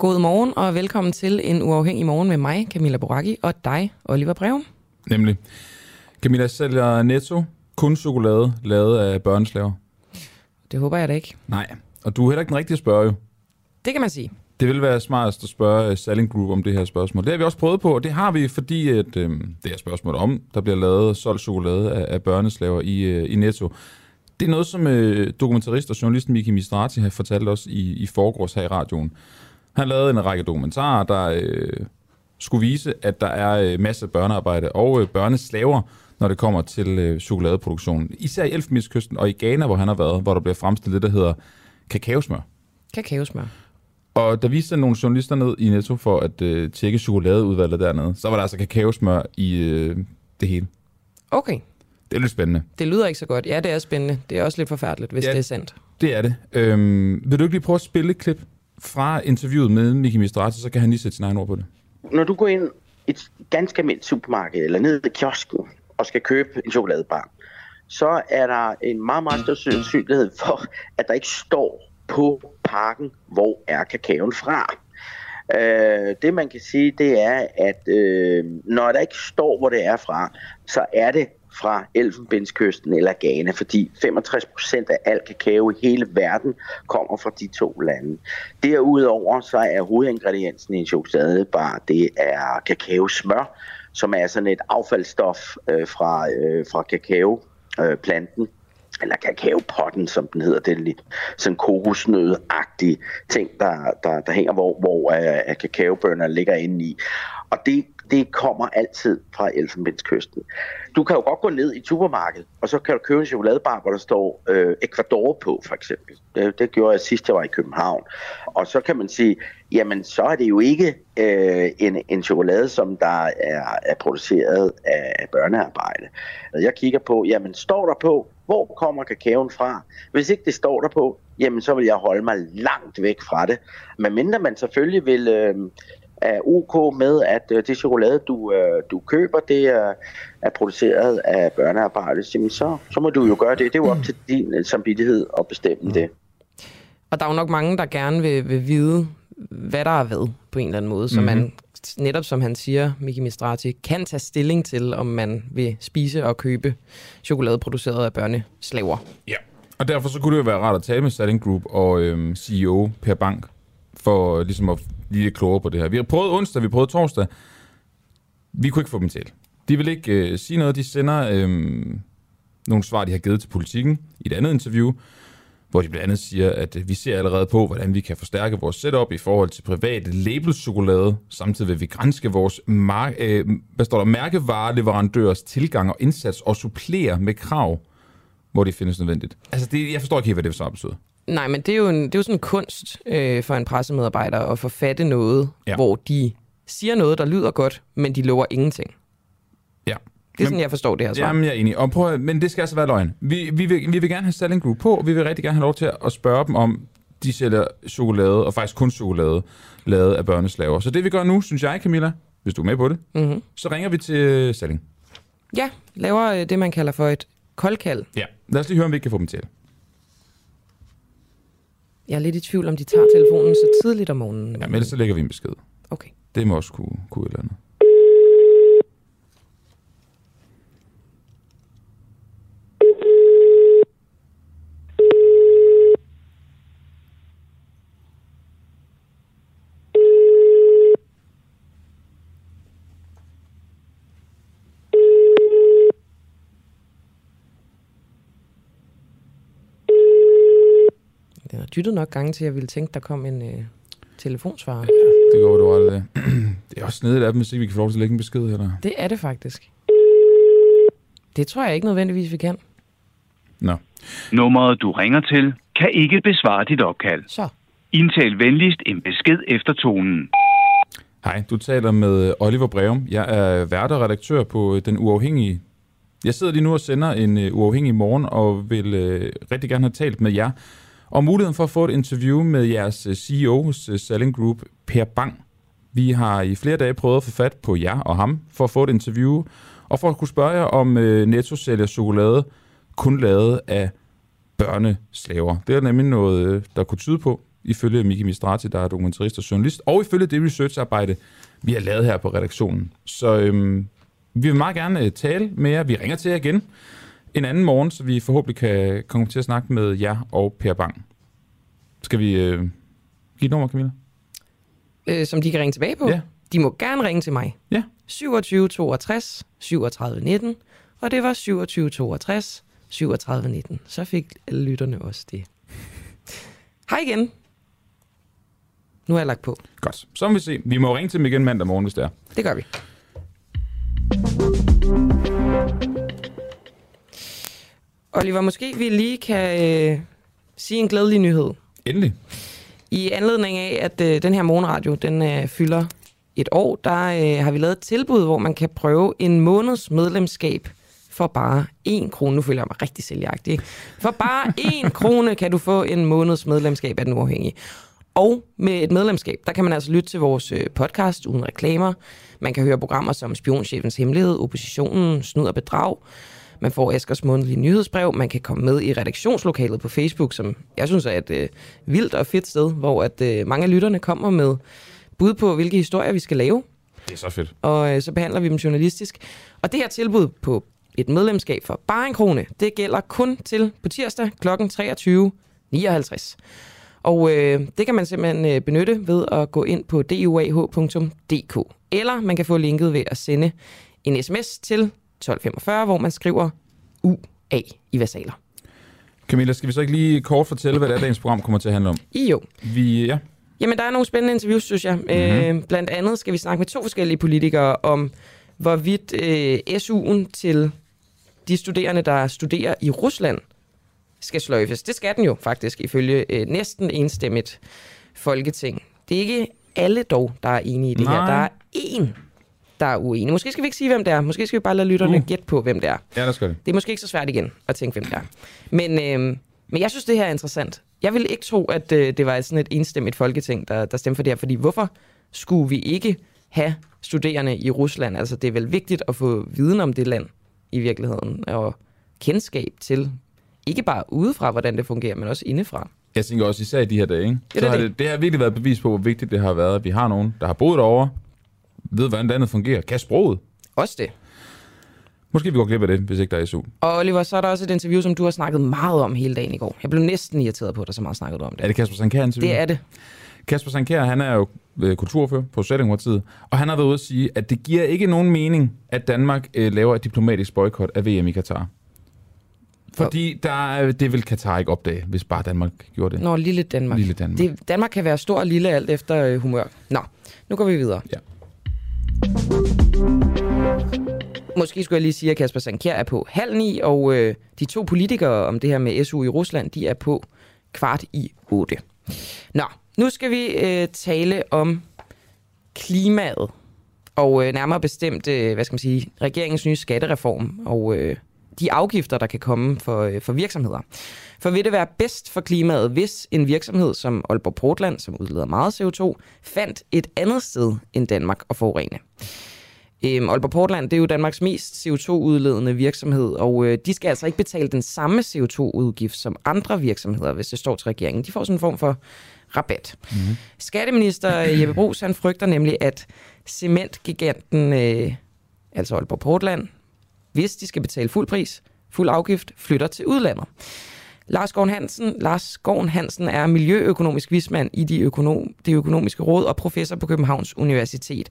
God morgen og velkommen til en uafhængig morgen med mig, Camilla Boracchi, og dig, Oliver Brev. Nemlig. Camilla sælger Netto kun chokolade lavet af børneslaver. Det håber jeg da ikke. Nej, og du er heller ikke den rigtige spørger jo. Det kan man sige. Det vil være smartest at spørge Selling Group om det her spørgsmål. Det har vi også prøvet på, og det har vi, fordi at, øh, det er spørgsmål om, der bliver lavet solgt chokolade af, af børneslaver i, øh, i Netto. Det er noget, som øh, dokumentarist og journalisten Miki Mistrati har fortalt os i, i forgårs her i radioen. Han lavede en række dokumentarer, der øh, skulle vise, at der er øh, masser af børnearbejde og øh, børneslaver, når det kommer til øh, chokoladeproduktionen. Især i Elfenbenskysten og i Ghana, hvor han har været, hvor der bliver fremstillet det, der hedder kakaosmør. Kakaosmør. Og der viste nogle journalister ned i Netto for at øh, tjekke chokoladeudvalget dernede. Så var der altså kakaosmør i øh, det hele. Okay. Det er lidt spændende. Det lyder ikke så godt. Ja, det er spændende. Det er også lidt forfærdeligt, hvis Ja. det er sandt. Det er det. Øhm, vil du ikke lige prøve at spille et klip fra interviewet med Miki Mistrati, så kan han lige sætte sin egen ord på det. når du går ind i et ganske almindeligt supermarked eller ned i kiosken og skal købe en chokoladebar, så er der en meget, meget stor sandsynlighed for, at der ikke står på pakken, hvor er kakaoen fra. Øh, det man kan sige, det er, at øh, når der ikke står, hvor det er fra, så er det fra Elfenbenskysten eller Ghana, fordi 65% af al kakao i hele verden kommer fra de to lande. Derudover så er hovedingrediensen i en chokoladebar, det er kakaosmør, som er sådan et affaldsstof øh, fra, øh, fra kakaoplanten. Øh, eller kakaopotten, som den hedder, det er lidt sådan kokosnødagtige ting, der, der, der hænger, hvor, hvor uh, kakaobønner ligger inde i. Og det, det kommer altid fra Elfenbenskysten. Du kan jo godt gå ned i supermarkedet, og så kan du købe en chokoladebar, hvor der står øh, Ecuador på, for eksempel. Det, det gjorde jeg sidst, jeg var i København. Og så kan man sige, jamen så er det jo ikke øh, en, en chokolade, som der er, er produceret af børnearbejde. Jeg kigger på, jamen står der på, hvor kommer kakaoen fra? Hvis ikke det står der på, jamen så vil jeg holde mig langt væk fra det. Men mindre man selvfølgelig vil øh, er ok med, at øh, det chokolade, du, øh, du køber, det er, er produceret af børnearbejde, så, så må du jo gøre det. Det er jo op til din øh, samvittighed at bestemme det. Og der er jo nok mange, der gerne vil, vil vide, hvad der er hvad på en eller anden måde, så man netop som han siger, Miki Mistrati, kan tage stilling til, om man vil spise og købe chokolade produceret af børneslaver. Ja. Og derfor så kunne det jo være rart at tale med Selling Group og øhm, CEO Per Bank, for ligesom at blive lidt klogere på det her. Vi har prøvet onsdag, vi har prøvet torsdag. Vi kunne ikke få dem til. De vil ikke øh, sige noget. De sender øh, nogle svar, de har givet til politikken i et andet interview, hvor de blandt andet siger, at øh, vi ser allerede på, hvordan vi kan forstærke vores setup i forhold til private labelchokolade. Samtidig vil vi grænske vores mar- øh, hvad står der, mærkevareleverandørers tilgang og indsats og supplere med krav, hvor det findes nødvendigt. Altså, det, jeg forstår ikke helt, hvad det så betyder. Nej, men det er jo, en, det er jo sådan en kunst øh, for en pressemedarbejder at forfatte noget, Ja. hvor de siger noget, der lyder godt, men de lover ingenting. Ja. Det er sådan, jeg forstår det her svar. Jamen, jeg er enig. Og prøv, men det skal altså være løgn. Vi, vi, vil, vi vil gerne have Selling Group på, og vi vil rigtig gerne have lov til at spørge dem om, de sælger chokolade, og faktisk kun chokolade, lavet af børneslaver. Så det vi gør nu, synes jeg, Camilla, hvis du er med på det, Mm-hmm. så ringer vi til Selling. Ja, laver øh, det, man kalder for et koldkald. Ja. Lad os lige høre, om vi ikke kan få dem til. Jeg er lidt i tvivl, om de tager telefonen så tidligt om morgenen. Ja, men ellers så lægger vi en besked. Okay. Det må også kunne, kunne et eller andet. Dyttet nok gange til, at jeg ville tænke, der kom en øh, telefonsvarer. Det går du ret det. Det er også snedigt af dem, hvis ikke vi kan få lov til at lægge en besked heller. Det er det faktisk. Det tror jeg ikke nødvendigvis, vi kan. Nå. Nummeret, du ringer til, kan ikke besvare dit opkald. Så. Indtal venligst en besked efter tonen. Hej, du taler med Oliver Breum. Jeg er vært og redaktør på øh, Den Uafhængige. Jeg sidder lige nu og sender en uh, uafhængig morgen og vil uh, rigtig gerne have talt med jer om muligheden for at få et interview med jeres øh, CEO hos øh, Selling Group, Per Bang. Vi har i flere dage prøvet at få fat på jer og ham for at få et interview, og for at kunne spørge jer om øh, Netto sælger chokolade kun lavet af børneslaver. Det er nemlig noget, der kunne tyde på, ifølge Miki Mistrati, der er dokumentarist og journalist, og ifølge det researcharbejde, vi har lavet her på redaktionen. Så øhm, vi vil meget gerne tale med jer. Vi ringer til jer igen en anden morgen, så vi forhåbentlig kan komme til at snakke med jer og Per Bang. Skal vi øh, give et nummer, Camilla? Øh, som de kan ringe tilbage på. Ja. De må gerne ringe til mig. Ja. 27 62 37 19. Og det var 27 62 37 19. Så fik lytterne også det. Hej igen. Nu har jeg lagt på. Godt. Så må vi se. Vi må ringe til dem igen mandag morgen, hvis det er. Det gør vi. Oliver, måske vi lige kan øh, sige en glædelig nyhed. Endelig. I anledning af, at øh, den her morgenradio, den øh, fylder et år, der øh, har vi lavet et tilbud, hvor man kan prøve en måneds medlemskab for bare en krone. Nu føler jeg mig rigtig sælgeragtig. ikke? For bare en krone kan du få en måneds medlemskab af Den Uafhængige. Og med et medlemskab, der kan man altså lytte til vores øh, podcast uden reklamer. Man kan høre programmer som Spionchefens Hemmelighed, Oppositionen, Snud og Bedrag. Man får Askers månedlige nyhedsbrev. Man kan komme med i redaktionslokalet på Facebook, som jeg synes er et øh, vildt og fedt sted, hvor at øh, mange af lytterne kommer med bud på, hvilke historier vi skal lave Det er så fedt. og øh, så behandler vi dem journalistisk. Og det her tilbud på et medlemskab for bare en krone, det gælder kun til på tirsdag kl. 23.59. Og øh, det kan man simpelthen øh, benytte ved at gå ind på duah.dk. Eller man kan få linket ved at sende en sms til 1245, hvor man skriver UA i versaler. Camilla, skal vi så ikke lige kort fortælle, hvad det er, dagens program kommer til at handle om? I jo. Vi, ja, Jamen, der er nogle spændende interviews, synes jeg. Mm-hmm. Øh, blandt andet skal vi snakke med to forskellige politikere om, hvorvidt øh, SU'en til de studerende, der studerer i Rusland, skal sløjfes. Det skal den jo faktisk, ifølge øh, næsten enstemmigt folketing. Det er ikke alle dog, der er enige i det Nej. her. Der er én, der er uenig. Måske skal vi ikke sige, hvem det er. Måske skal vi bare lade lytterne Uh. gætte på, hvem det er. ja der skal det. Det er måske ikke så svært igen at tænke, hvem det er. Men, øh, men jeg synes, det her er interessant. Jeg vil ikke tro, at øh, det var sådan et enstemmigt folketing, der, der stemte for det her. Fordi hvorfor skulle vi ikke have studerende i Rusland? Altså, det er vel vigtigt at få viden om det land i virkeligheden, og kendskab til, ikke bare udefra, hvordan det fungerer, men også indefra. Jeg tænker også især i de her dage, ikke? Det så har det. det, det har virkelig været bevis på, hvor vigtigt det har været, at vi har nogen, der har boet derovre, ved, hvordan landet fungerer, kan sproget. Også det. Måske vi går glip af det, hvis ikke der er SU. Og Oliver, så er der også et interview, som du har snakket meget om hele dagen i går. Jeg blev næsten irriteret på dig, så meget snakket du om det. Er det Kasper Sankær interview? Det er det. Kasper Sankær, han er jo øh, kulturfører på Socialdemokratiet, og han har været ude at sige, at det giver ikke nogen mening, at Danmark øh, laver et diplomatisk boykot af VM i Katar. Fordi der, er- det vil Katar ikke opdage, hvis bare Danmark gjorde det. Nå, lille Danmark. Lille Danmark. Det, Danmark kan være stor og lille alt efter øh, humør. Nå, nu går vi videre. Ja. Måske skulle jeg lige sige, at Kasper Sankjær er på halv ni, og øh, de to politikere om det her med SU i Rusland, de er på kvart i otte. Nå, nu skal vi øh, tale om klimaet, og øh, nærmere bestemt, øh, hvad skal man sige, regeringens nye skattereform, og øh, de afgifter, der kan komme for, øh, for virksomheder. For vil det være bedst for klimaet, hvis en virksomhed som Aalborg Portland, som udleder meget CO2, fandt et andet sted end Danmark at forurene? Øhm, Aalborg Portland, det er jo Danmarks mest CO2-udledende virksomhed, og øh, de skal altså ikke betale den samme CO2-udgift som andre virksomheder, hvis det står til regeringen. De får sådan en form for rabat. Mm-hmm. Skatteminister Jeppe Brugs, han frygter nemlig, at cementgiganten, øh, altså Aalborg Portland, hvis de skal betale fuld pris, fuld afgift, flytter til udlandet. Lars Gården Hansen, Lars Gården Hansen er miljøøkonomisk vismand i de økonom, det økonomiske råd og professor på Københavns Universitet.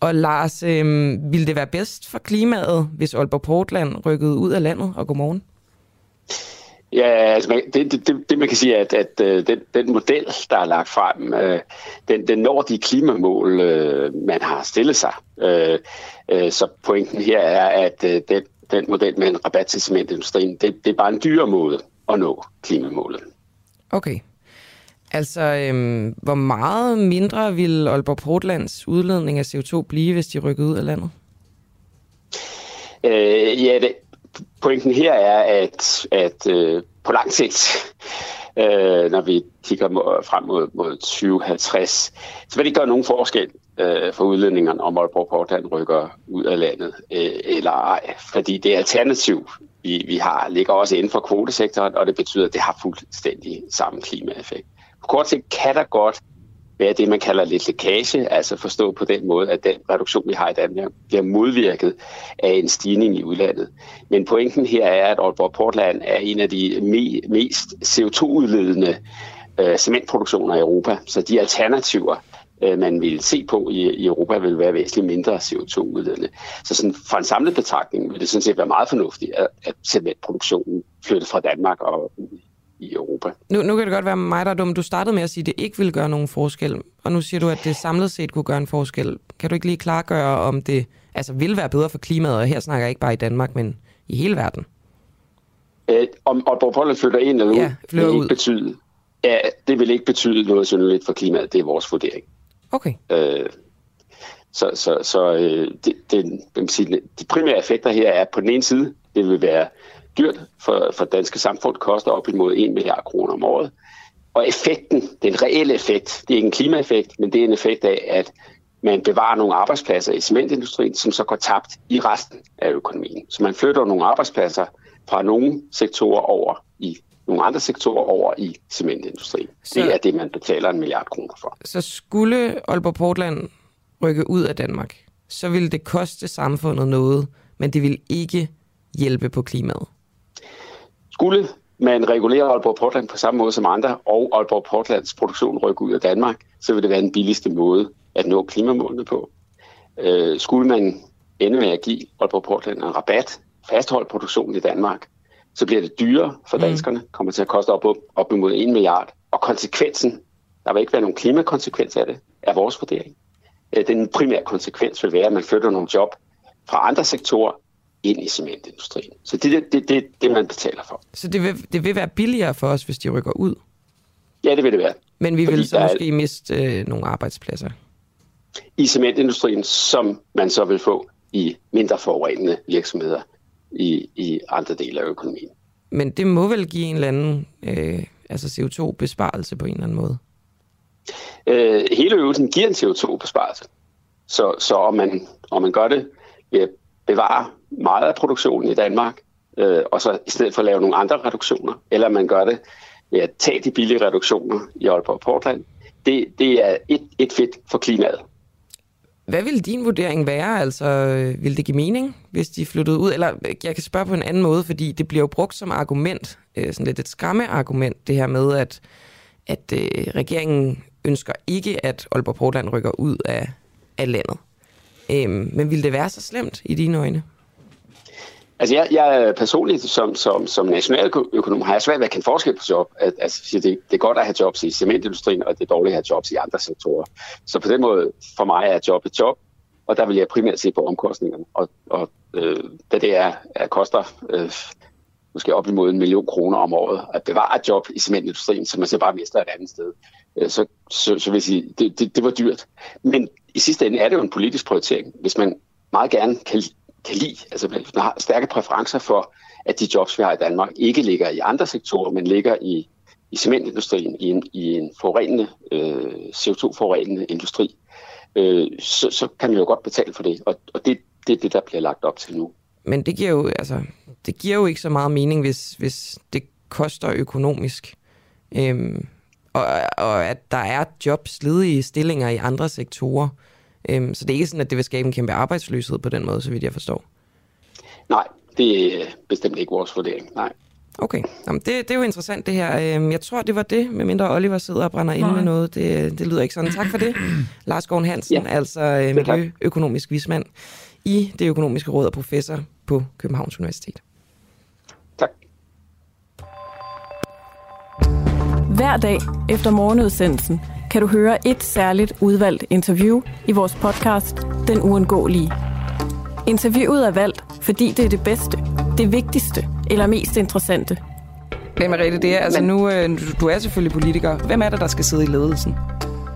Og Lars, øh, ville det være bedst for klimaet, hvis Aalborg Portland rykkede ud af landet? Og godmorgen. Ja, altså det, det, det, det man kan sige er, at, at øh, den, den model, der er lagt frem, øh, den, den når de klimamål, øh, man har stillet sig. Øh, øh, så pointen her er, at øh, den, den model med en rabat til cementindustrien, det, det er bare en dyre måde at nå klimamålet. Okay. Altså, øhm, hvor meget mindre vil Aalborg Portlands udledning af CO2 blive, hvis de rykker ud af landet? Øh, ja, det, pointen her er, at, at øh, på lang sigt, øh, når vi kigger mod, frem mod, mod 2050, så vil det ikke gøre nogen forskel øh, for udledningerne, om Aalborg Portland rykker ud af landet øh, eller ej. Fordi det alternativ, vi, vi har, ligger også inden for kvotesektoren, og det betyder, at det har fuldstændig samme klimaeffekt. På kort sigt kan der godt være det, man kalder lidt lækage, altså forstå på den måde, at den reduktion, vi har i Danmark, bliver modvirket af en stigning i udlandet. Men pointen her er, at Aalborg Portland er en af de me- mest CO2-udledende øh, cementproduktioner i Europa, så de alternativer, øh, man vil se på i, i Europa, vil være væsentligt mindre CO2-udledende. Så sådan, for en samlet betragtning vil det sådan set være meget fornuftigt, at, at cementproduktionen flytter fra Danmark og i Europa. Nu, nu kan det godt være mig, der er dum. Du startede med at sige, at det ikke vil gøre nogen forskel, og nu siger du, at det samlet set kunne gøre en forskel. Kan du ikke lige klargøre, om det altså, vil være bedre for klimaet, og her snakker jeg ikke bare i Danmark, men i hele verden? Øh, om Aalborg Portland flytter ind eller ud, ja, vil ud. ikke betyde, ja, det vil ikke betyde noget synderligt for klimaet. Det er vores vurdering. Okay. Øh, så så, så øh, det, det, man sige, de primære effekter her er på den ene side, det vil være dyrt for, for danske samfund, koster op imod 1 milliard kroner om året. Og effekten, den reelle effekt, det er ikke en klimaeffekt, men det er en effekt af, at man bevarer nogle arbejdspladser i cementindustrien, som så går tabt i resten af økonomien. Så man flytter nogle arbejdspladser fra nogle sektorer over i nogle andre sektorer over i cementindustrien. Så, det er det, man betaler en milliard kroner for. Så skulle Aalborg Portland rykke ud af Danmark, så ville det koste samfundet noget, men det vil ikke hjælpe på klimaet? Skulle man regulere Aalborg Portland på samme måde som andre, og Aalborg Portlands produktion rykke ud af Danmark, så vil det være den billigste måde at nå klimamålene på. Øh, skulle man ende med at give Aalborg Portland en rabat, fastholde produktionen i Danmark, så bliver det dyrere for mm. danskerne, kommer til at koste op, op imod 1 milliard. Og konsekvensen, der vil ikke være nogen klimakonsekvens af det, er vores vurdering. Øh, den primære konsekvens vil være, at man flytter nogle job fra andre sektorer ind i cementindustrien. Så det er det, det, det, det, man betaler for. Så det vil, det vil være billigere for os, hvis de rykker ud? Ja, det vil det være. Men vi Fordi vil så måske er... miste øh, nogle arbejdspladser? I cementindustrien, som man så vil få i mindre forurenende virksomheder i, i andre dele af økonomien. Men det må vel give en eller anden øh, altså CO2-besparelse på en eller anden måde? Øh, hele øvelsen giver en CO2-besparelse. Så, så om, man, om man gør det ved at bevare meget af produktionen i Danmark, øh, og så i stedet for at lave nogle andre reduktioner, eller man gør det ved at tage de billige reduktioner i Aalborg og Portland, det, det er et, et fedt for klimaet. Hvad vil din vurdering være? Altså, øh, vil det give mening, hvis de flyttede ud? Eller øh, jeg kan spørge på en anden måde, fordi det bliver jo brugt som argument, øh, sådan lidt et skræmmeargument, det her med, at, at øh, regeringen ønsker ikke, at Aalborg Portland rykker ud af, af landet. Øhm, men vil det være så slemt i dine øjne? Altså jeg, jeg øh, personligt som, som, som nationaløkonom har jeg svært ved at kende forskel på job. At, altså, det, det er godt at have jobs i cementindustrien, og det er dårligt at have jobs i andre sektorer. Så på den måde, for mig er job et job, og der vil jeg primært se på omkostningerne. Og, og øh, da det er, er koster øh, måske op imod en million kroner om året at bevare et job i cementindustrien, så man så bare mister et andet sted, øh, så, så, så vil jeg sige, det, det, det var dyrt. Men i sidste ende er det jo en politisk prioritering. Hvis man meget gerne kan kan lide, altså man har stærke præferencer for, at de jobs, vi har i Danmark, ikke ligger i andre sektorer, men ligger i, i cementindustrien, i en, i en forurenende, øh, CO2-forurenende industri, øh, så, så kan man jo godt betale for det. Og, og det, det er det, der bliver lagt op til nu. Men det giver jo, altså, det giver jo ikke så meget mening, hvis, hvis det koster økonomisk. Øhm, og, og at der er jobs, ledige stillinger i andre sektorer. Øhm, så det er ikke sådan, at det vil skabe en kæmpe arbejdsløshed på den måde, så vidt jeg forstår. Nej, det er bestemt ikke vores vurdering. Nej. Okay, Jamen, det, det er jo interessant det her. Øhm, jeg tror, det var det, medmindre Oliver sidder og brænder ind med noget. Det, det lyder ikke sådan. Tak for det, Lars Gården Hansen, ja. altså øh, miljøøkonomisk vismand i det økonomiske råd og professor på Københavns Universitet. Tak. Hver dag efter morgenudsendelsen kan du høre et særligt udvalgt interview i vores podcast Den Uundgåelige. Interviewet er valgt, fordi det er det bedste, det vigtigste eller mest interessante. Hvem er det? Det er, altså nu, øh, du er selvfølgelig politiker. Hvem er det, der skal sidde i ledelsen?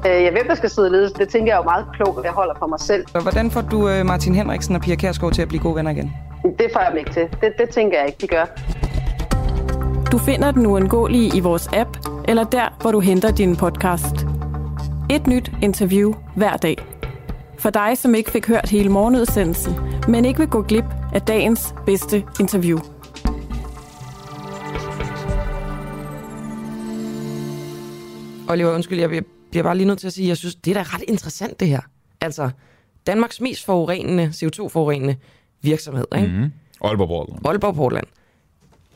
Øh, ja, hvem der skal sidde i ledelsen, det tænker jeg jo meget klogt, at jeg holder for mig selv. Og hvordan får du øh, Martin Henriksen og Pia Kærsgaard til at blive gode venner igen? Det får jeg dem ikke til. Det, det tænker jeg ikke, de gør. Du finder den uundgåelige i vores app, eller der, hvor du henter din podcast. Et nyt interview hver dag. For dig, som ikke fik hørt hele morgenudsendelsen, men ikke vil gå glip af dagens bedste interview. Oliver, undskyld, jeg bliver bare lige nødt til at sige, at jeg synes, det er da ret interessant det her. Altså, Danmarks mest forurenende, CO2-forurenende virksomhed, ikke? Mm-hmm. Aalborg Portland. Aalborg Portland.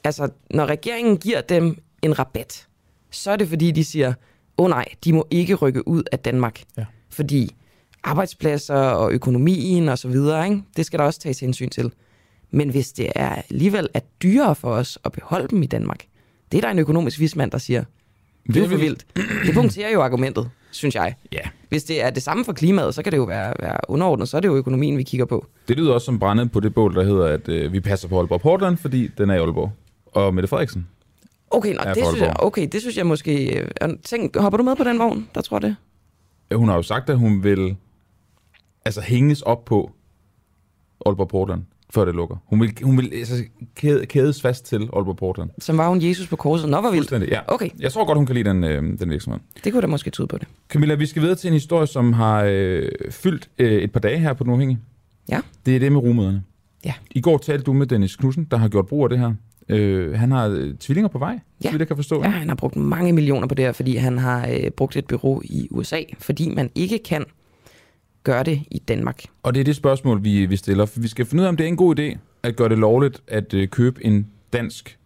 Altså, når regeringen giver dem en rabat, så er det fordi, de siger, åh oh, nej, de må ikke rykke ud af Danmark. Ja. Fordi arbejdspladser og økonomien og så videre, ikke? det skal der også tages hensyn til. Men hvis det er alligevel er dyrere for os at beholde dem i Danmark, det er der en økonomisk vismand, der siger, det er for vildt. Det punkterer jo argumentet, synes jeg. Ja. Hvis det er det samme for klimaet, så kan det jo være, være underordnet. Så er det jo økonomien, vi kigger på. Det lyder også som brændet på det bål, der hedder, at øh, vi passer på Aalborg Portland, fordi den er i Aalborg. Og Mette Frederiksen. Okay, nå, det, synes jeg, okay det synes jeg måske... Øh, tænk, hopper du med på den vogn, der tror det? Hun har jo sagt, at hun vil altså hænges op på Aalborg Portland før det lukker. Hun vil, hun vil altså, kæde, kædes fast til Aalborg Portland. Som var hun Jesus på korset. Nå, hvor vildt. ja. Okay. Jeg tror godt, hun kan lide den, øh, den virksomhed. Det kunne da måske tyde på det. Camilla, vi skal videre til en historie, som har øh, fyldt øh, et par dage her på Den Uafhængige. Ja. Det er det med rumøderne. Ja. I går talte du med Dennis Knudsen, der har gjort brug af det her. Øh, han har øh, tvillinger på vej, ja. så jeg kan forstå. Ja, han har brugt mange millioner på det her, fordi han har øh, brugt et bureau i USA, fordi man ikke kan gøre det i Danmark. Og det er det spørgsmål, vi, vi stiller. For vi skal finde ud af, om det er en god idé at gøre det lovligt at øh, købe en dansk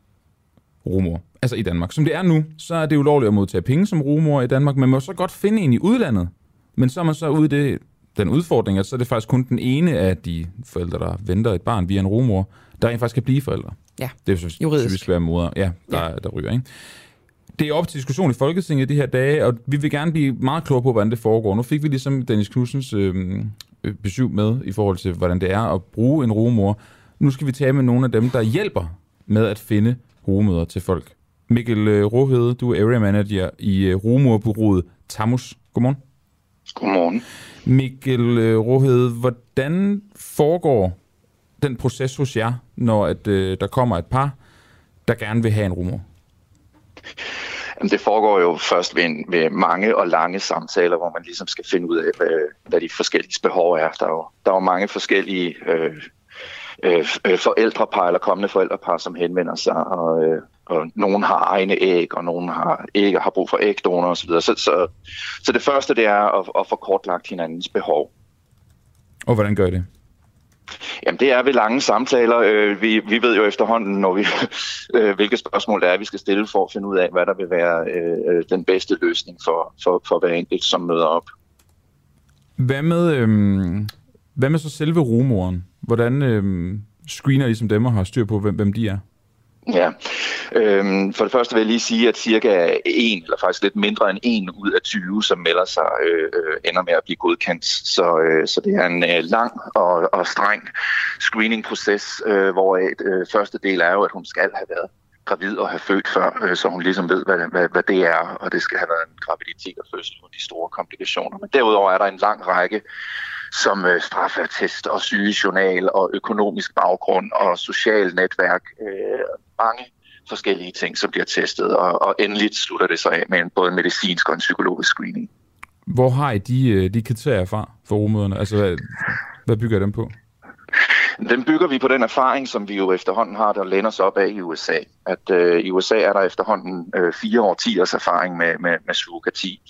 rumor. Altså i Danmark. Som det er nu, så er det ulovligt at modtage penge som rumor i Danmark. Man må så godt finde en i udlandet. Men så er man så ude i det, den udfordring, at så er det faktisk kun den ene af de forældre, der venter et barn via en rumor, der rent faktisk kan blive forældre. Ja, det synes, juridisk. typisk være mor, ja, der, ja. der ryger. Ikke? Det er op til diskussion i Folketinget de her dage, og vi vil gerne blive meget klogere på, hvordan det foregår. Nu fik vi ligesom Dennis Knudsens øh, besøg med i forhold til, hvordan det er at bruge en rumor. Nu skal vi tale med nogle af dem, der hjælper med at finde rumøder til folk. Mikkel øh, Råhede, du er area manager i øh, rumorbureauet Tamus. Godmorgen. Godmorgen. Mikkel øh, Råhede, hvordan foregår den proces hos jer, når at, øh, der kommer et par, der gerne vil have en rumor? Jamen, det foregår jo først ved, en, ved mange og lange samtaler, hvor man ligesom skal finde ud af, hvad, hvad de forskellige behov er. Der er jo, der er jo mange forskellige øh, øh, forældrepar eller kommende forældrepar, som henvender sig, og, øh, og nogen har egne æg, og nogen har ikke har brug for ægdonor osv. Så, så, så, så det første det er at, at få kortlagt hinandens behov. Og hvordan gør I det? Jamen det er ved lange samtaler. Øh, vi, vi ved jo efterhånden, når vi, øh, hvilke spørgsmål der er, vi skal stille for at finde ud af, hvad der vil være øh, øh, den bedste løsning for, for, for hver enkelt, som møder op. Hvad med, øhm, hvad med så selve rumoren? Hvordan øhm, screener I som dem og har styr på, hvem, hvem de er? Ja, øhm, for det første vil jeg lige sige, at cirka en, eller faktisk lidt mindre end en ud af 20, som melder sig, øh, øh, ender med at blive godkendt. Så, øh, så det er en øh, lang og, og streng screening-proces, øh, hvor øh, første del er jo, at hun skal have været gravid og have født før, øh, så hun ligesom ved, hvad, hvad, hvad det er, og det skal have været en graviditet og fødsel uden de store komplikationer. Men derudover er der en lang række som øh, straffertest og sygejournal og økonomisk baggrund og social netværk. Øh, mange forskellige ting, som bliver testet, og, og endeligt slutter det sig af med en både medicinsk og en psykologisk screening. Hvor har I de, øh, de kriterier fra for rumøderne? Altså, hvad, hvad bygger dem på? Den bygger vi på den erfaring, som vi jo efterhånden har, der læner sig op af i USA. At øh, i USA er der efterhånden øh, fire årtiers erfaring med, med, med surrogati.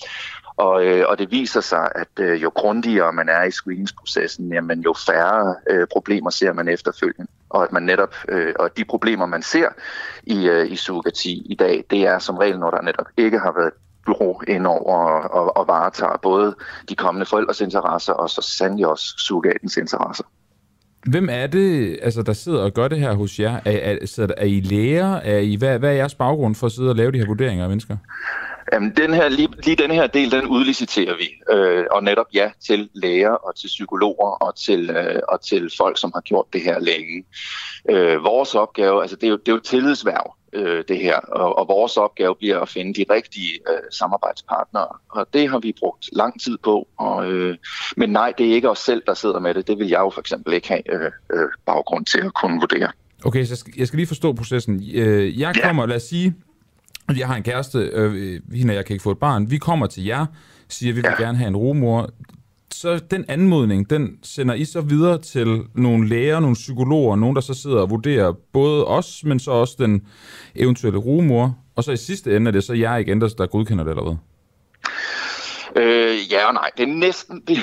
Og, øh, og det viser sig, at øh, jo grundigere man er i screeningsprocessen, jamen jo færre øh, problemer ser man efterfølgende. Og at man netop, øh, og de problemer, man ser i, øh, i surrogati i dag, det er som regel, når der netop ikke har været bureau ind over og, og, og varetager både de kommende forældres interesser og så sandelig også surrogatens interesser. Hvem er det, altså, der sidder og gør det her hos jer? Er, er, er I læger? Er I, hvad, hvad er jeres baggrund for at sidde og lave de her vurderinger af mennesker? Jamen, den her, lige, lige den her del, den udliciterer vi. Øh, og netop ja til læger og til psykologer og til, øh, og til folk, som har gjort det her længe. Øh, vores opgave, altså det er jo, det er jo tillidsværv, øh, det her. Og, og vores opgave bliver at finde de rigtige øh, samarbejdspartnere. Og det har vi brugt lang tid på. Og, øh, men nej, det er ikke os selv, der sidder med det. Det vil jeg jo for eksempel ikke have øh, øh, baggrund til at kunne vurdere. Okay, så jeg skal, jeg skal lige forstå processen. Øh, jeg kommer, ja. lad os sige, jeg har en kæreste, øh, hende og jeg kan ikke få et barn. Vi kommer til jer, siger, at vi vil ja. gerne have en rumor så den anmodning, den sender I så videre til nogle læger, nogle psykologer, nogen, der så sidder og vurderer både os, men så også den eventuelle rumor, og så i sidste ende er det så jer igen, der, der godkender det, eller hvad? Øh, ja og nej. Det er næsten, det,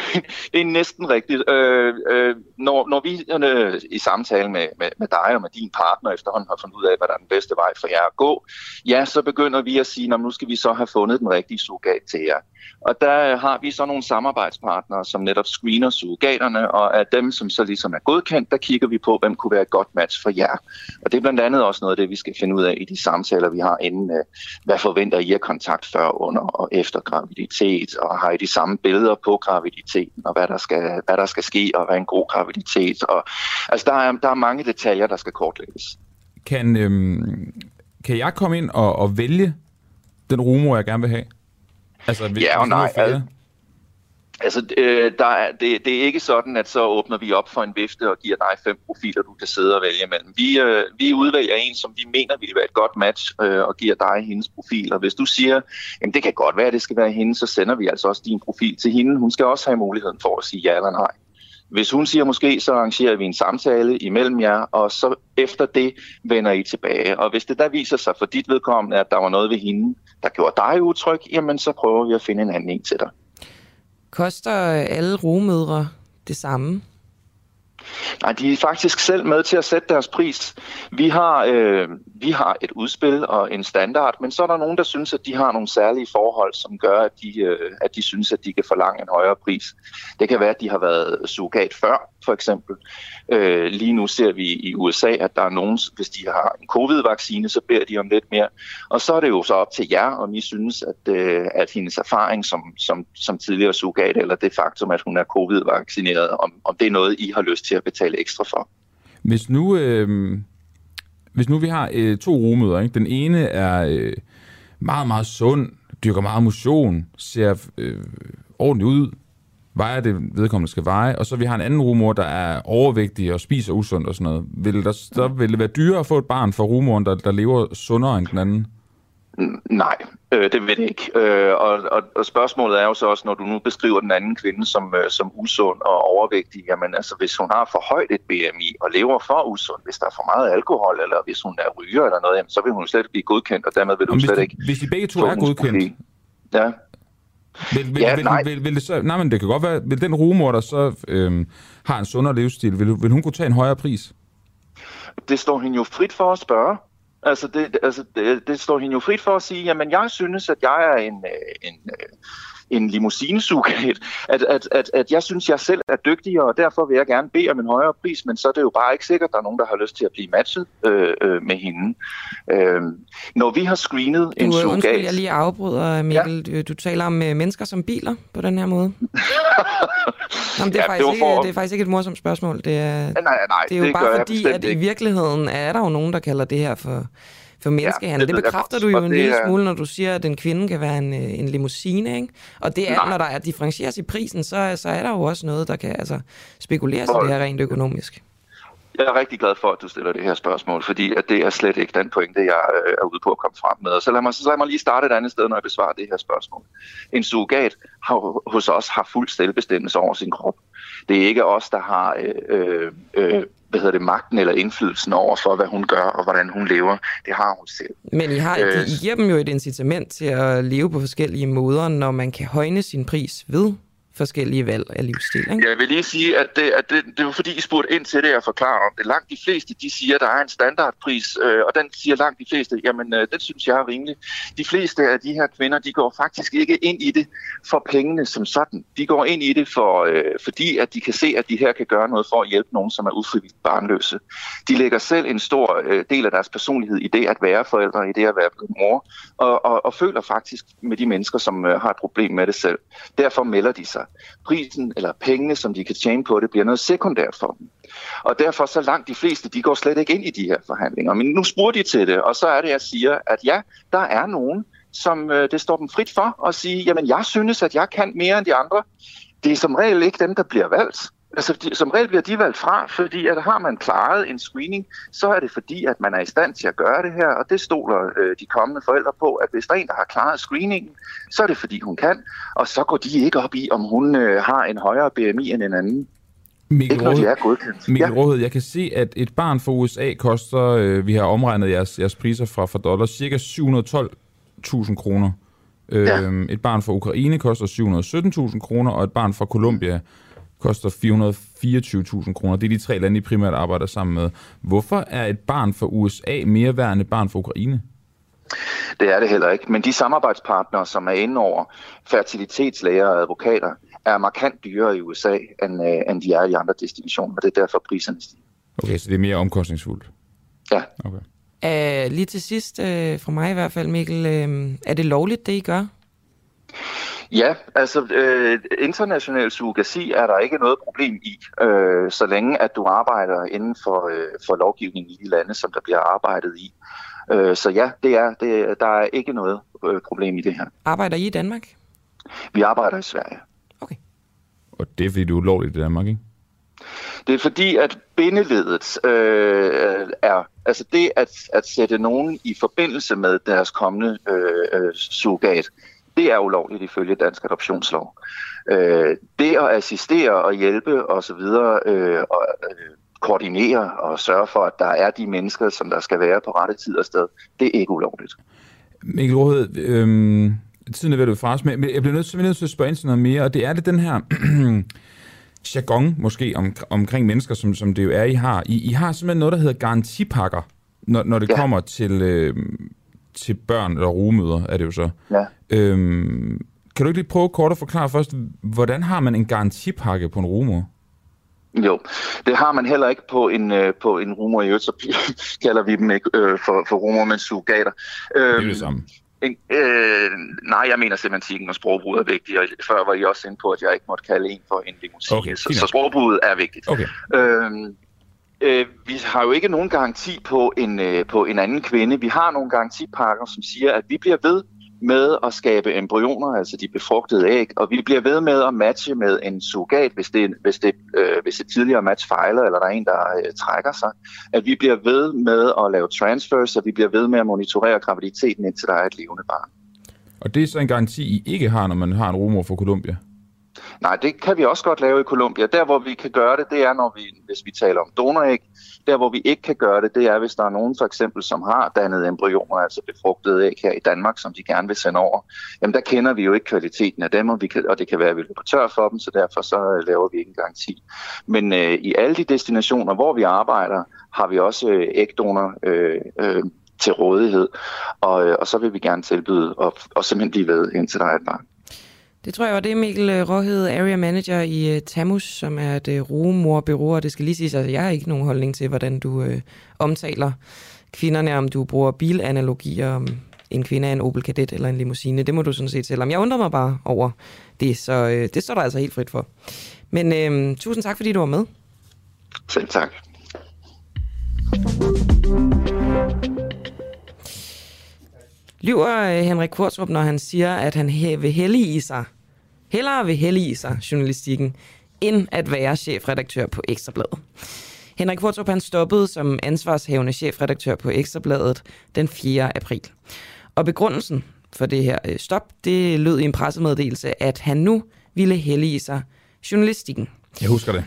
det er næsten rigtigt. Øh, øh, når, når vi øh, i samtale med, med, med dig og med din partner efterhånden har fundet ud af, hvad der er den bedste vej for jer at gå, ja, så begynder vi at sige, nu skal vi så have fundet den rigtige surrogat til jer. Og der øh, har vi så nogle samarbejdspartnere, som netop screener surrogaterne, og af dem, som så ligesom er godkendt, der kigger vi på, hvem kunne være et godt match for jer. Og det er blandt andet også noget af det, vi skal finde ud af i de samtaler, vi har inden. Øh, hvad forventer I at kontakt før, under og efter graviditet? Og har I de samme billeder på graviditeten, og hvad der skal, hvad der skal ske, og hvad er en god graviditet? Og, altså, der er, der er mange detaljer, der skal kortlægges. Kan, øhm, kan jeg komme ind og, og vælge den rumor, jeg gerne vil have? Altså, hvis, ja og nej. Al- altså, øh, der er, det, det er ikke sådan, at så åbner vi op for en vifte og giver dig fem profiler, du kan sidde og vælge mellem. Vi, øh, vi udvælger en, som vi mener vil være et godt match, øh, og giver dig hendes profil. Og hvis du siger, at det kan godt være, at det skal være hende, så sender vi altså også din profil til hende. Hun skal også have muligheden for at sige ja eller nej. Hvis hun siger måske, så arrangerer vi en samtale imellem jer, og så efter det vender I tilbage. Og hvis det der viser sig for dit vedkommende, at der var noget ved hende, der gjorde dig utryg, jamen så prøver vi at finde en anden en til dig. Koster alle rumødre det samme? Nej, de er faktisk selv med til at sætte deres pris. Vi har, øh, vi har et udspil og en standard, men så er der nogen, der synes, at de har nogle særlige forhold, som gør, at de, øh, at de synes, at de kan forlange en højere pris. Det kan være, at de har været surrogat før, for eksempel. Øh, lige nu ser vi i USA, at der er nogen, hvis de har en covid-vaccine, så beder de om lidt mere. Og så er det jo så op til jer, om I synes, at, øh, at hendes erfaring som, som, som tidligere surrogat, eller det faktum, at hun er covid-vaccineret, om, om det er noget, I har lyst til at betale ekstra for. Hvis nu, øh, hvis nu vi har øh, to rummøder, ikke? den ene er øh, meget, meget sund, dyrker meget motion, ser øh, ordentligt ud, vejer det vedkommende skal veje, og så vi har en anden rumor, der er overvægtig og spiser usundt og sådan noget. Vil, der, så vil det være dyrere at få et barn for rumoren, der, der lever sundere end den anden? Nej, øh, det vil det ikke. Øh, og, og, og spørgsmålet er jo så også, når du nu beskriver den anden kvinde som, øh, som usund og overvægtig, jamen altså hvis hun har for højt et BMI og lever for usund, hvis der er for meget alkohol, eller hvis hun er ryger eller noget, jamen, så vil hun slet ikke blive godkendt, og dermed vil du slet de, ikke... Hvis de begge to er godkendt, Ja. Vil, vil, Ja, vil, nej. vil, vil, det så, nej, men det kan godt være, vil den rumor, der så øhm, har en sundere livsstil, vil, vil hun kunne tage en højere pris? det står hende jo frit for at spørge. Altså, det, altså det, det står hende jo frit for at sige, jamen jeg synes, at jeg er en, øh, en, øh, en limousinesugat, at, at, at, at jeg synes, jeg selv er dygtig, og derfor vil jeg gerne bede om en højere pris, men så er det jo bare ikke sikkert, at der er nogen, der har lyst til at blive matchet øh, øh, med hende. Øh, når vi har screenet en Du, sugat... undskyld, jeg lige afbryder, Mikkel. Ja. Du, taler om øh, mennesker som biler på den her måde. Jamen, det, er Ja, faktisk det ikke, for- det er faktisk ikke et morsomt spørgsmål. Det er, Nej, nej, nej, det er jo det bare fordi, at i ikke. virkeligheden er der jo nogen, der kalder det her for, for menneskehandel. det det jeg bekræfter du jo en det lille smule, når du siger, at en kvinde kan være en, øh, en limousine. Ikke? Og det er, Nej. når der er differentieres i prisen, så, så er der jo også noget, der kan altså, spekuleres i Hvor- det her rent økonomisk. Jeg er rigtig glad for, at du stiller det her spørgsmål, fordi at det er slet ikke den pointe, jeg øh, er ude på at komme frem med. Og så lad mig, så lad mig lige starte et andet sted, når jeg besvarer det her spørgsmål. En surrogat har, hos os har fuld selvbestemmelse over sin krop. Det er ikke os, der har øh, øh, øh hvad hedder det, magten eller indflydelsen over for, hvad hun gør og hvordan hun lever. Det har hun selv. Men I, har, øh, I giver dem jo et incitament til at leve på forskellige måder, når man kan højne sin pris ved forskellige valg af livsstil. Ikke? Jeg vil lige sige, at det, at det, det var fordi, I spurgte ind til det, jeg forklarer om det. Langt de fleste, de siger, at der er en standardpris, øh, og den siger langt de fleste, jamen, øh, den synes jeg er rimelig. De fleste af de her kvinder, de går faktisk ikke ind i det for pengene som sådan. De går ind i det, for, øh, fordi at de kan se, at de her kan gøre noget for at hjælpe nogen, som er ufrivilligt barnløse. De lægger selv en stor øh, del af deres personlighed i det at være forældre, i det at være mor, og, og, og føler faktisk med de mennesker, som øh, har et problem med det selv. Derfor melder de sig prisen eller pengene, som de kan tjene på det, bliver noget sekundært for dem. Og derfor så langt de fleste, de går slet ikke ind i de her forhandlinger. Men nu spurgte de til det, og så er det, jeg siger, at ja, der er nogen, som øh, det står dem frit for at sige, jamen jeg synes, at jeg kan mere end de andre. Det er som regel ikke dem, der bliver valgt. Altså, de, som regel bliver de valgt fra, fordi at har man klaret en screening, så er det fordi, at man er i stand til at gøre det her, og det stoler øh, de kommende forældre på, at hvis der er en, der har klaret screeningen, så er det fordi, hun kan, og så går de ikke op i, om hun øh, har en højere BMI end en anden. Mikkel ikke når de er godkendt. Mikkel ja. Råhed, jeg kan se, at et barn fra USA koster, øh, vi har omregnet jeres, jeres priser fra, fra dollar, cirka 712.000 kroner. Ja. Øh, et barn fra Ukraine koster 717.000 kroner, og et barn fra Colombia koster 424.000 kroner. Det er de tre lande, I primært arbejder sammen med. Hvorfor er et barn fra USA mere værd end et barn fra Ukraine? Det er det heller ikke. Men de samarbejdspartnere, som er inde over fertilitetslæger og advokater, er markant dyrere i USA, end, øh, end de er i andre destinationer. Det er derfor priserne stiger. Okay, så det er mere omkostningsfuldt? Ja. Okay. Uh, lige til sidst, uh, fra mig i hvert fald, Mikkel, uh, er det lovligt, det I gør? Ja, altså øh, international surrogasi er der ikke noget problem i, øh, så længe at du arbejder inden for, øh, for lovgivningen i de lande, som der bliver arbejdet i. Øh, så ja, det er, det, der er ikke noget øh, problem i det her. Arbejder I i Danmark? Vi arbejder i Sverige. Okay. Og det er fordi, du er ulovligt i Danmark, ikke? Det er fordi, at bindeledet øh, er, altså det at, at sætte nogen i forbindelse med deres kommende øh, øh, surrogat, det er ulovligt ifølge dansk adoptionslov. Øh, det at assistere og hjælpe osv., øh, og, øh, koordinere og sørge for, at der er de mennesker, som der skal være på rette tid og sted, det er ikke ulovligt. Mikkel Råhed, øh, tiden er ved at fra os, men jeg bliver nødt, nødt til at spørge ind til noget mere, og det er det den her jargon måske om, omkring mennesker, som, som det jo er, I har. I, I har simpelthen noget, der hedder garantipakker, når, når det ja. kommer til, øh, til børn eller rumøder, er det jo så. Ja. Øhm, kan du ikke lige prøve kort at forklare først, hvordan har man en garantipakke på en rumor? Jo, det har man heller ikke på en, øh, på en rumor i øvrigt, så kalder vi dem ikke øh, for, for rumor, men surrogater. Øhm, det er det samme. En, øh, nej, jeg mener semantikken og sprogbruget er vigtigt, og før var I også inde på, at jeg ikke måtte kalde en for en limousine, okay, så, så sprogbruget er vigtigt. Okay. Øhm, øh, vi har jo ikke nogen garanti på en, øh, på en anden kvinde. Vi har nogle garantipakker, som siger, at vi bliver ved med at skabe embryoner, altså de befrugtede æg, og vi bliver ved med at matche med en surrogat, hvis det, hvis det, øh, hvis det tidligere match fejler, eller der er en, der øh, trækker sig. At vi bliver ved med at lave transfers, og vi bliver ved med at monitorere graviditeten, indtil der er et levende barn. Og det er så en garanti, I ikke har, når man har en rumor fra Colombia? Nej, det kan vi også godt lave i Colombia. Der, hvor vi kan gøre det, det er, når vi, hvis vi taler om donoræg. Der, hvor vi ikke kan gøre det, det er, hvis der er nogen, for eksempel, som har dannet embryoner, altså befrugtede æg her i Danmark, som de gerne vil sende over. Jamen, der kender vi jo ikke kvaliteten af dem, og, vi kan, og det kan være, at vi løber tør for dem, så derfor så øh, laver vi ikke en garanti. Men øh, i alle de destinationer, hvor vi arbejder, har vi også øh, ægdonor øh, øh, til rådighed, og, øh, og så vil vi gerne tilbyde og, og simpelthen blive ved, indtil der er et barn. Det tror jeg var det, Mikkel øh, Råhed, Area Manager i uh, Tamus, som er et uh, øh, og det skal lige siges, at altså, jeg har ikke nogen holdning til, hvordan du uh, omtaler kvinderne, om du bruger bilanalogier, om en kvinde er en Opel Kadett eller en limousine. Det må du sådan set selv om. Jeg undrer mig bare over det, så uh, det står der altså helt frit for. Men uh, tusind tak, fordi du var med. Selv tak. Lyver øh, Henrik Kvartrup, når han siger, at han vil i sig, hellere vil i sig journalistikken, end at være chefredaktør på Ekstrabladet. Henrik Fortrup han stoppede som ansvarshavende chefredaktør på Ekstrabladet den 4. april. Og begrundelsen for det her øh, stop, det lød i en pressemeddelelse, at han nu ville hellige sig journalistikken. Jeg husker det.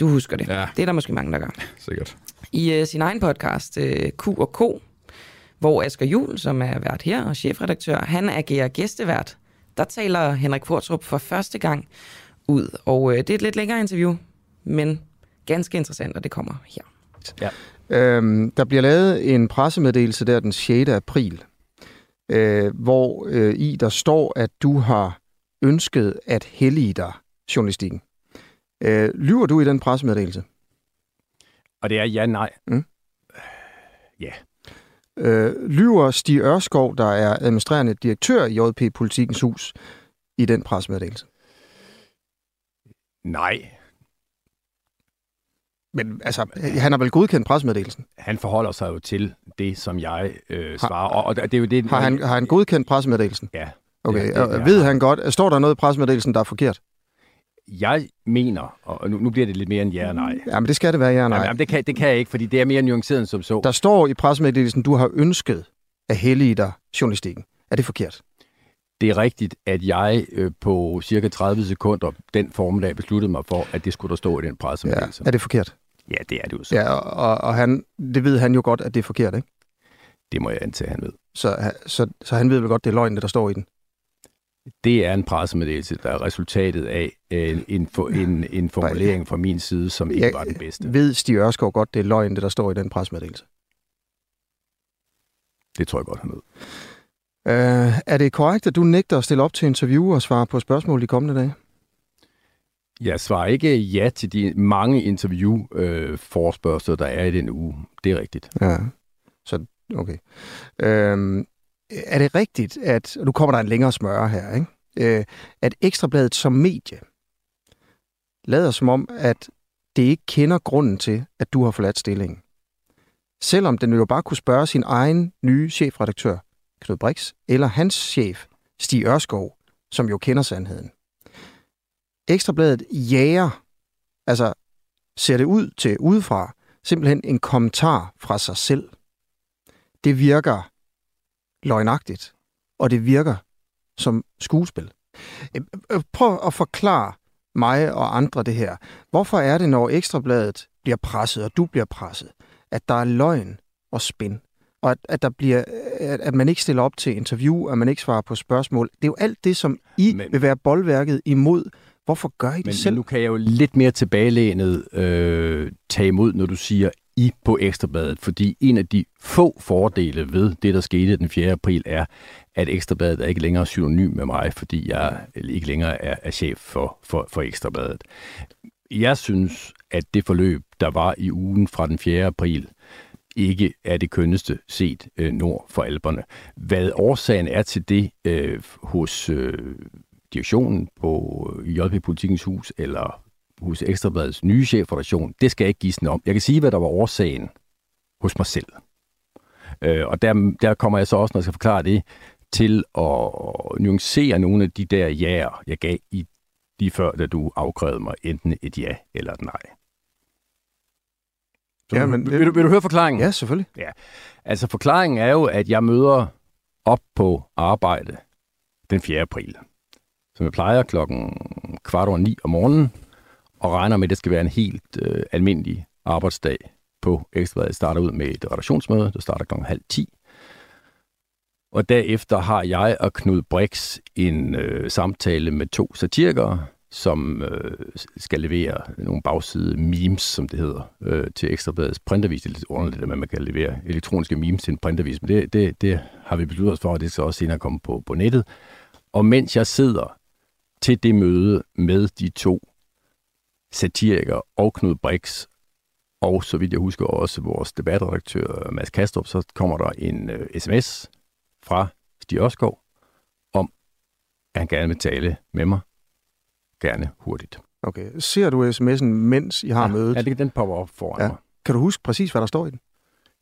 Du husker det. Ja. Det er der måske mange, der gør. Sikkert. I øh, sin egen podcast, øh, Q&K, hvor Asger Jul, som er vært her og chefredaktør, han agerer gæstevært. Der taler Henrik Fortrup for første gang ud, og øh, det er et lidt længere interview, men ganske interessant, og det kommer her. Ja. Øhm, der bliver lavet en pressemeddelelse der den 6. april, øh, hvor øh, i der står, at du har ønsket at hellige dig journalistikken. Øh, lyver du i den pressemeddelelse? Og det er ja, nej. Mm. Ja. Øh, lyver Stig Ørskov, der er administrerende direktør i JP Politikens Hus, i den pressemeddelelse? Nej. Men altså, han har vel godkendt pressemeddelelsen? Han forholder sig jo til det, som jeg øh, svarer. Og, og det er jo det, Har han, har han godkendt pressemeddelelsen? Ja. Okay, Det- det, det- ved han godt, står der noget i pressemeddelelsen, der er forkert? Jeg mener, og nu, nu bliver det lidt mere en ja og nej. Jamen, det skal det være, ja og nej. Jamen, jamen, det, kan, det kan jeg ikke, fordi det er mere nuanceret end som så. Der står i pressemeddelelsen, du har ønsket at hellige dig journalistikken. Er det forkert? Det er rigtigt, at jeg øh, på cirka 30 sekunder den formiddag besluttede mig for, at det skulle der stå i den Ja. pressemeddelelse. Er det forkert? Ja, det er det jo så. Ja, og, og han, det ved han jo godt, at det er forkert, ikke? Det må jeg antage, han ved. Så, så, så han ved vel godt, det er løgn, der står i den. Det er en pressemeddelelse, der er resultatet af en, en, for, en, en formulering fra min side, som ikke Jeg var den bedste. Ved Stig Ørskov godt, det er løgn, det der står i den pressemeddelelse? Det tror jeg godt, han ved. Uh, er det korrekt, at du nægter at stille op til interview og svare på spørgsmål de kommende dage? Jeg svarer ikke ja til de mange interview-forspørgsler, der er i den uge. Det er rigtigt. Ja, så okay. Øhm, er det rigtigt, at, og nu kommer der en længere smøre her, ikke? Øh, at Ekstrabladet som medie lader som om, at det ikke kender grunden til, at du har forladt stillingen. Selvom den jo bare kunne spørge sin egen nye chefredaktør, Knud Brix, eller hans chef, Stig Ørskov, som jo kender sandheden. Ekstrabladet jager, altså ser det ud til udefra, simpelthen en kommentar fra sig selv. Det virker løgnagtigt, og det virker som skuespil. Øh, øh, Prøv at forklare mig og andre det her. Hvorfor er det, når Ekstrabladet bliver presset, og du bliver presset, at der er løgn og spin, og at, at, der bliver, at, at man ikke stiller op til interview, at man ikke svarer på spørgsmål. Det er jo alt det, som I Men... vil være boldværket imod. Hvorfor gør I det Men, selv? men nu kan jeg jo lidt mere tilbagelænet øh, tage imod, når du siger i på Ekstrabladet, fordi en af de få fordele ved det, der skete den 4. april, er, at Ekstrabladet er ikke længere synonym med mig, fordi jeg ikke længere er, er chef for, for, for Ekstrabladet. Jeg synes, at det forløb, der var i ugen fra den 4. april, ikke er det kønneste set øh, nord for alberne. Hvad årsagen er til det øh, hos øh, direktionen på øh, JP Politikens Hus eller hos Ekstrabladets nye chefredaktion, det skal jeg ikke gisne om. Jeg kan sige, hvad der var årsagen hos mig selv. Øh, og der, der kommer jeg så også, når jeg skal forklare det, til at nuancere nogle af de der ja'er, jeg gav i lige før, da du afkrævede mig enten et ja eller et nej. Så, Ja, ja, men det- vil, du, vil du høre forklaringen? Ja, selvfølgelig. Altså forklaringen er jo, at jeg møder op på arbejde den 4. april, som jeg plejer klokken kvart over ni om morgenen, og regner med, at det skal være en helt øh, almindelig arbejdsdag på Ekstrabladet. Jeg starter ud med et redaktionsmøde, der starter klokken halv ti. Og derefter har jeg og Knud Brix en øh, samtale med to satirikere, som øh, skal levere nogle bagside memes, som det hedder, øh, til Ekstrabladets printavis. Det er lidt underligt, at man kan levere elektroniske memes til en printavis, men det, det, det har vi besluttet os for, og det skal også senere komme på, på nettet. Og mens jeg sidder til det møde med de to satirikere og Knud Brix, og så vidt jeg husker også vores debatredaktør Mads Kastrup, så kommer der en øh, sms fra Stig Ørskov om, at han gerne vil tale med mig. Gerne hurtigt. Okay. Ser du sms'en, mens I har mødet? Ja, det, den popper op foran Ja. ja. mig. Kan du huske præcis, hvad der står i den?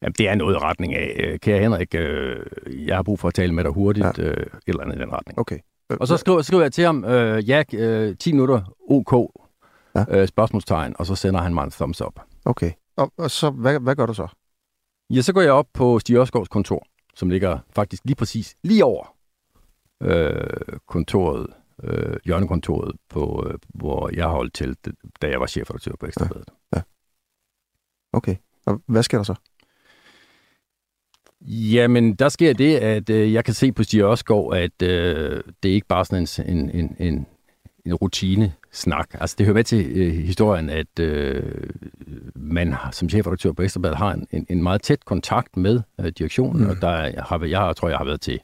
Jamen, det er noget i retning af, øh, kære Henrik, øh, jeg har brug for at tale med dig hurtigt, Ja. ja. øh, et eller andet i den retning. Okay. Øh, Og så skriver, skriver jeg til ham, øh, ja, øh, 10 minutter, OK, Ja. øh, spørgsmålstegn, og så sender han mig en thumbs up. Okay. Og, og så, hvad, hvad gør du så? Ja, så går jeg op på Stig Ørskov kontor, som ligger faktisk lige præcis lige over øh, kontoret, øh, hjørnekontoret, på, øh, hvor jeg holdt til, da jeg var chefredaktør på Ekstrabladet. Ja, ja. Okay. Og hvad sker der så? Jamen, der sker det, at øh, jeg kan se på Stig Ørskov, at øh, det er ikke bare sådan en, en, en, en rutine snak. Altså, det hører med til øh, historien, at øh, man som chefredaktør på Ekstrabladet har en, en, en meget tæt kontakt med øh, direktionen, mm. og der har, jeg tror, jeg har været til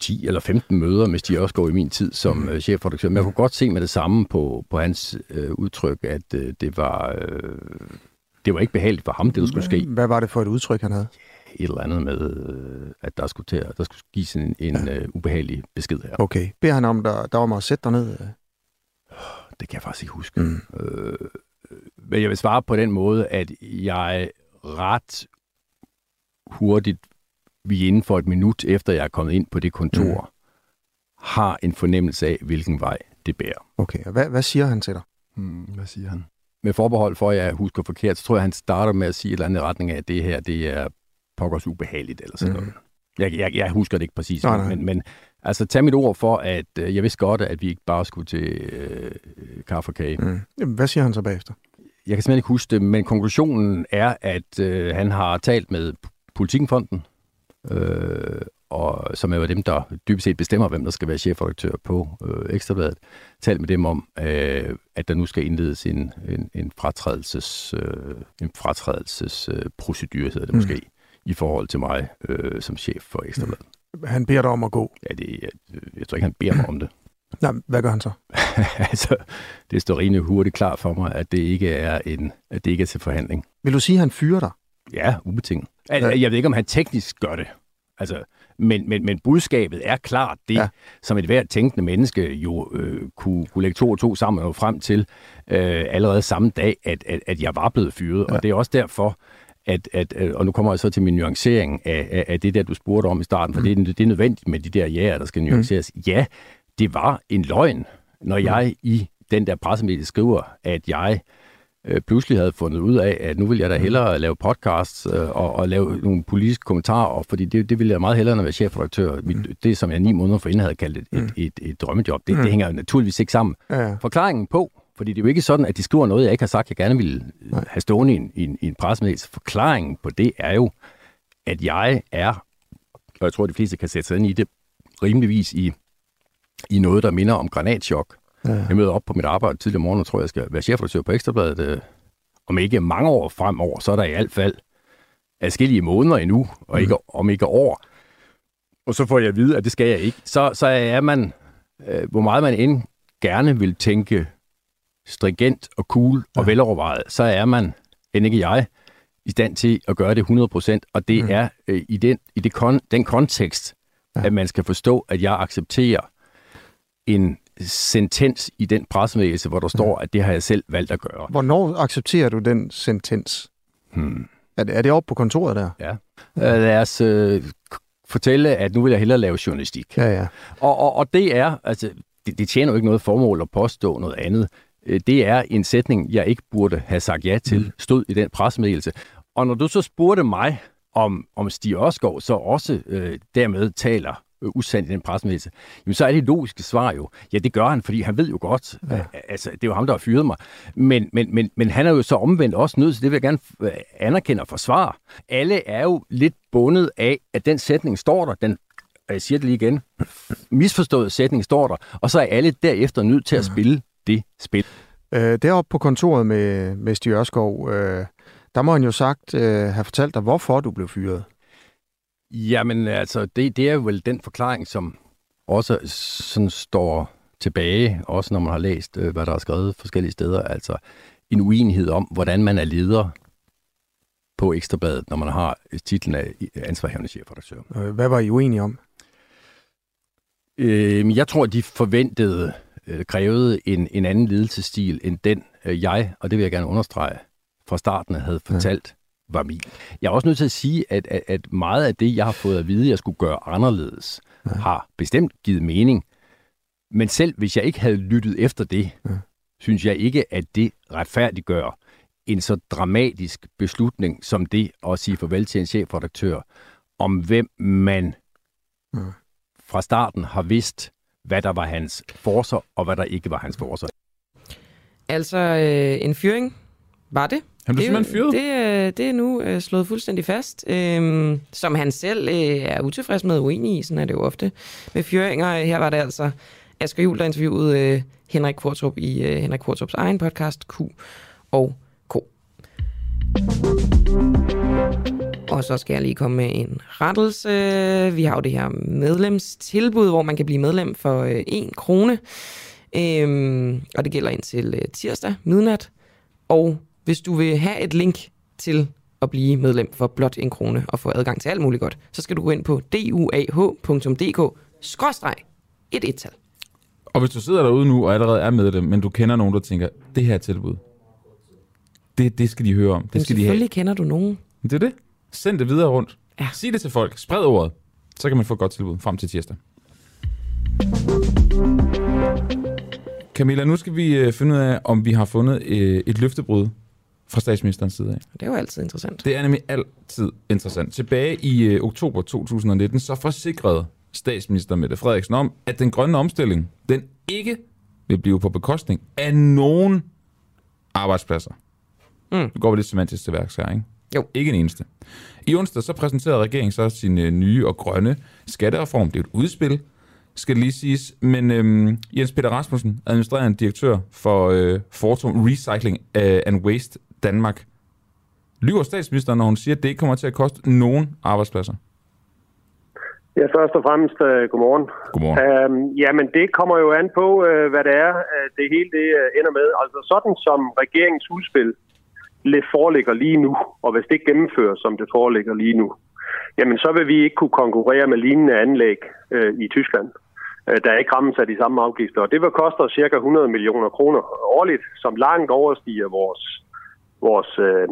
10 eller 15 møder med Stig Ørskov i min tid som mm. øh, chefredaktør. Men jeg kunne godt se med det samme på, på hans øh, udtryk, at øh, det var... Øh, det var ikke behageligt for ham, det der skulle ske. Hvad var det for et udtryk, han havde? Et eller andet med, øh, at der skulle, til, der skulle gives en, en ja. uh, ubehagelig besked her. Okay. Beder han om, der, der var mig at sætte dig ned? Det kan jeg faktisk ikke huske. Mm. Øh, men jeg vil svare på den måde, at jeg ret hurtigt, vi inden for et minut efter jeg er kommet ind på det kontor, mm. har en fornemmelse af, hvilken vej det bærer. Okay, og hvad, hvad siger han til dig? Hmm, hvad siger han? med forbehold for, at jeg husker forkert, så tror jeg, han starter med at sige et eller andet retning af, at det her, det er pokkers ubehageligt, eller sådan mm. noget. Jeg, jeg, jeg husker det ikke præcis, nej, nej. Men, men altså tag mit ord for, at øh, jeg vidste godt, at vi ikke bare skulle til øh, kaffe og kage. Mm. Jamen, hvad siger han så bagefter? Jeg kan simpelthen ikke huske det, men konklusionen er, at øh, han har talt med Politikenfonden, øh, og som er jo dem, der dybest set bestemmer, hvem der skal være chefredaktør på øh, Ekstrabladet, talt med dem om, øh, at der nu skal indledes en, en, en fratrædelses, øh, en fratrædelsesprocedure, øh, hedder det mm. I forhold til mig øh, som chef for Ekstrabladet. Mm. Han beder dig om at gå? Ja, det, jeg, jeg tror ikke, han beder mig om det. Nej, hvad gør han så? altså, det står rimelig hurtigt klar for mig, at det ikke er en, at det ikke er til forhandling. Vil du sige, at han fyrer dig? Ja, ubetinget. Altså, jeg ved ikke, om han teknisk gør det. Altså, men, men, men budskabet er klart det, ja. som et hvert tænkende menneske jo øh, kunne, kunne lægge to og to sammen og frem til øh, allerede samme dag, at, at, at jeg var blevet fyret. Ja. Og det er også derfor, at, at, og nu kommer jeg så til min nuancering af, af, af det der, du spurgte om i starten, for mm. det, er, det er nødvendigt med de der ja, der skal mm. nuanceres. Mm. Ja, det var en løgn, når mm. jeg i den der pressemedie skriver, at jeg øh, pludselig havde fundet ud af, at nu vil jeg da mm. hellere lave podcasts øh, og, og lave nogle politiske kommentarer, fordi det, det ville jeg meget hellere, end at være chefredaktør. Mm. Det, som jeg ni måneder forinden havde kaldt et, et, et, et drømmejob, det, mm. det hænger naturligvis ikke sammen. Ja. Forklaringen på, fordi det er jo ikke sådan, at de skriver noget, jeg ikke har sagt, jeg gerne ville Nej. have stående i en, i en, i en pressemeddelelse. Forklaringen på det er jo, at jeg er, og jeg tror, de fleste kan sætte sig ind i det, rimeligvis i, i noget, der minder om granatschok. Ja. Jeg møder op på mit arbejde tidligere morgen, og tror, jeg skal være chefredaktør på Ekstrabladet. Øh, om ikke mange år fremover, så er der i hvert fald adskillige måneder endnu, og ikke, mm. om ikke år. Og så får jeg at vide, at det skal jeg ikke. Så, så er man, øh, hvor meget man end gerne vil tænke stringent og cool og ja. velovervejet, så er man, end ikke jeg, i stand til at gøre det 100%, og det mm. er øh, i, den, i det kon, den kontekst, ja. at man skal forstå, at jeg accepterer en sentens i den pressemeddelelse, hvor der står, at det har jeg selv valgt at gøre. Hvornår accepterer du den sentens? Hmm. Er, det, er det oppe på kontoret der? Ja. Uh, lad os uh, fortælle, at nu vil jeg hellere lave journalistik. Ja, ja. Og, og, og det er, altså, det, det tjener jo ikke noget formål at påstå noget andet. Uh, det er en sætning, jeg ikke burde have sagt ja til, hmm. stod i den pressemeddelelse. Og når du så spurgte mig, om, om Stig Ørskov så også øh, dermed taler øh, usandt i den pressemeddelelse, jamen så er det logiske svar jo, ja det gør han, fordi han ved jo godt, ja. altså det er jo ham, der har fyret mig, men, men, men, men han er jo så omvendt også nødt til, det vil jeg gerne øh, anerkende og forsvare. Alle er jo lidt bundet af, at den sætning står der, den og jeg siger det lige igen, misforstået sætning står der, og så er alle derefter nødt til at spille det spil. Øh, deroppe på kontoret med, med Stig Ørskov, øh, der må han jo sagt øh, have fortalt dig, hvorfor du blev fyret. Jamen altså, det, det er vel den forklaring, som også sådan står tilbage, også når man har læst, øh, hvad der er skrevet forskellige steder. Altså en uenighed om, hvordan man er leder på Ekstrabladet, når man har titlen af ansvarhævende chefredaktør. Øh, hvad var I uenige om? Øh, jeg tror, de forventede, øh, krævede en, en anden ledelsesstil end den, øh, jeg, og det vil jeg gerne understrege, fra starten havde fortalt, var min. Jeg er også nødt til at sige, at, at, at meget af det, jeg har fået at vide, jeg skulle gøre anderledes, ja. har bestemt givet mening. Men selv hvis jeg ikke havde lyttet efter det, ja. synes jeg ikke, at det retfærdiggør en så dramatisk beslutning som det at sige farvel til en chefredaktør, om hvem man Mm. fra starten har vidst, hvad der var hans forser, og hvad der ikke var hans forser. Altså, øh, en fyring var det. Han blev det, er simpelthen fyret? Det, øh, det er nu øh, slået fuldstændig fast, øh, som han selv øh, er utilfreds med og uenig i. Sådan er det jo ofte med fyringer. Her var det altså Asger Juhl, der interviewede øh, Henrik Kvartrup i øh, Henrik Kvartrups egen podcast, Q og K. Og så skal jeg lige komme med en rettelse. Vi har jo det her medlemstilbud, hvor man kan blive medlem for øh, 1 krone. Øhm, og det gælder indtil øh, tirsdag midnat. Og hvis du vil have et link til at blive medlem for blot en krone og få adgang til alt muligt godt, så skal du gå ind på duah.dk skråstreg et et-tal. Og hvis du sidder derude nu og allerede er medlem, men du kender nogen, der tænker, det her er tilbud, det, det skal de høre om. Det Men skal de have. kender du nogen. Det er det. Send det videre rundt. Ja. Sig det til folk. Spred ordet. Så kan man få et godt tilbud frem til tirsdag. Camilla, nu skal vi øh, finde ud af, om vi har fundet øh, et løftebrud fra statsministerens side af. Det er jo altid interessant. Det er nemlig altid interessant. Tilbage i øh, oktober 2019, så forsikrede statsminister Mette Frederiksen om, at den grønne omstilling, den ikke vil blive på bekostning af nogen arbejdspladser. Mm. Nu går vi lidt semantisk til værks her, ikke? Jo. Ikke en eneste. I onsdag så præsenterede regeringen så sin øh, nye og grønne skattereform. Det er et udspil, skal lige siges. Men øhm, Jens Peter Rasmussen, administrerende direktør for øh, Fortum Recycling øh, and Waste Danmark, lyver statsministeren, når hun siger, at det ikke kommer til at koste nogen arbejdspladser. Ja, først og fremmest uh, godmorgen. Godmorgen. Øhm, jamen, det kommer jo an på, uh, hvad det er, uh, det hele det uh, ender med. Altså sådan som regeringens udspil foreligger lige nu, og hvis det ikke gennemføres, som det foreligger lige nu, jamen så vil vi ikke kunne konkurrere med lignende anlæg øh, i Tyskland, øh, der ikke rammes af de samme afgifter. Og det vil koste os cirka 100 millioner kroner årligt, som langt overstiger vores vores, øh,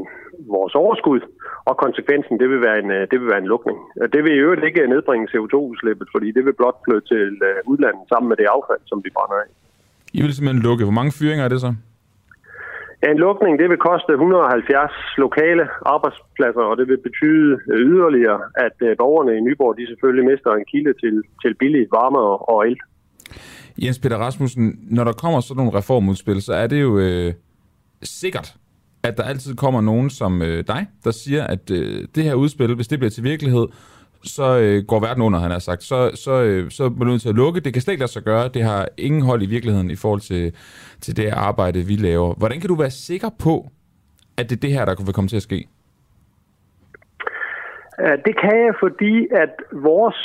vores overskud, og konsekvensen det vil være en, øh, det vil være en lukning. Og Det vil i øvrigt ikke nedbringe CO2-udslippet, fordi det vil blot flytte til øh, udlandet sammen med det affald, som vi brænder af. I vil simpelthen lukke. Hvor mange fyringer er det så? En lukning det vil koste 170 lokale arbejdspladser, og det vil betyde yderligere, at øh, borgerne i Nyborg de selvfølgelig mister en kilde til, til billig varme og, og el. Jens Peter Rasmussen, når der kommer sådan nogle reformudspil, så er det jo øh, sikkert, at der altid kommer nogen som øh, dig, der siger, at øh, det her udspil, hvis det bliver til virkelighed, så øh, går verden under, han har sagt. Så, så, øh, så er man nødt til at lukke. Det kan slet ikke lade sig gøre. Det har ingen hold i virkeligheden i forhold til, til det arbejde, vi laver. Hvordan kan du være sikker på, at det er det her, der vil komme til at ske? Det kan jeg, fordi at vores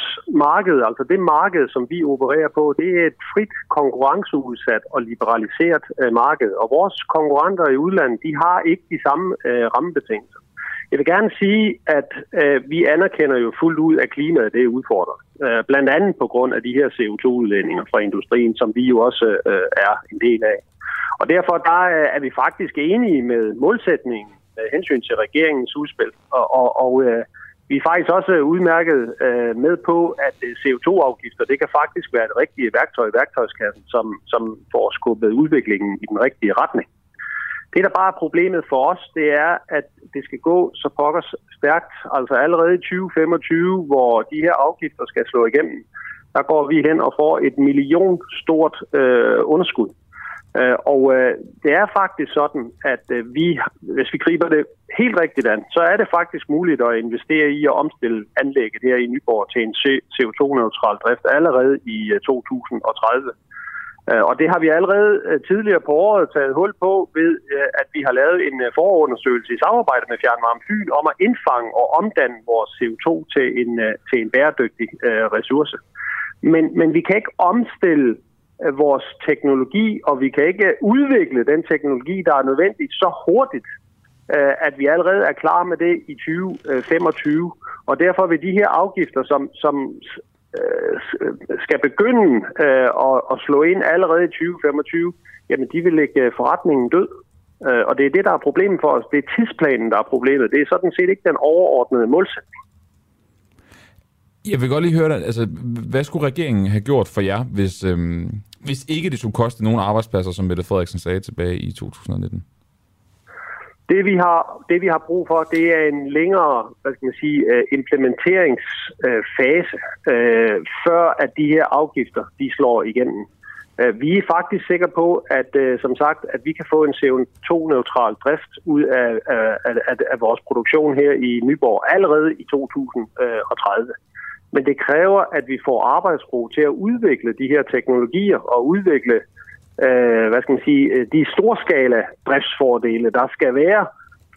marked, altså det marked, som vi opererer på, det er et frit, konkurrenceudsat og liberaliseret øh, marked. Og vores konkurrenter i udlandet, de har ikke de samme øh, rammebetingelser. Jeg vil gerne sige, at øh, vi anerkender jo fuldt ud, at klimaet det er udfordret. Øh, blandt andet på grund af de her CO2-udledninger fra industrien, som vi jo også øh, er en del af. Og derfor der øh, er vi faktisk enige med målsætningen med hensyn til regeringens udspil. Og, og, og øh, vi er faktisk også udmærket øh, med på, at øh, CO2-afgifter, det kan faktisk være et rigtigt værktøj i værktøjskassen, som, som får skubbet udviklingen i den rigtige retning. Det, der bare er problemet for os, det er, at det skal gå så pokkers stærkt. Altså allerede i 2025, hvor de her afgifter skal slå igennem, der går vi hen og får et million stort øh, underskud. Øh, og øh, det er faktisk sådan, at øh, vi, hvis vi griber det helt rigtigt an, så er det faktisk muligt at investere i at omstille anlægget her i Nyborg til en CO2-neutral drift allerede i øh, 2030. Øh, og det har vi allerede øh, tidligere på året taget hul på ved, øh, at vi har lavet en forundersøgelse i samarbejde med Fjernvarme Fyn om at indfange og omdanne vores CO2 til en, til en bæredygtig ressource. Men, men vi kan ikke omstille vores teknologi, og vi kan ikke udvikle den teknologi, der er nødvendig så hurtigt, at vi allerede er klar med det i 2025. Og derfor vil de her afgifter, som, som Øh, skal begynde øh, at, at slå ind allerede i 2025, jamen de vil lægge øh, forretningen død. Øh, og det er det, der er problemet for os. Det er tidsplanen, der er problemet. Det er sådan set ikke den overordnede målsætning. Jeg vil godt lige høre dig, altså, hvad skulle regeringen have gjort for jer, hvis, øhm, hvis ikke det skulle koste nogen arbejdspladser, som Mette Frederiksen sagde tilbage i 2019? Det vi, har, det, vi har brug for, det er en længere hvad skal man sige, øh, implementeringsfase, øh, før at de her afgifter de slår igennem. Øh, vi er faktisk sikre på, at som sagt, at vi kan få en CO2-neutral drift ud af, af, af, af vores produktion her i Nyborg allerede i 2030. Men det kræver, at vi får arbejdsro til at udvikle de her teknologier og udvikle øh, Øh, hvad skal man sige, øh, de storskala driftsfordele, der skal være,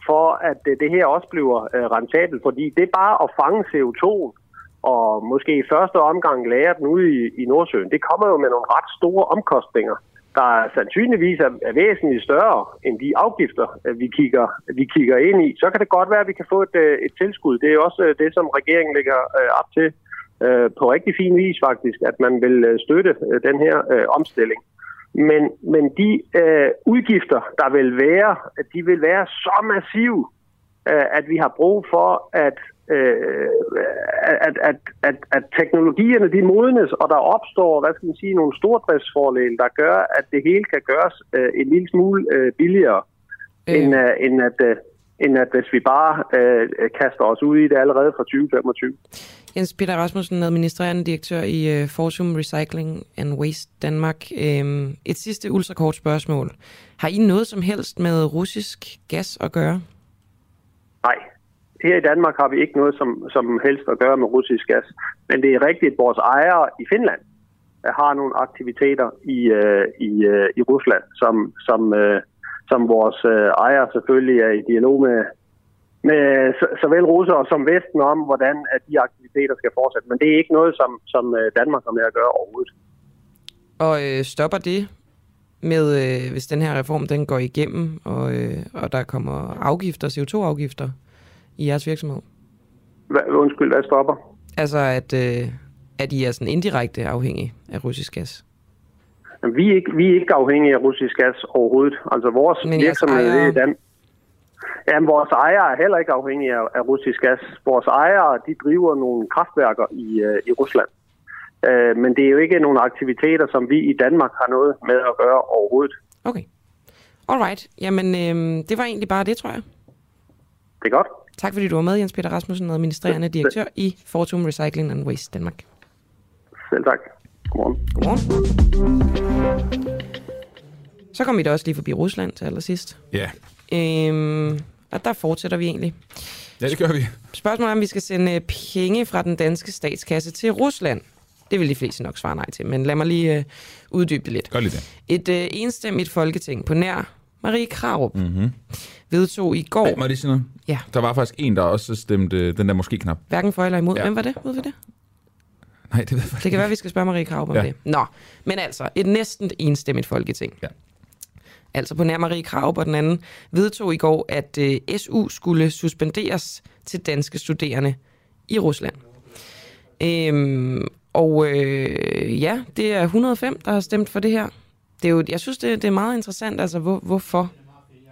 for at øh, det her også bliver øh, rentabelt. Fordi det er bare at fange CO2 og måske i første omgang lære den ude i, i Nordsøen. Det kommer jo med nogle ret store omkostninger, der sandsynligvis er, er væsentligt større end de afgifter, vi kigger, vi kigger ind i. Så kan det godt være, at vi kan få et, et tilskud. Det er også det, som regeringen lægger øh, op til øh, på rigtig fin vis faktisk, at man vil støtte øh, den her øh, omstilling. Men, men de øh, udgifter, der vil være, de vil være så massive, øh, at vi har brug for, at, øh, at, at, at, at teknologierne de modnes, og der opstår, hvad skal man sige, nogle stordriftsfordele, der gør, at det hele kan gøres øh, en lille smule øh, billigere, øh. End, øh, end, at, øh, end at hvis vi bare øh, kaster os ud i det allerede fra 2025. Jens Peter Rasmussen, administrerende direktør i uh, Forsum Recycling and Waste Danmark. Um, et sidste ultrakort spørgsmål. Har I noget som helst med russisk gas at gøre? Nej. Her i Danmark har vi ikke noget som, som helst at gøre med russisk gas. Men det er rigtigt, at vores ejere i Finland har nogle aktiviteter i, uh, i, uh, i Rusland, som, som, uh, som vores uh, ejere selvfølgelig er i dialog med, med såvel russere som Vesten om, hvordan at de aktiviteter skal fortsætte. Men det er ikke noget, som, som Danmark har med at gøre overhovedet. Og øh, stopper det med, øh, hvis den her reform den går igennem, og, øh, og der kommer afgifter, CO2-afgifter i jeres virksomhed? Hva, undskyld, hvad stopper? Altså, at, øh, at I er sådan indirekte afhængige af russisk gas? Vi er, ikke, vi er ikke afhængige af russisk gas overhovedet. Altså, vores Men virksomhed ejere... er i Dan Jamen, vores ejere er heller ikke afhængige af, af russisk gas. Vores ejere, de driver nogle kraftværker i, uh, i Rusland. Uh, men det er jo ikke nogle aktiviteter, som vi i Danmark har noget med at gøre overhovedet. Okay. Alright. Jamen, øh, det var egentlig bare det, tror jeg. Det er godt. Tak fordi du var med, Jens Peter Rasmussen, administrerende direktør i Fortum Recycling and Waste Danmark. Selv tak. Godmorgen. Godmorgen. Så kom vi da også lige forbi Rusland til allersidst. Ja. Øhm, og der fortsætter vi egentlig. Ja, det gør vi. Spørgsmålet er, om vi skal sende penge fra den danske statskasse til Rusland. Det vil de fleste nok svare nej til, men lad mig lige øh, uddybe det lidt. Gør lige det. Et øh, enstemmigt folketing på nær Marie Krarup Mm-hmm. vedtog i går... Ej, må jeg lige sige noget? Ja. Der var faktisk en, der også stemte øh, den der måske-knap. Hverken for eller imod. Ja. Hvem var det? Ved vi det? Nej, det ved jeg Det kan være, vi skal spørge Marie Krarup om Ja. det. Nå, men altså, et næsten enstemmigt folketing. Ja. Altså på nær Marie Krarup og den anden, vedtog i går, at øh, SU skulle suspenderes til danske studerende i Rusland. Øhm, og øh, ja, det er 105, der har stemt for det her. Det er jo, jeg synes, det, det er meget interessant, altså hvor, hvorfor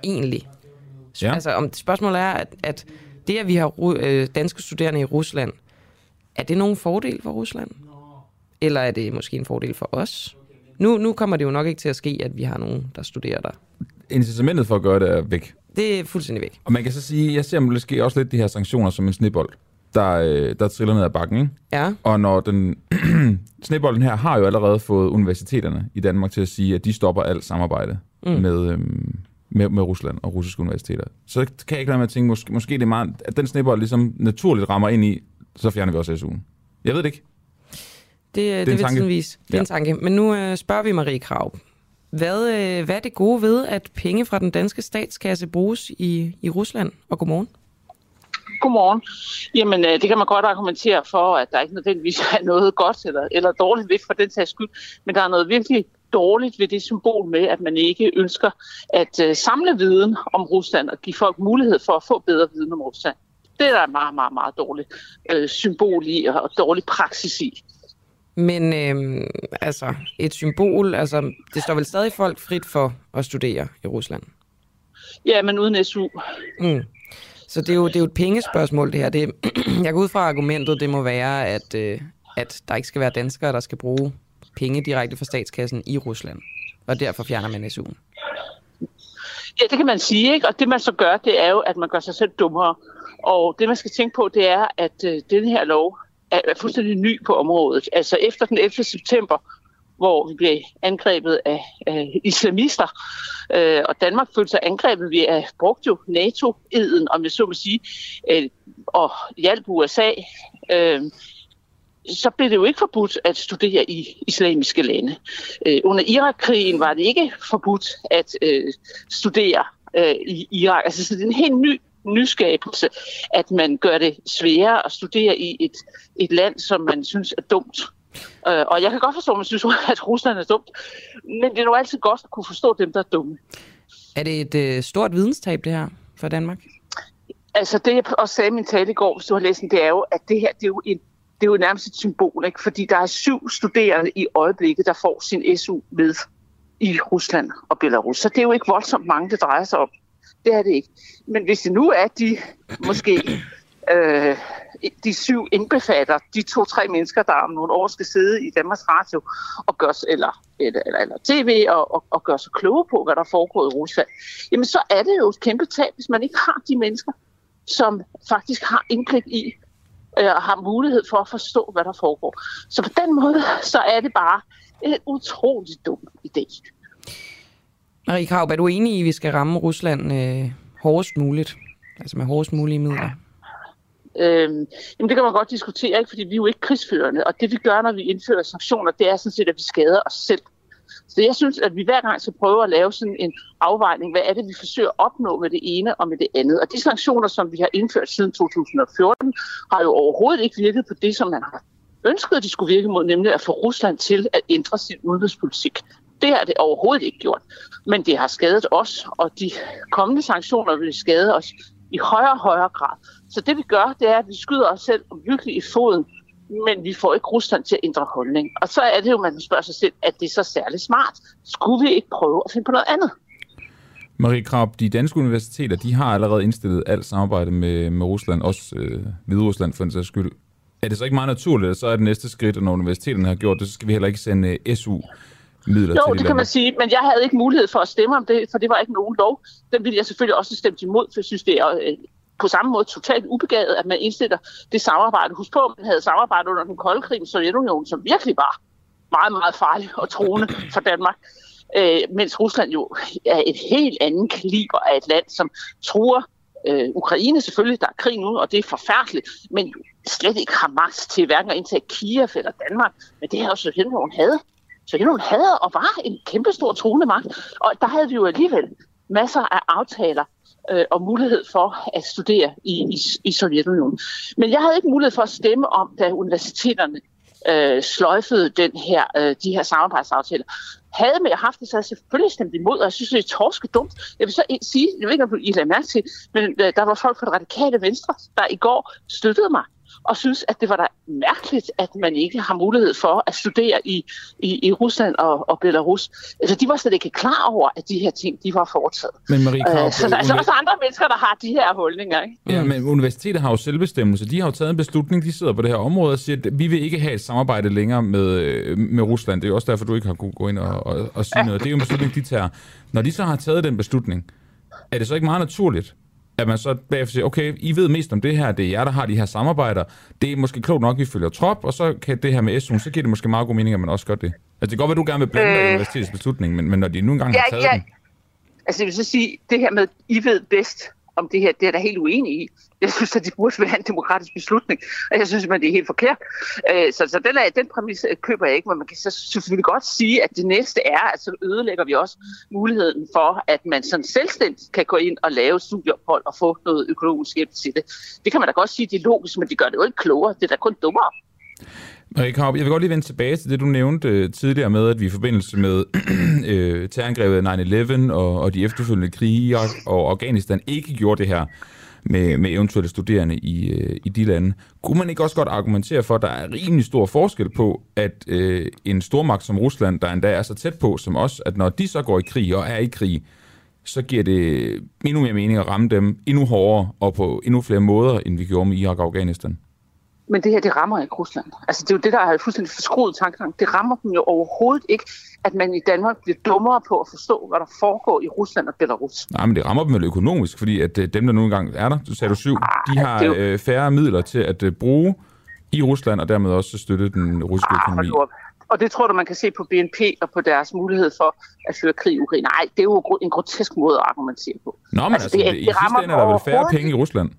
egentlig? Ja. Altså om spørgsmålet er, at, at det, at vi har øh, danske studerende i Rusland, er det nogen fordel for Rusland? Eller er det måske en fordel for os? Nu, nu kommer det jo nok ikke til at ske, at vi har nogen, der studerer der. Incitamentet for at gøre det er væk. Det er fuldstændig væk. Og man kan så sige, jeg ser måske også lidt de her sanktioner som en snebold, der, øh, der triller ned ad bakken. Ikke? Ja. Og når den snebolden her har jo allerede fået universiteterne i Danmark til at sige, at de stopper alt samarbejde Mm. med, øhm, med, med Rusland og russiske universiteter. Så kan jeg ikke lade med at tænke, måske, måske det er meget, at den snebold ligesom naturligt rammer ind i, så fjerner vi også SU'en. Jeg ved det ikke. Det, det, en det vil tanke. tiden vise. Det er Ja. en tanke. Men nu øh, spørger vi Marie Krav. Hvad, øh, hvad er det gode ved, at penge fra den danske statskasse bruges i, i Rusland? Og godmorgen. Godmorgen. Jamen, øh, det kan man godt argumentere for, at der ikke nødvendigvis er noget godt eller, eller dårligt ved for den sags skyld, men der er noget virkelig dårligt ved det symbol med, at man ikke ønsker at øh, samle viden om Rusland og give folk mulighed for at få bedre viden om Rusland. Det er der et meget, meget, meget dårligt øh, symbol i og dårlig praksis i. Men øh, altså, et symbol, altså, det står vel stadig folk frit for at studere i Rusland? Ja, men uden SU. Mm. Så det er, jo, det er jo et pengespørgsmål, det her. Det, jeg går ud fra argumentet, det må være, at, øh, at der ikke skal være danskere, der skal bruge penge direkte fra statskassen i Rusland. Og derfor fjerner man SU'en. Ja, det kan man sige, ikke? Og det man så gør, det er jo, at man gør sig selv dummere. Og det man skal tænke på, det er, at øh, den her lov er, er fuldstændig ny på området. Altså efter den 11. september, hvor vi blev angrebet af, af islamister, øh, og Danmark følte sig angrebet. Vi er, brugte jo NATO-eden, om jeg så må sige, øh, og hjalp USA. Øh, så blev det jo ikke forbudt at studere i islamiske lande. Øh, under Irakkrigen var det ikke forbudt at øh, studere øh, i Irak. Altså, så det er en helt ny nyskabelse, at man gør det sværere at studere i et, et land, som man synes er dumt. Øh, og jeg kan godt forstå, at man synes, at Rusland er dumt, men det er jo altid godt at kunne forstå dem, der er dumme. Er det et øh, stort videnstab, det her for Danmark? Altså det, jeg også sagde i min tale i går, hvis du har læst den, det er jo, at det her det er jo, en, det er jo nærmest et symbol, ikke? fordi der er syv studerende i øjeblikket, der får sin SU med i Rusland og Belarus. Så det er jo ikke voldsomt mange, det drejer sig om. Det er det ikke. Men hvis det nu er de måske øh, de syv indbefatter de to-tre mennesker, der om nogle år skal sidde i Danmarks Radio og gøre, eller, eller, eller, eller tv og, og, og gøre sig kloge på, hvad der foregår i Rusland, jamen så er det jo et kæmpe tab, hvis man ikke har de mennesker, som faktisk har indblik i øh, og har mulighed for at forstå, hvad der foregår. Så på den måde, så er det bare en utrolig dum idé. Marie Kraup, er du enig i, at vi skal ramme Rusland øh, hårdest muligt? Altså med hårdest mulige midler? Øhm, jamen det kan man godt diskutere, ikke? fordi vi er jo ikke krigsførende, og det vi gør, når vi indfører sanktioner, det er sådan set, at vi skader os selv. Så jeg synes, at vi hver gang skal prøve at lave sådan en afvejning, hvad er det, vi forsøger at opnå med det ene og med det andet. Og de sanktioner, som vi har indført siden 2014, har jo overhovedet ikke virket på det, som man har ønsket, at de skulle virke mod, nemlig at få Rusland til at ændre sin udenrigspolitik. Det har det overhovedet ikke gjort. Men det har skadet os, og de kommende sanktioner vil skade os i højere og højere grad. Så det vi gør, det er, at vi skyder os selv virkelig i foden, men vi får ikke Rusland til at ændre holdning. Og så er det jo, man spørger sig selv, at det er så særligt smart. Skulle vi ikke prøve at finde på noget andet? Marie Krab, de danske universiteter, de har allerede indstillet alt samarbejde med, med Rusland, også øh, Hvide Rusland for en sags skyld. Er det så ikke meget naturligt, at så er det næste skridt, at når universiteterne har gjort det, så skal vi heller ikke sende øh, SU midler jo, til det kan man sige, men jeg havde ikke mulighed for at stemme om det, for det var ikke nogen lov. Den ville jeg selvfølgelig også stemme imod, for jeg synes, det er øh, på samme måde totalt ubegavet, at man indstiller det samarbejde. Husk på, man havde samarbejdet under den kolde krig med Sovjetunionen, som virkelig var meget, meget farlig og troende for Danmark. Øh, mens Rusland jo er et helt andet kaliber af et land, som tror øh, Ukraine selvfølgelig, der er krig nu, og det er forfærdeligt, men slet ikke har magt til hverken at indtage Kiev eller Danmark, men det her Sovjetunionen havde. Sovjetunionen havde og var en kæmpestor tronemagt, og der havde vi jo alligevel masser af aftaler øh, og mulighed for at studere i, i, i Sovjetunionen. Men jeg havde ikke mulighed for at stemme om, da universiteterne øh, sløjfede den her, øh, de her samarbejdsaftaler. Havde med haft det, så havde jeg selvfølgelig stemt imod, og jeg synes, det er torske dumt. Jeg vil så sige, jeg ved ikke, om I lader mærke til, men øh, der var folk fra det radikale venstre, der i går støttede mig og synes, at det var da mærkeligt, at man ikke har mulighed for at studere i, i, i Rusland og, og Belarus. Altså, de var slet ikke klar over, at de her ting, de var foretaget. Men Marie Krav, øh, så der er altså også andre mennesker, der har de her holdninger. Ikke? Ja, men universitetet har jo selvbestemmelse. De har jo taget en beslutning, de sidder på det her område og siger, at vi vil ikke have et samarbejde længere med, øh, med Rusland. Det er jo også derfor, du ikke har kunnet gå ind og, og, og sige ja. noget. Det er jo en beslutning, de tager. Når de så har taget den beslutning, er det så ikke meget naturligt, at man så bagefter siger, okay, I ved mest om det her, det er jer, der har de her samarbejder. Det er måske klogt nok, at vi følger trop, og så kan det her med SU, så giver det måske meget god mening, at man også gør det. Altså, det kan godt være, du gerne vil blande øh, universitetets beslutning, men, men når de nu engang ja, har taget ja. den... Altså, jeg vil så sige, det her med, I ved bedst, om det her, det er der helt uenig i. Jeg synes, at det burde være en demokratisk beslutning, og jeg synes, at det er helt forkert. Øh, så, så den, er, den præmis øh, køber jeg ikke, men man kan så selvfølgelig godt sige, at det næste er, at så ødelægger vi også muligheden for, at man sådan selvstændigt kan gå ind og lave studieophold og få noget økonomisk hjælp til det. Det kan man da godt sige, det er logisk, men det gør det jo ikke klogere. Det er da kun dummere. Marie jeg vil godt lige vende tilbage til det, du nævnte øh, tidligere med, at vi i forbindelse med øh, terrorangrebet 9-11 og, og de efterfølgende krige i Irak og Afghanistan ikke gjorde det her med, med eventuelle studerende i, øh, i de lande. Kunne man ikke også godt argumentere for, at der er rimelig stor forskel på, at øh, en stormagt som Rusland, der endda er så tæt på som os, at når de så går i krig og er i krig, så giver det endnu mere mening at ramme dem endnu hårdere og på endnu flere måder, end vi gjorde med Irak og Afghanistan? Men det her, det rammer ikke Rusland. Altså, det er jo det, der er fuldstændig forskruet tankegang. Det rammer dem jo overhovedet ikke, at man i Danmark bliver dummere på at forstå, hvad der foregår i Rusland og Belarus. Nej, men det rammer dem vel økonomisk, fordi at øh, dem, der nu engang er der, du sagde du syv, de har jo- øh, færre midler til at øh, bruge i Rusland, og dermed også støtte den russiske Ah, økonomi. Og det tror du, man kan se på BNP og på deres mulighed for at føre krig i Ukraine. Nej, det er jo en grotesk måde at argumentere på. Nå, men altså, altså det- det, det i sidste rammer ende er der vel færre penge i Rusland.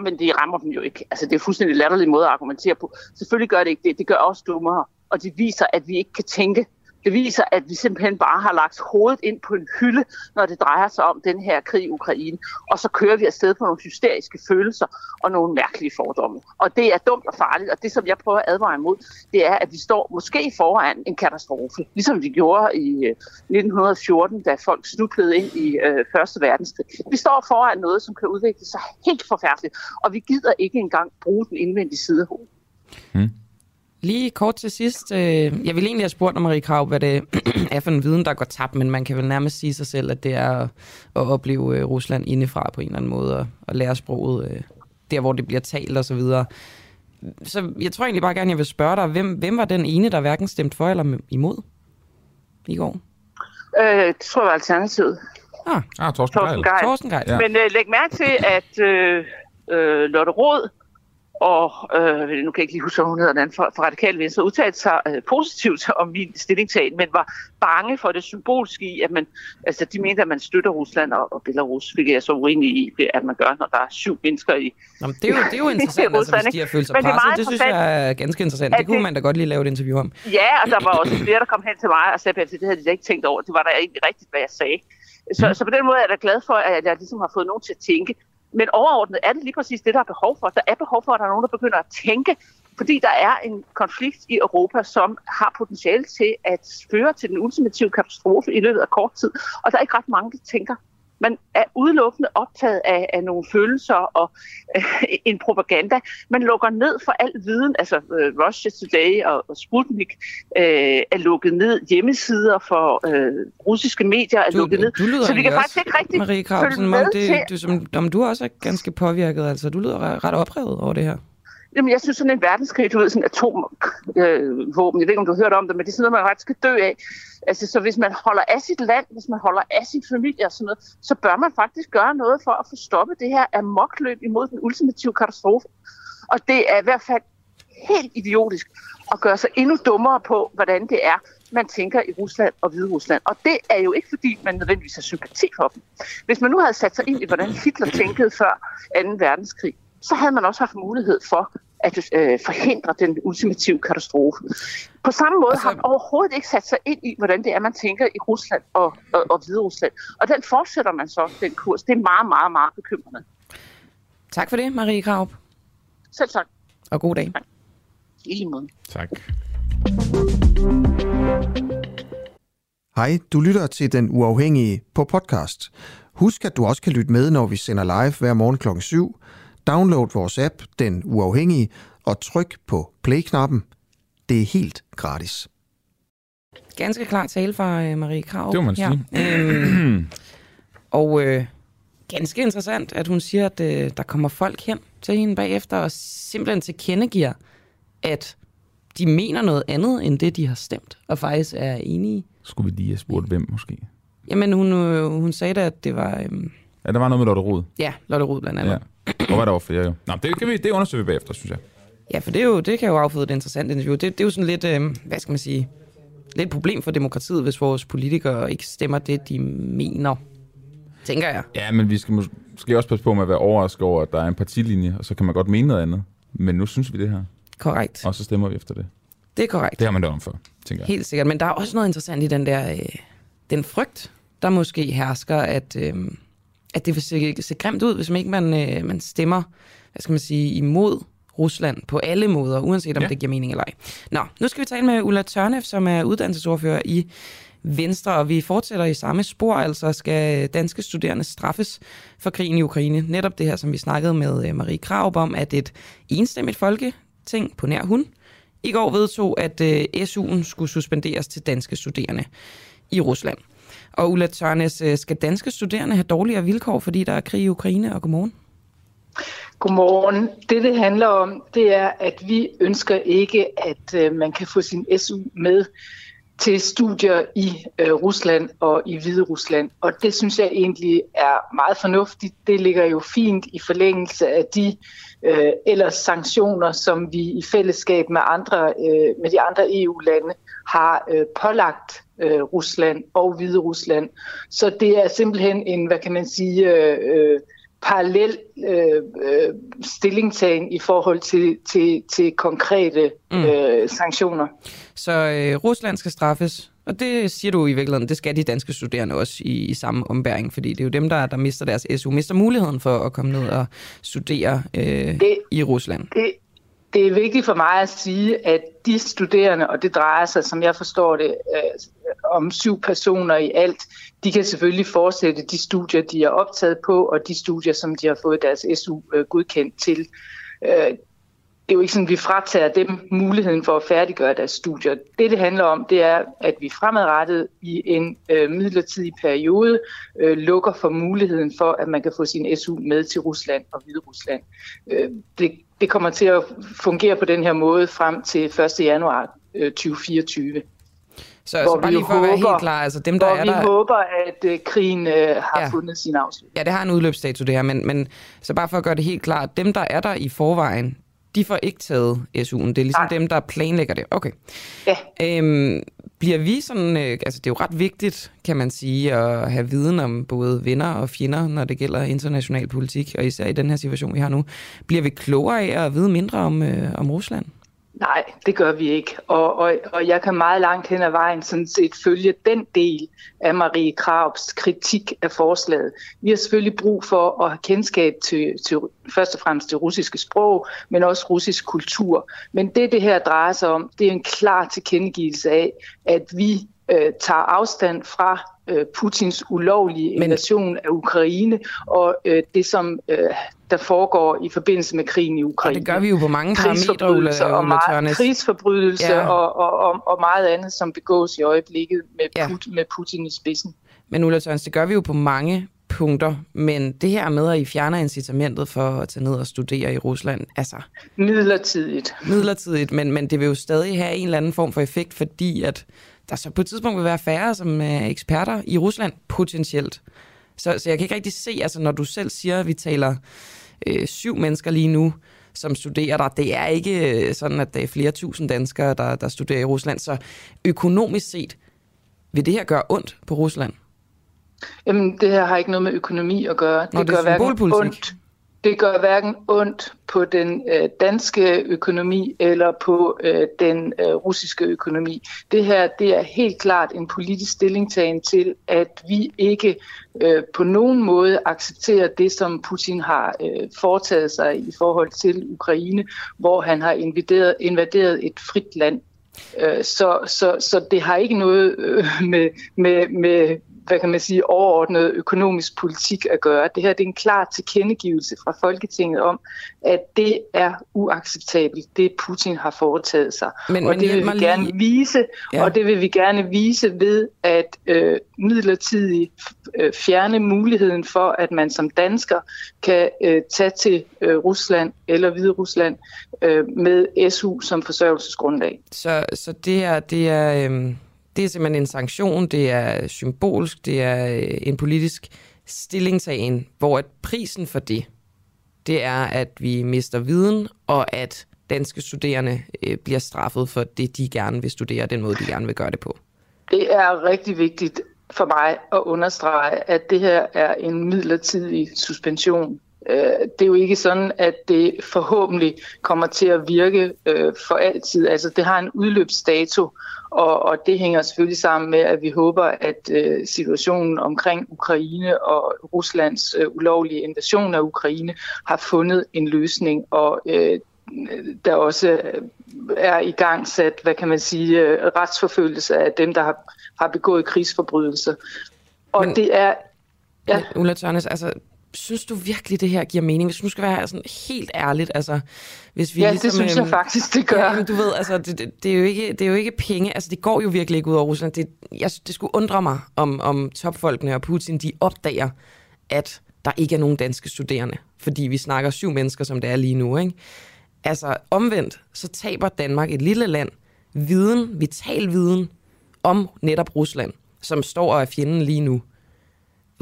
Men det rammer dem jo ikke. Altså, det er fuldstændig latterlig måde at argumentere på. Selvfølgelig gør det ikke det. Det gør os dummere. Og det viser, at vi ikke kan tænke. Det viser, at vi simpelthen bare har lagt hovedet ind på en hylde, når det drejer sig om den her krig i Ukraine. Og så kører vi afsted på nogle hysteriske følelser og nogle mærkelige fordomme. Og det er dumt og farligt. Og det, som jeg prøver at advare imod, det er, at vi står måske foran en katastrofe. Ligesom vi gjorde i øh, 1914, da folk snublede ind i øh, Første Verdenskrig. Vi står foran noget, som kan udvikle sig helt forfærdeligt. Og vi gider ikke engang bruge den indvendige side af hovedet. Hmm. Lige kort til sidst. Øh, jeg ville egentlig have spurgt om Marie Krav, hvad det er for en viden, der går tabt, men man kan vel nærmest sige sig selv, at det er at, at opleve øh, Rusland indefra på en eller anden måde, og, og lære sproget øh, der, hvor det bliver talt og så videre. Så jeg tror egentlig bare gerne, jeg vil spørge dig, hvem, hvem var den ene, der hverken stemte for eller imod i går? Øh, det tror jeg var alternativet. Ah, ah Torsten Torsten Geil. Torsten Geil. Ja. Men øh, læg mærke til, at øh, øh, Lotte Råd og, øh, nu kan jeg ikke lige huske, hun hedder, den fra, fra Radikale Venstre, udtalte sig øh, positivt om min stillingtagen, men var bange for det symbolske i, at man, altså de mente, at man støtter Rusland og, og Belarus, hvilket jeg så uenig i, det, at man gør, når der er syv mennesker i Nå, men det, er jo, det er jo interessant, altså, hvis de har følt sig det presset. meget Det synes jeg er ganske interessant. Det kunne det- man da godt lige lave et interview om. Ja, og der var også flere, der kom hen til mig og sagde, at det havde de da ikke tænkt over. Det var da egentlig rigtigt, hvad jeg sagde. Så, Mm. så på den måde er jeg da glad for, at jeg ligesom har fået nogen til at tænke. Men overordnet er det lige præcis det, der er behov for. Der er behov for, at der er nogen, der begynder at tænke, fordi der er en konflikt i Europa, som har potentiale til at føre til den ultimative katastrofe i løbet af kort tid. Og der er ikke ret mange, der tænker. Man er udelukkende optaget af, af nogle følelser og øh, en propaganda. Man lukker ned for al viden, altså øh, Russia Today og, og Sputnik øh, er lukket ned. Hjemmesider for øh, russiske medier er lukket ned. Du lyder Så vi kan faktisk ikke rigtig Marie Krav, følge med det, til... du, som, om du også er ganske påvirket. Altså, du lyder ret oprevet over det her. Jamen, jeg synes sådan en verdenskrig, du ved, sådan atomvåben, øh, våben, jeg ved ikke, om du har hørt om det, men det er sådan noget, man ret skal dø af. Altså, så hvis man holder af sit land, hvis man holder af sin familie og sådan noget, så bør man faktisk gøre noget for at få stoppet det her amokløb imod den ultimative katastrofe. Og det er i hvert fald helt idiotisk at gøre sig endnu dummere på, hvordan det er, man tænker i Rusland og Hvide Rusland. Og det er jo ikke, fordi man nødvendigvis har sympati for dem. Hvis man nu havde sat sig ind i, hvordan Hitler tænkede før 2. verdenskrig, så havde man også haft mulighed for at øh, forhindre den ultimative katastrofe. På samme måde altså, har man overhovedet ikke sat sig ind i, hvordan det er, man tænker i Rusland og, og, og Hvide Rusland. Og den fortsætter man så, den kurs. Det er meget, meget, meget bekymrende. Tak for det, Marie Krav. Selv tak. Og god dag. I lige måde. Tak. Hej, du lytter til Den Uafhængige på podcast. Husk, at du også kan lytte med, når vi sender live hver morgen kl. 7. Download vores app, Den Uafhængige, og tryk på play-knappen. Det er helt gratis. Ganske klar tale fra øh, Marie Krav. Det må man sige. Øhm, og øh, ganske interessant, at hun siger, at øh, der kommer folk hen til hende bagefter og simpelthen tilkendegiver, at de mener noget andet, end det, de har stemt, og faktisk er enige. Skulle vi lige have spurgt, hvem måske? Jamen, hun, øh, hun sagde da, at det var... Øh, Ja, der var noget med Lotte Rod. ja, Lotte Rud blandt andet. Ja. Og hvad der var flere jo. Nå, det, kan vi, det undersøger vi bagefter, synes jeg. Ja, for det, er jo, det kan jo afføde et interessant interview. Det, det er jo sådan lidt, øh, hvad skal man sige, lidt et problem for demokratiet, hvis vores politikere ikke stemmer det, de mener. Tænker jeg. Ja, men vi skal måske også passe på med at være overrasket over, at der er en partilinje, og så kan man godt mene noget andet. Men nu synes vi det her. Korrekt. Og så stemmer vi efter det. Det er korrekt. Det har man dømt om for, tænker jeg. Helt sikkert. Men der er også noget interessant i den der, øh, den frygt, der måske hersker, at, øh, at det vil se, se grimt ud, hvis man ikke man, øh, man stemmer, hvad skal man sige, imod Rusland på alle måder, uanset om Ja. det giver mening eller ej. Nå, nu skal vi tale med Ulla Tørnef, som er uddannelsesordfører i Venstre, og vi fortsætter i samme spor, altså skal danske studerende straffes for krigen i Ukraine. Netop det her, som vi snakkede med øh, Marie Krav om, at et enstemmigt folketing på nær hun i går vedtog, at øh, SU'en skulle suspenderes til danske studerende i Rusland. Og Ulla Tørnes, øh, skal danske studerende have dårligere vilkår, fordi der er krig i Ukraine? Og godmorgen. Godmorgen. Det, det handler om, det er, at vi ønsker ikke, at øh, man kan få sin SU med til studier i øh, Rusland og i Hvide Rusland. Og det synes jeg egentlig er meget fornuftigt. Det ligger jo fint i forlængelse af de øh, ellers sanktioner, som vi i fællesskab med, andre, øh, med de andre EU-lande har øh, pålagt øh, Rusland og Hvide Rusland. Så det er simpelthen en, hvad kan man sige, øh, øh, parallel øh, øh, stillingtagen i forhold til, til, til konkrete mm. øh, sanktioner. Så øh, Rusland skal straffes, og det siger du i virkeligheden, det skal de danske studerende også i, i samme ombæring, fordi det er jo dem, der, der mister deres SU, mister muligheden for at komme ned og studere øh, det, i Rusland. Det, det er vigtigt for mig at sige, at de studerende, og det drejer sig, som jeg forstår det, øh, om syv personer i alt, de kan selvfølgelig fortsætte de studier, de er optaget på, og de studier, som de har fået deres SU øh, godkendt til. Øh, det er jo ikke sådan, at vi fratager dem muligheden for at færdiggøre deres studier. Det, det handler om, det er, at vi fremadrettet i en øh, midlertidig periode øh, lukker for muligheden for, at man kan få sin SU med til Rusland og Hvide Rusland. Øh, det, det kommer til at fungere på den her måde frem til 1. januar øh, 2024. Så, så bare lige for håber, at være helt klar, altså dem, der er vi der... håber, at uh, krigen uh, har ja. fundet sin afslutning. Ja, det har en udløbsdato det her, men, men så bare for at gøre det helt klart, dem, der er der i forvejen, de får ikke taget SU'en. Det er ligesom Nej. dem, der planlægger det. Okay. Ja. Øhm, bliver vi sådan, øh, altså det er jo ret vigtigt, kan man sige, at have viden om både venner og fjender, når det gælder international politik, og især i den her situation, vi har nu. Bliver vi klogere af at vide mindre om, øh, om Rusland? Nej, det gør vi ikke. Og, og, og jeg kan meget langt hen ad vejen sådan set følge den del af Marie Kraups kritik af forslaget. Vi har selvfølgelig brug for at have kendskab til, til først og fremmest det russiske sprog, men også russisk kultur. Men det, det her drejer sig om, det er en klar tilkendegivelse af, at vi øh, tager afstand fra øh, Putins ulovlige invasion af Ukraine og øh, det, som øh, der foregår i forbindelse med krigen i Ukraine. Og det gør vi jo på mange parametre, Ulla, og meget, krigsforbrydelser ja. og, og, og, og meget andet, som begås i øjeblikket med, ja. Put, med Putin i spidsen. Men Ulla Tørnes, det gør vi jo på mange punkter, men det her med, at I fjerner incitamentet for at tage ned og studere i Rusland, altså... Midlertidigt. Midlertidigt, men, men det vil jo stadig have en eller anden form for effekt, fordi at der så på et tidspunkt vil være færre som er eksperter i Rusland, potentielt. Så, så jeg kan ikke rigtig se, altså når du selv siger, at vi taler øh, syv mennesker lige nu, som studerer der. Det er ikke øh, sådan, at der er flere tusind danskere, der, der studerer i Rusland. Så økonomisk set, vil det her gøre ondt på Rusland? Jamen, det her har ikke noget med økonomi at gøre. Nå, det, det gør hverken ondt det gør hverken ondt på den øh, danske økonomi eller på øh, den øh, russiske økonomi. Det her det er helt klart en politisk stillingtagen til, at vi ikke øh, på nogen måde accepterer det, som Putin har øh, foretaget sig i forhold til Ukraine, hvor han har invaderet, invaderet et frit land. Øh, så, så, så det har ikke noget øh, med, med, med hvad kan man sige, overordnet økonomisk politik at gøre. Det her det er en klar tilkendegivelse fra Folketinget om, at det er uacceptabelt, det Putin har foretaget sig. Men, og men det vil vi lige... gerne vise, ja. og det vil vi gerne vise ved at øh, midlertidigt øh, fjerne muligheden for, at man som dansker kan øh, tage til øh, Rusland eller Hvide Rusland øh, med SU som forsørgelsesgrundlag. Så, så det her, det er... Øh det er simpelthen en sanktion, det er symbolsk, det er øh, en politisk stillingtagen, hvor at prisen for det, det er, at vi mister viden, og at danske studerende øh, bliver straffet for det, de gerne vil studere, den måde, de gerne vil gøre det på. Det er rigtig vigtigt for mig at understrege, at det her er en midlertidig suspension. Øh, det er jo ikke sådan, at det forhåbentlig kommer til at virke for altid. Altså, det har en udløbsdato, og, og det hænger selvfølgelig sammen med, at vi håber, at øh, situationen omkring Ukraine og Ruslands øh, ulovlige invasion af Ukraine har fundet en løsning, og øh, der også er i gang sat, hvad kan man sige, øh, retsforfølgelse af dem, der har, har begået krigsforbrydelser. Og Men, det er... Ja. Ulla Tørnes, altså synes du virkelig, det her giver mening? Hvis du skal være sådan helt ærligt, altså... Hvis vi ja, ligesom, det synes jeg øhm, faktisk, det gør. Ja, du ved, altså, det, det, det, er jo ikke, det er jo ikke penge. Altså, det går jo virkelig ikke ud over Rusland. Det, jeg, det skulle undre mig, om, om topfolkene og Putin, de opdager, at der ikke er nogen danske studerende, fordi vi snakker syv mennesker, som det er lige nu. Ikke? Altså omvendt, så taber Danmark et lille land viden, vital viden om netop Rusland, som står og er fjenden lige nu.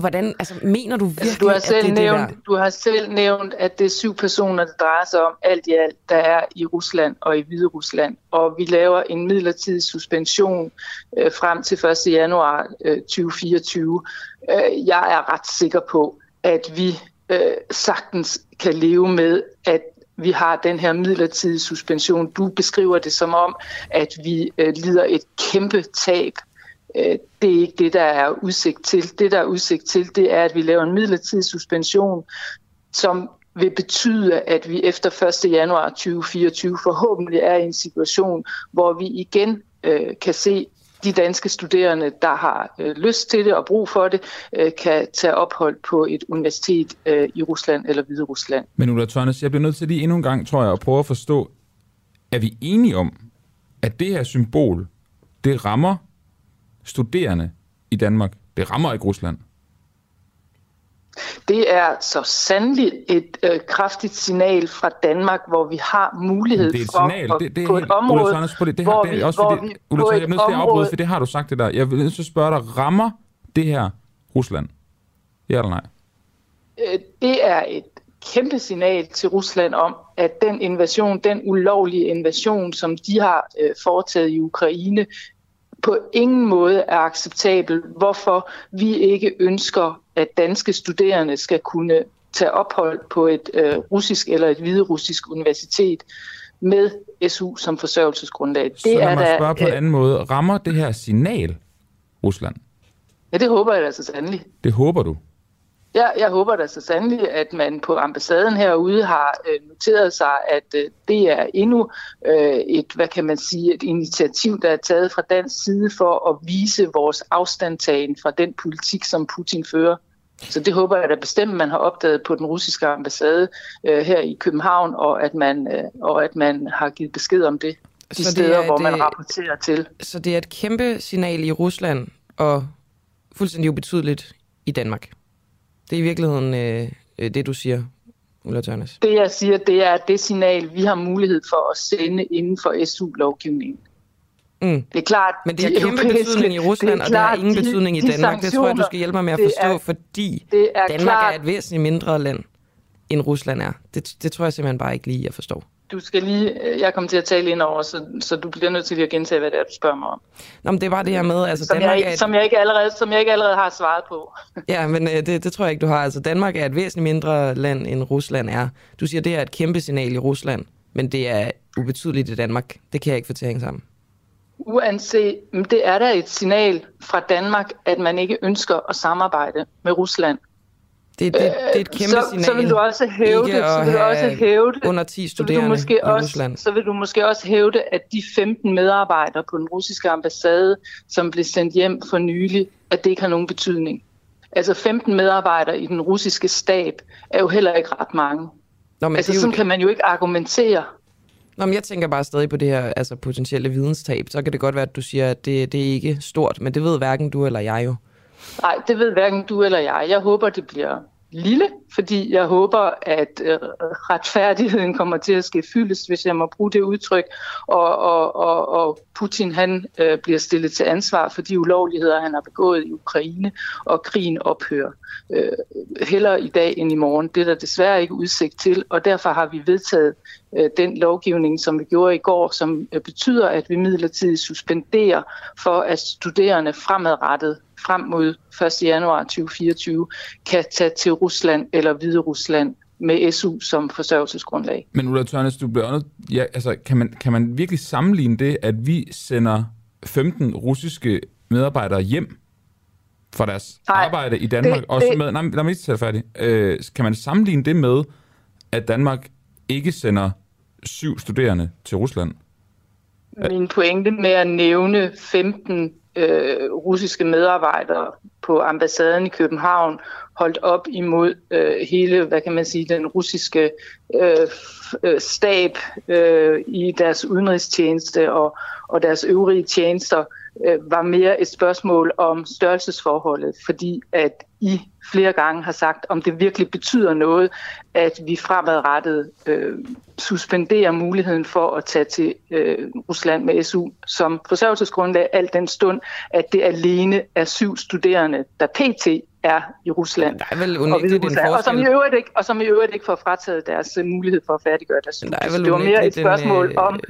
Hvordan, altså, mener du virkelig, altså, du har selv at det nævnt, det Du har selv nævnt, at det er syv personer, det drejer sig om alt i alt, der er i Rusland og i Hvide Rusland. Og vi laver en midlertidig suspension øh, frem til 1. januar øh, 2024. Øh, jeg er ret sikker på, at vi øh, sagtens kan leve med, at vi har den her midlertidige suspension. Du beskriver det som om, at vi øh, lider et kæmpe tab Øh, det er ikke det, der er udsigt til. Det, der er udsigt til, det er, at vi laver en midlertidig suspension, som vil betyde, at vi efter 1. januar 2024 forhåbentlig er i en situation, hvor vi igen øh, kan se de danske studerende, der har øh, lyst til det og brug for det, øh, kan tage ophold på et universitet øh, i Rusland eller Hvide Rusland. Men Ulla Tørnes, jeg bliver nødt til lige endnu en gang, tror jeg, at prøve at forstå, er vi enige om, at det her symbol, det rammer studerende i Danmark. Det rammer ikke Rusland. Det er så sandelig et øh, kraftigt signal fra Danmark, hvor vi har mulighed det er et for signal. at, Det, det er på helt, et område, Ulla Tørnes, det, det, hvor her, det vi, er også hvor fordi, vi Ulla på jeg er nødt til at afbryde, for det har du sagt det der. Jeg vil nødt til at spørge dig, rammer det her Rusland? Ja eller nej? øh, det er et kæmpe signal til Rusland om, at den invasion, den ulovlige invasion, som de har øh, foretaget i Ukraine, på ingen måde er acceptabel, hvorfor vi ikke ønsker, at danske studerende skal kunne tage ophold på et øh, russisk eller et hviderussisk universitet med SU som forsørgelsesgrundlag. Det Så lad er mig da, spørge på en anden måde. Rammer det her signal Rusland? Ja, det håber jeg da så sandelig. Det håber du. Ja, jeg håber da så sandelig, at man på ambassaden herude har øh, noteret sig, at øh, det er endnu øh, et, hvad kan man sige, et initiativ, der er taget fra dansk side for at vise vores afstandtagen fra den politik, som Putin fører. Så det håber jeg da bestemt, man har opdaget på den russiske ambassade øh, her i København, og at, man, øh, og at man har givet besked om det de Så det steder, er hvor man rapporterer til. Så det er et kæmpe signal i Rusland, og fuldstændig ubetydeligt i Danmark. Det er i virkeligheden øh, øh, det, du siger, Ulla Tørnes. Det jeg siger, det er det signal, vi har mulighed for at sende inden for SU-lovgivningen. Mm. Det er klart, Men det har de kæmpe betydning i Rusland, det er og det har klart, ingen de- betydning i de Danmark. Det tror jeg, du skal hjælpe mig med at forstå, er- fordi det er Danmark klart, er et væsentligt mindre land, end Rusland er. Det, det tror jeg simpelthen bare ikke lige, jeg forstår. Du skal lige, jeg kommer til at tale ind over, så, så du bliver nødt til lige at gentage, hvad det er, du spørger mig om. Nå, men det er bare det her med, altså som, Danmark jeg, er et, som, jeg ikke allerede, som jeg ikke allerede har svaret på. Ja, men øh, det, det tror jeg ikke, du har. Altså Danmark er et væsentligt mindre land, end Rusland er. Du siger, det er et kæmpe signal i Rusland, men det er ubetydeligt i Danmark. Det kan jeg ikke få til at hænge sammen. Uanset, det er da et signal fra Danmark, at man ikke ønsker at samarbejde med Rusland. Det, det, det er et kæmpe så, signal. Så vil du også hæve det, så vil du også hæve det. under 10 så vil du studerende måske i også, Rusland. Så vil du måske også hæve det, at de 15 medarbejdere på den russiske ambassade, som blev sendt hjem for nylig, at det ikke har nogen betydning. Altså 15 medarbejdere i den russiske stab er jo heller ikke ret mange. Nå, men altså jo- sådan kan man jo ikke argumentere. Nå, men jeg tænker bare stadig på det her altså potentielle videnstab. Så kan det godt være, at du siger, at det, det er ikke stort, men det ved hverken du eller jeg jo. Nej, det ved hverken du eller jeg. Jeg håber, det bliver lille, fordi jeg håber, at øh, retfærdigheden kommer til at ske fyldes, hvis jeg må bruge det udtryk, og, og, og, og Putin han øh, bliver stillet til ansvar for de ulovligheder, han har begået i Ukraine, og krigen ophører. Øh, heller i dag end i morgen. Det er der desværre ikke udsigt til, og derfor har vi vedtaget øh, den lovgivning, som vi gjorde i går, som øh, betyder, at vi midlertidigt suspenderer for, at studerende fremadrettet frem mod 1. januar 2024 kan tage til Rusland eller Hvide Rusland med SU som forsørgelsesgrundlag. Men Ulla Tørnes, du bliver nødt... Ja, altså, kan, man, kan man virkelig sammenligne det, at vi sender 15 russiske medarbejdere hjem fra deres Nej, arbejde i Danmark? det- også det- med, nej, lad mig lige tage det færdigt. Øh, kan man sammenligne det med, at Danmark ikke sender syv studerende til Rusland? Min pointe med at nævne 15 øh, russiske medarbejdere på ambassaden i København holdt op imod øh, hele, hvad kan man sige, den russiske øh, øh, stab øh, i deres udenrigstjeneste og, og deres øvrige tjenester, øh, var mere et spørgsmål om størrelsesforholdet, fordi at I flere gange har sagt, om det virkelig betyder noget, at vi fremadrettet øh, suspenderer muligheden for at tage til øh, Rusland med SU som forsørgelsesgrundlag, al den stund, at det alene er syv studerende, der pt. er i Rusland. Der er vel og, unægteligt Rusland, og, som i øvrigt ikke, og som i øvrigt ikke får frataget deres øh, mulighed for at færdiggøre deres der er studie. Det var mere et spørgsmål øh, om,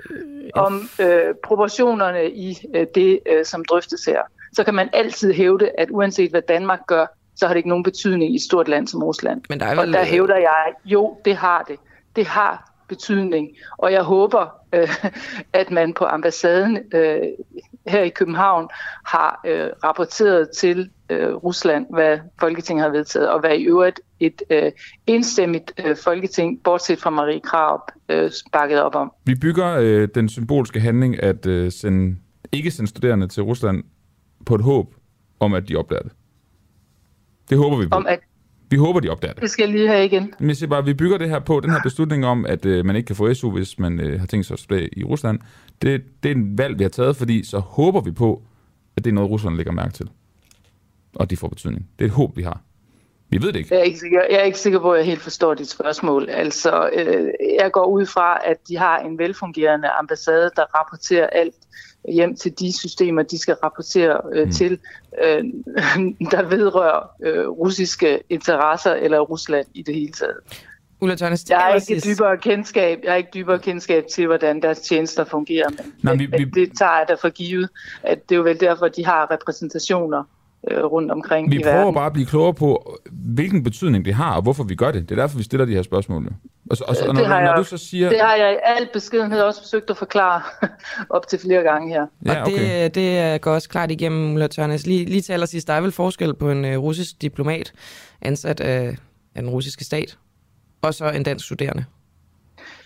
om øh, proportionerne i øh, det, øh, som drøftes her. Så kan man altid hævde, at uanset hvad Danmark gør, så har det ikke nogen betydning i et stort land som Rusland. Men der er Og vel, der øh, hævder jeg, jo, det har det. Det har betydning. Og jeg håber, øh, at man på ambassaden øh, her i København har øh, rapporteret til øh, Rusland, hvad Folketinget har vedtaget, og hvad i øvrigt et øh, enstemmigt øh, Folketing, bortset fra Marie Krav, øh, bakket op om. Vi bygger øh, den symbolske handling at øh, sende, ikke sende studerende til Rusland på et håb om, at de opdager det. Det håber vi på. Om at, Vi håber, de opdager det. det skal jeg lige have igen. Men jeg siger bare, vi bygger det her på, den her beslutning om, at øh, man ikke kan få SU, hvis man øh, har tænkt sig at studere i Rusland. Det, det er en valg, vi har taget, fordi så håber vi på, at det er noget, russerne lægger mærke til. Og de får betydning. Det er et håb, vi har. Vi ved det ikke. Jeg er ikke sikker, jeg er ikke sikker på, at jeg helt forstår dit spørgsmål. Altså, øh, jeg går ud fra, at de har en velfungerende ambassade, der rapporterer alt hjem til de systemer, de skal rapportere øh, mm. til, øh, der vedrører øh, russiske interesser eller Rusland i det hele taget. Ulla Tørnes, Jeg har ikke dybere kendskab, jeg har ikke dybere kendskab til, hvordan deres tjenester fungerer, men, men, vi- vi- det tager jeg da for givet, at det er jo vel derfor, de har repræsentationer øh, rundt omkring Vi i prøver verden. bare at blive klogere på, hvilken betydning det har, og hvorfor vi gør det. Det er derfor, vi stiller de her spørgsmål. Og, så- og, og når, det, har når jeg, du så siger... det har jeg i al beskedenhed også forsøgt at forklare op til flere gange her. Ja, Og det, det øh, går også klart igennem, Ulla Tørnes. Lige, lige til allersidst, der er vel forskel på en øh, russisk diplomat, ansat af, af den russiske stat, og så en dansk studerende.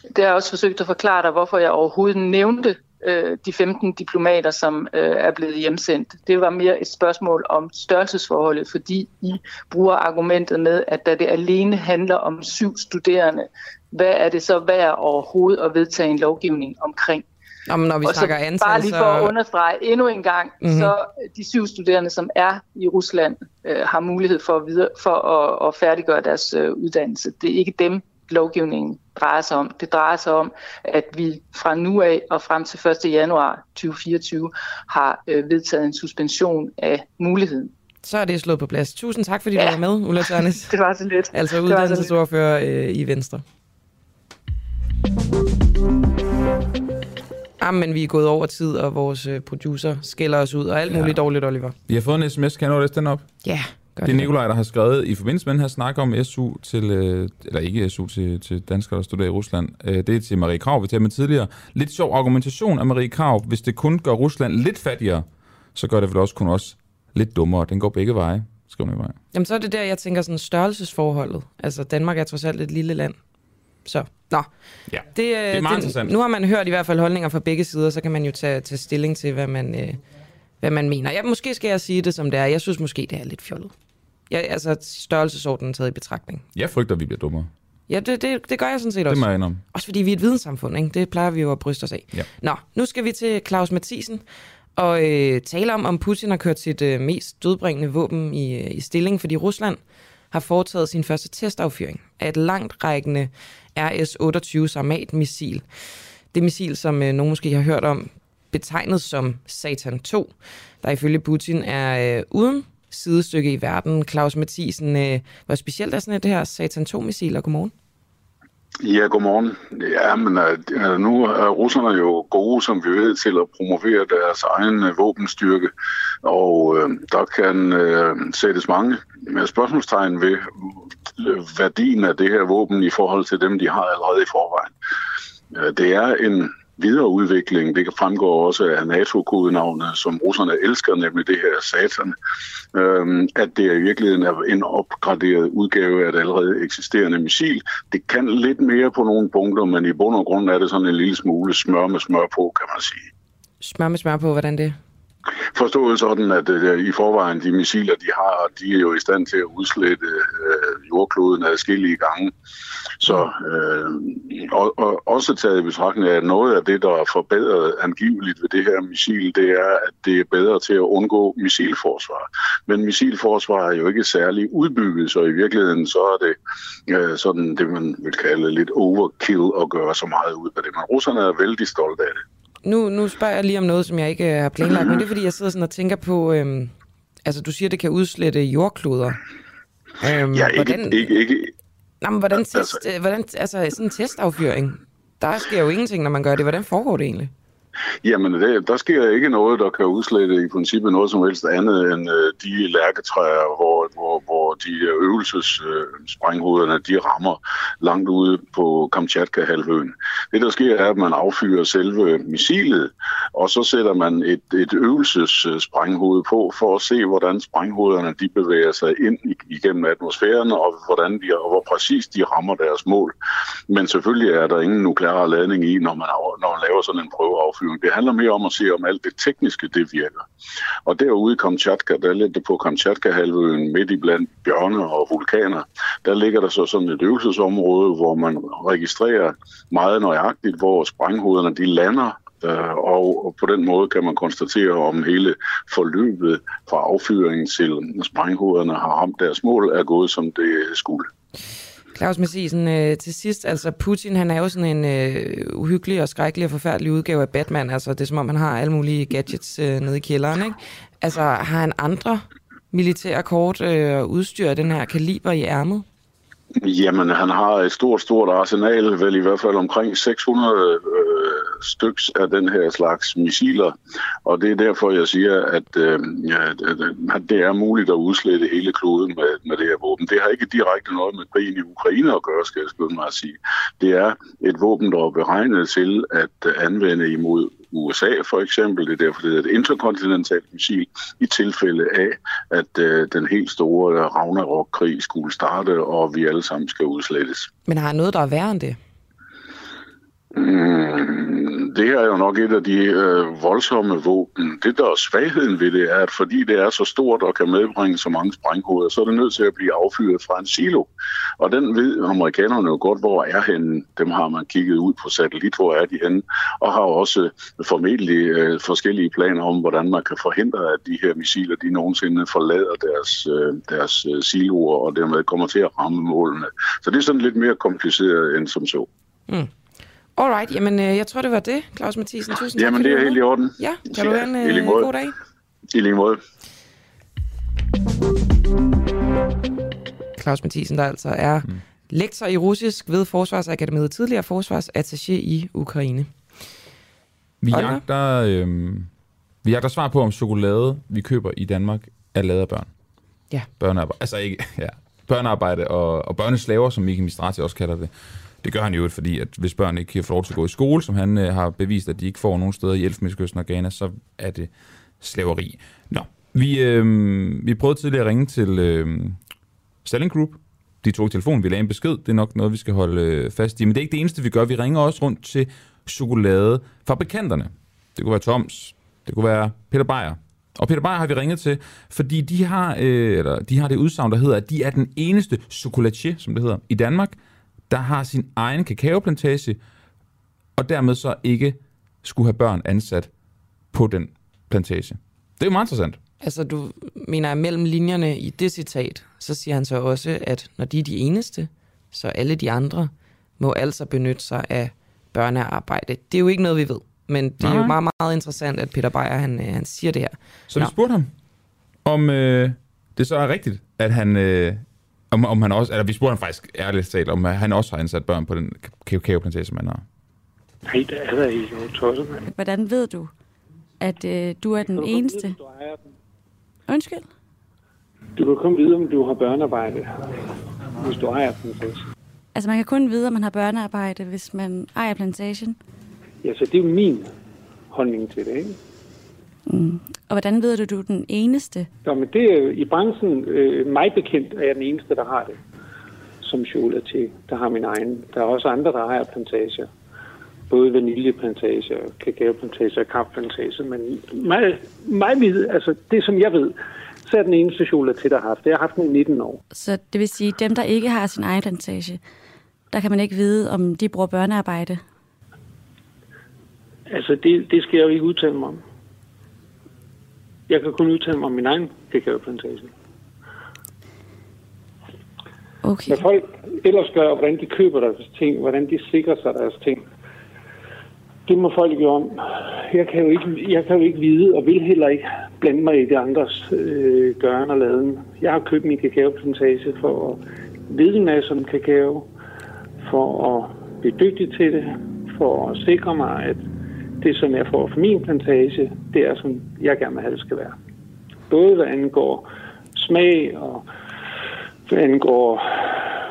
Det har jeg også forsøgt at forklare dig, hvorfor jeg overhovedet nævnte øh, de 15 diplomater, som øh, er blevet hjemsendt. Det var mere et spørgsmål om størrelsesforholdet, fordi I bruger argumentet med, at da det alene handler om syv studerende, hvad er det så værd overhovedet at vedtage en lovgivning omkring? Men når vi og så snakker antal, bare lige for så... at understrege endnu en gang, Mhm. mm-hmm. så de syv studerende, som er i Rusland, øh, har mulighed for at, videre, for at, at færdiggøre deres øh, uddannelse. Det er ikke dem, lovgivningen drejer sig om. Det drejer sig om, at vi fra nu af og frem til 1. januar 2024 har øh, vedtaget en suspension af muligheden. Så er det slået på plads. Tusind tak, fordi ja. du var med, Ulla Tørnes. det var så lidt. Altså uddannelsesordfører øh, i Venstre. Jamen, men vi er gået over tid, og vores øh, producer skælder os ud, og alt muligt ja. dårligt, Oliver. Vi har fået en sms. Kan at læse den op? Ja, gør Det er Nikolaj, der har skrevet i forbindelse med den her snak om SU til, øh, eller ikke SU til, til danskere, der studerer i Rusland. Øh, det er til Marie Krav, vi talte med tidligere. Lidt sjov argumentation af Marie Krav. Hvis det kun gør Rusland lidt fattigere, så gør det vel også kun os lidt dummere. Den går begge veje, skriver Nikolaj. Jamen, så er det der, jeg tænker sådan størrelsesforholdet. Altså, Danmark er trods alt et lille land. Så, nå. Ja, det, øh, det er meget interessant. Nu har man hørt i hvert fald holdninger fra begge sider, så kan man jo tage, tage stilling til, hvad man, øh, hvad man mener. Ja, måske skal jeg sige det, som det er. Jeg synes måske, det er lidt fjollet. Ja, altså, størrelsesordenen taget i betragtning. Jeg frygter, at vi bliver dummere. Ja, det, det, det gør jeg sådan set Det også. må jeg indrømme. Også fordi vi er et videnssamfund, ikke? Det plejer vi jo at bryste os af. Ja. Nå, nu skal vi til Claus Mathisen og øh, tale om, om Putin har kørt sit øh, mest dødbringende våben i, øh, i stilling, fordi Rusland har foretaget sin første testaffyring af et langt rækkende RS-28 Sarmat-missil. Det missil, som øh, nogen måske har hørt om, betegnet som Satan 2, der ifølge Putin er øh, uden sidestykke i verden. Claus Mathisen, øh, hvor specielt er sådan et det her Satan 2-missil, og godmorgen. Ja, godmorgen. Ja, men uh, nu er russerne jo gode, som vi ved, til at promovere deres egen uh, våbenstyrke, og uh, der kan uh, sættes mange spørgsmålstegn ved værdien af det her våben i forhold til dem, de har allerede i forvejen. Uh, det er en videreudvikling. Det kan fremgå også af NATO-kodenavnet, som russerne elsker, nemlig det her satan, øhm, at det i virkeligheden er en opgraderet udgave af et allerede eksisterende missil. Det kan lidt mere på nogle punkter, men i bund og grund er det sådan en lille smule smør med smør på, kan man sige. Smør med smør på, hvordan det forstået sådan, at øh, i forvejen de missiler, de har, de er jo i stand til at udslette øh, jordkloden adskillige gange. Så øh, og, og også taget i betragtning af, at noget af det, der er forbedret angiveligt ved det her missil, det er, at det er bedre til at undgå missilforsvar. Men missilforsvar er jo ikke særlig udbygget, så i virkeligheden så er det øh, sådan det, man vil kalde lidt overkill at gøre så meget ud af det. Men russerne er vældig stolte af det. Nu, nu spørger jeg lige om noget, som jeg ikke øh, har planlagt, men det er fordi, jeg sidder sådan og tænker på, øhm, altså du siger, det kan udslette jordkloder. Øhm, Ja, ikke, hvordan, ikke, ikke, Nå, men hvordan, test, Altså- altså, hvordan, altså sådan en testaffyring, der sker jo ingenting, når man gør det. Hvordan foregår det egentlig? Jamen, det, der sker ikke noget, der kan udslette i princippet noget som helst andet end øh, de lærketræer, hvor, hvor, hvor de øh, øvelsessprænghovederne, øh, de rammer langt ude på Kamchatka-halvøen. Det, der sker, er, at man affyrer selve missilet, og så sætter man et, et øvelsessprænghoved øh, på, for at se, hvordan sprænghovederne de bevæger sig ind i- igennem atmosfæren, og, hvordan de, og hvor præcis de rammer deres mål. Men selvfølgelig er der ingen nuklear ladning i, når man, når man laver sådan en prøveaffyring. Det handler mere om at se, om alt det tekniske, det virker. Og derude i Kamchatka, der ligger det på Kamchatka-halvøen, midt i blandt bjørne og vulkaner, der ligger der så sådan et øvelsesområde, hvor man registrerer meget nøjagtigt, hvor sprænghovederne de lander, og og på den måde kan man konstatere, om hele forløbet fra affyringen til sprænghovederne har ramt deres mål, er gået som det skulle. Claus Mathisen, øh, til sidst, altså Putin, han er jo sådan en øh, uhyggelig og skrækkelig og forfærdelig udgave af Batman. Altså det er som om, han har alle mulige gadgets øh, nede i kælderen, ikke? Altså har han andre militære kort øh, og udstyr af den her kaliber i ærmet? Jamen, han har et stort, stort arsenal, vel i hvert fald omkring 600 øh, styks af den her slags missiler. Og det er derfor, jeg siger, at, øh, ja, at at det er muligt at udslette hele kloden med, med det her våben. Det har ikke direkte noget med krigen i Ukraine at gøre, skal jeg skynde mig at sige. Det er et våben, der er beregnet til at anvende imod USA for eksempel. Det er derfor, det hedder et interkontinentalt missil i tilfælde af, at øh, den helt store Ragnarok-krig skulle starte, og vi alle sammen skal udslettes. Men har noget, der er værre end det? Mm, det her er jo nok et af de øh, voldsomme våben. Det, der er svagheden ved det, er, at fordi det er så stort og kan medbringe så mange sprænghoveder, så er det nødt til at blive affyret fra en silo. Og den ved amerikanerne jo godt, hvor er henne. Dem har man kigget ud på satellit, hvor er de henne, og har også formentlig øh, forskellige planer om, hvordan man kan forhindre, at de her missiler, de nogensinde forlader deres, øh, deres øh, siloer, og dermed kommer til at ramme målene. Så det er sådan lidt mere kompliceret end som så. Mm. Alright, jamen øh, jeg tror, det var det, Claus Mathisen. Tusind tak, Jamen, det er du helt i orden. Ja, kan du Ja, have en øh, god dag? I lige måde. Claus Mathisen, der altså er mm. lektor i russisk ved Forsvarsakademiet, tidligere forsvarsattaché i Ukraine. Vi Oliver? jagter, øh, vi jagter svar på, om chokolade, vi køber i Danmark, er lavet af børn. Ja. Børnearbejde, altså ikke, ja. Børnearbejde og, og børneslaver, som Miki Mistrati også kalder det. Det gør han jo, fordi at hvis børn ikke kan få lov til at gå i skole, som han øh, har bevist, at de ikke får nogen steder i Elfenbenskysten og Ghana, så er det slaveri. Nå, vi, øh, vi prøvede tidligere at ringe til øh, Selling Group. De tog telefonen, vi lagde en besked. Det er nok noget, vi skal holde øh, fast i. Men det er ikke det eneste, vi gør. Vi ringer også rundt til chokoladefabrikanterne. Det kunne være Toms, det kunne være Peter Beyer. Og Peter Beyer har vi ringet til, fordi de har, øh, eller de har det udsagn, der hedder, at de er den eneste chokolatier, som det hedder, i Danmark, der har sin egen kakaoplantage, og dermed så ikke skulle have børn ansat på den plantage. Det er jo meget interessant. Altså, du mener, at mellem linjerne i det citat, så siger han så også, at når de er de eneste, så alle de andre må altså benytte sig af børnearbejde. Det er jo ikke noget, vi ved. Men det er Nej. jo meget, meget interessant, at Peter Beyer, han, øh, han siger det her. Så vi spurgte ham, om øh, det så er rigtigt, at han, øh, om, om han også, eller vi spurgte ham faktisk ærligt talt, om han også har ansat børn på den kakaoplantage, som han har. Nej, det er der ikke nogen tosset, mand. Hvordan ved du, at øh, du er den eneste? Undskyld? Du kan kun vide, om du har børnearbejde, hvis du ejer den. så. Altså, man kan kun vide, om man har børnearbejde, hvis man ejer plantagen. Ja, så det er jo min holdning til det, ikke? Mm. Og hvordan ved du, du er den eneste? Nå, men det er i branchen, øh, mig bekendt, er jeg den eneste, der har det som chokolatier, der har min egen. Der er også andre, der ejer plantager. både vaniljeplantager, kakaoplantager og kaffeplantager, men mig, mig ved, altså det som jeg ved, så er den eneste chokolade, der har haft. Det har haft den i 19 år. Så det vil sige, dem, der ikke har sin egen plantage, der kan man ikke vide, om de bruger børnearbejde? Altså, det, det skal jeg jo ikke udtale mig om. Jeg kan kun udtale mig om min egen kakaoplantage. Okay. Hvad folk ellers gør, hvordan de køber deres ting, hvordan de sikrer sig deres ting, det må folk jo om. Jeg kan jo ikke, jeg kan jo ikke vide, og vil heller ikke blande mig i de andres øh, gøren og laden. Jeg har købt min kakaoplantage for at vide en masse om kakao, for at blive dygtig til det, for at sikre mig, at det, som jeg får fra min plantage, det er, som jeg gerne vil have, det skal være. Både hvad angår smag og hvad angår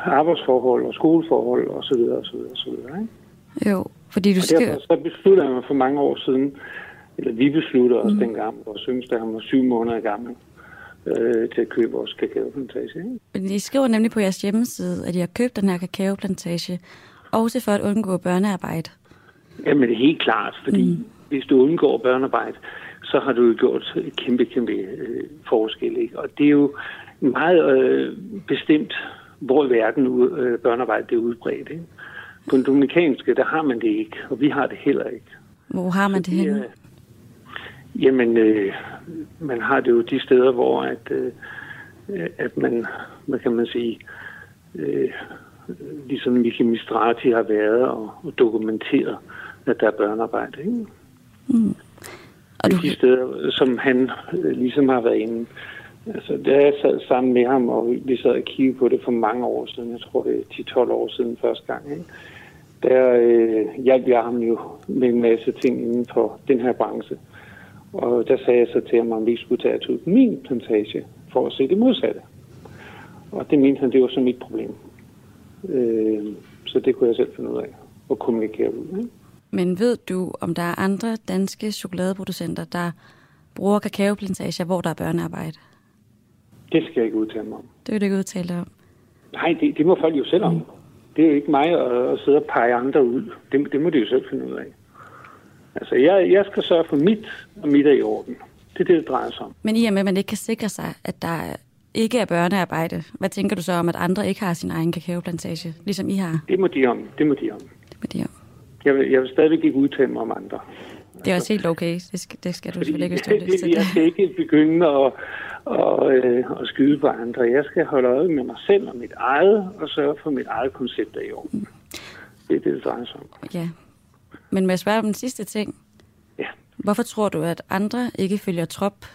arbejdsforhold og skoleforhold osv. Så videre, og så videre, og så videre, ikke? Jo, fordi du og skal... derfor så besluttede jeg mig for mange år siden, eller vi besluttede os mm. dengang, vores yngste, han var syv måneder gammel, øh, til at købe vores kakaoplantage. Ikke? I skriver nemlig på jeres hjemmeside, at I har købt den her kakaoplantage, også for at undgå børnearbejde. Jamen det er helt klart, fordi mm. Hvis du undgår børnearbejde, så har du jo gjort et kæmpe, kæmpe øh, forskel. Ikke? Og det er jo meget øh, bestemt, hvor i verden øh, børnearbejde det er udbredt. Ikke? På den dominikanske, der har man det ikke, og vi har det heller ikke. Hvor har man det henne? Øh, jamen, øh, man har det jo de steder, hvor at, øh, at man, hvad kan man sige, øh, ligesom Miki Mistrati har været og, og dokumenteret, at der er børnearbejde. Ikke? Mm. Og du... De steder, som han øh, ligesom har været inde. Altså, da jeg sad sammen med ham, og vi sad og kiggede på det for mange år siden, jeg tror det er 10-12 år siden første gang, ikke? der øh, hjalp jeg ham jo med en masse ting inden for den her branche. Og der sagde jeg så til ham, om vi skulle tage ud min plantage for at se det modsatte. Og det mente han, det var så mit problem. Øh, så det kunne jeg selv finde ud af at kommunikere ud. Ikke? Men ved du, om der er andre danske chokoladeproducenter, der bruger kakaoplantager, hvor der er børnearbejde? Det skal jeg ikke udtale mig om. Det vil du ikke udtale dig om? Nej, det, det må folk jo selv om. Det er jo ikke mig at, at sidde og pege andre ud. Det, det må de jo selv finde ud af. Altså, jeg, jeg skal sørge for mit, og mit er i orden. Det er det, det drejer sig om. Men i og med, at man ikke kan sikre sig, at der ikke er børnearbejde, hvad tænker du så om, at andre ikke har sin egen kakaoplantage, ligesom I har? Det må de om. Det må de om. Det må de om. Jeg vil, jeg vil stadigvæk ikke udtale mig om andre. Det er også helt okay. Det skal, det skal du selvfølgelig ikke stå det, Jeg skal ikke begynde at, og, øh, at skyde på andre. Jeg skal holde øje med mig selv og mit eget, og sørge for mit eget koncept af i år. Mm. Det er det, det drejer sig om. Ja. Men må jeg spørge om den sidste ting? Ja. Hvorfor tror du, at andre ikke følger trop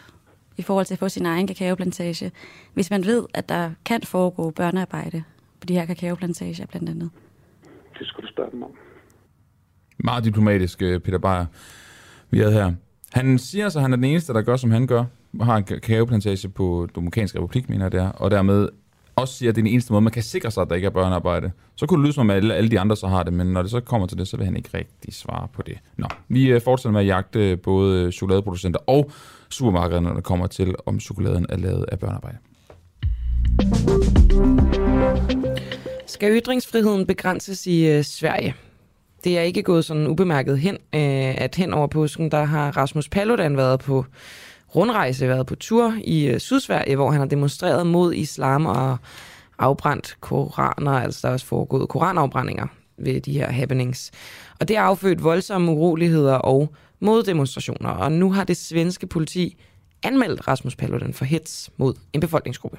i forhold til at få sin egen kakaoplantage, hvis man ved, at der kan foregå børnearbejde på de her kakaoplantager blandt andet? Det skulle du spørge dem om. Meget diplomatisk, øh, Peter Beyer, vi havde her. Han siger så, at han er den eneste, der gør, som han gør. Har en kakaoplantage på Dominikanske Republik, mener jeg det er, og dermed også siger, at det er den eneste måde, man kan sikre sig, at der ikke er børnearbejde. Så kunne det lyde som om, at alle, alle de andre så har det, men når det så kommer til det, så vil han ikke rigtig svare på det. Nå, vi øh, fortsætter med at jagte både øh, chokoladeproducenter og supermarkederne, når det kommer til, om chokoladen er lavet af børnearbejde. Skal ytringsfriheden begrænses i Sverige? Det er ikke gået sådan ubemærket hen, øh, at hen over påsken, der har Rasmus Paludan været på rundrejse, været på tur i øh, Sydsverige, hvor han har demonstreret mod islam og afbrændt koraner, altså der er også foregået koranafbrændinger ved de her happenings. Og det har affødt voldsomme uroligheder og moddemonstrationer, og nu har det svenske politi anmeldt Rasmus Paludan for hets mod en befolkningsgruppe.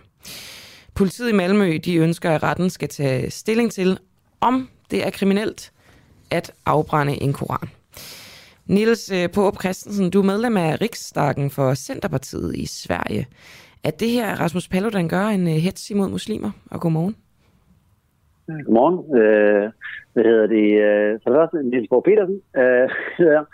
Politiet i Malmø de ønsker, at retten skal tage stilling til, om det er kriminelt at afbrænde en koran. Niels øh, Påb Christensen, du er medlem af Riksdagen for Centerpartiet i Sverige. At det her Rasmus Paludan gør en øh, hets imod muslimer, og godmorgen. Godmorgen. Øh, hvad hedder det? Øh, for det første, Niels Påb Petersen øh, jeg.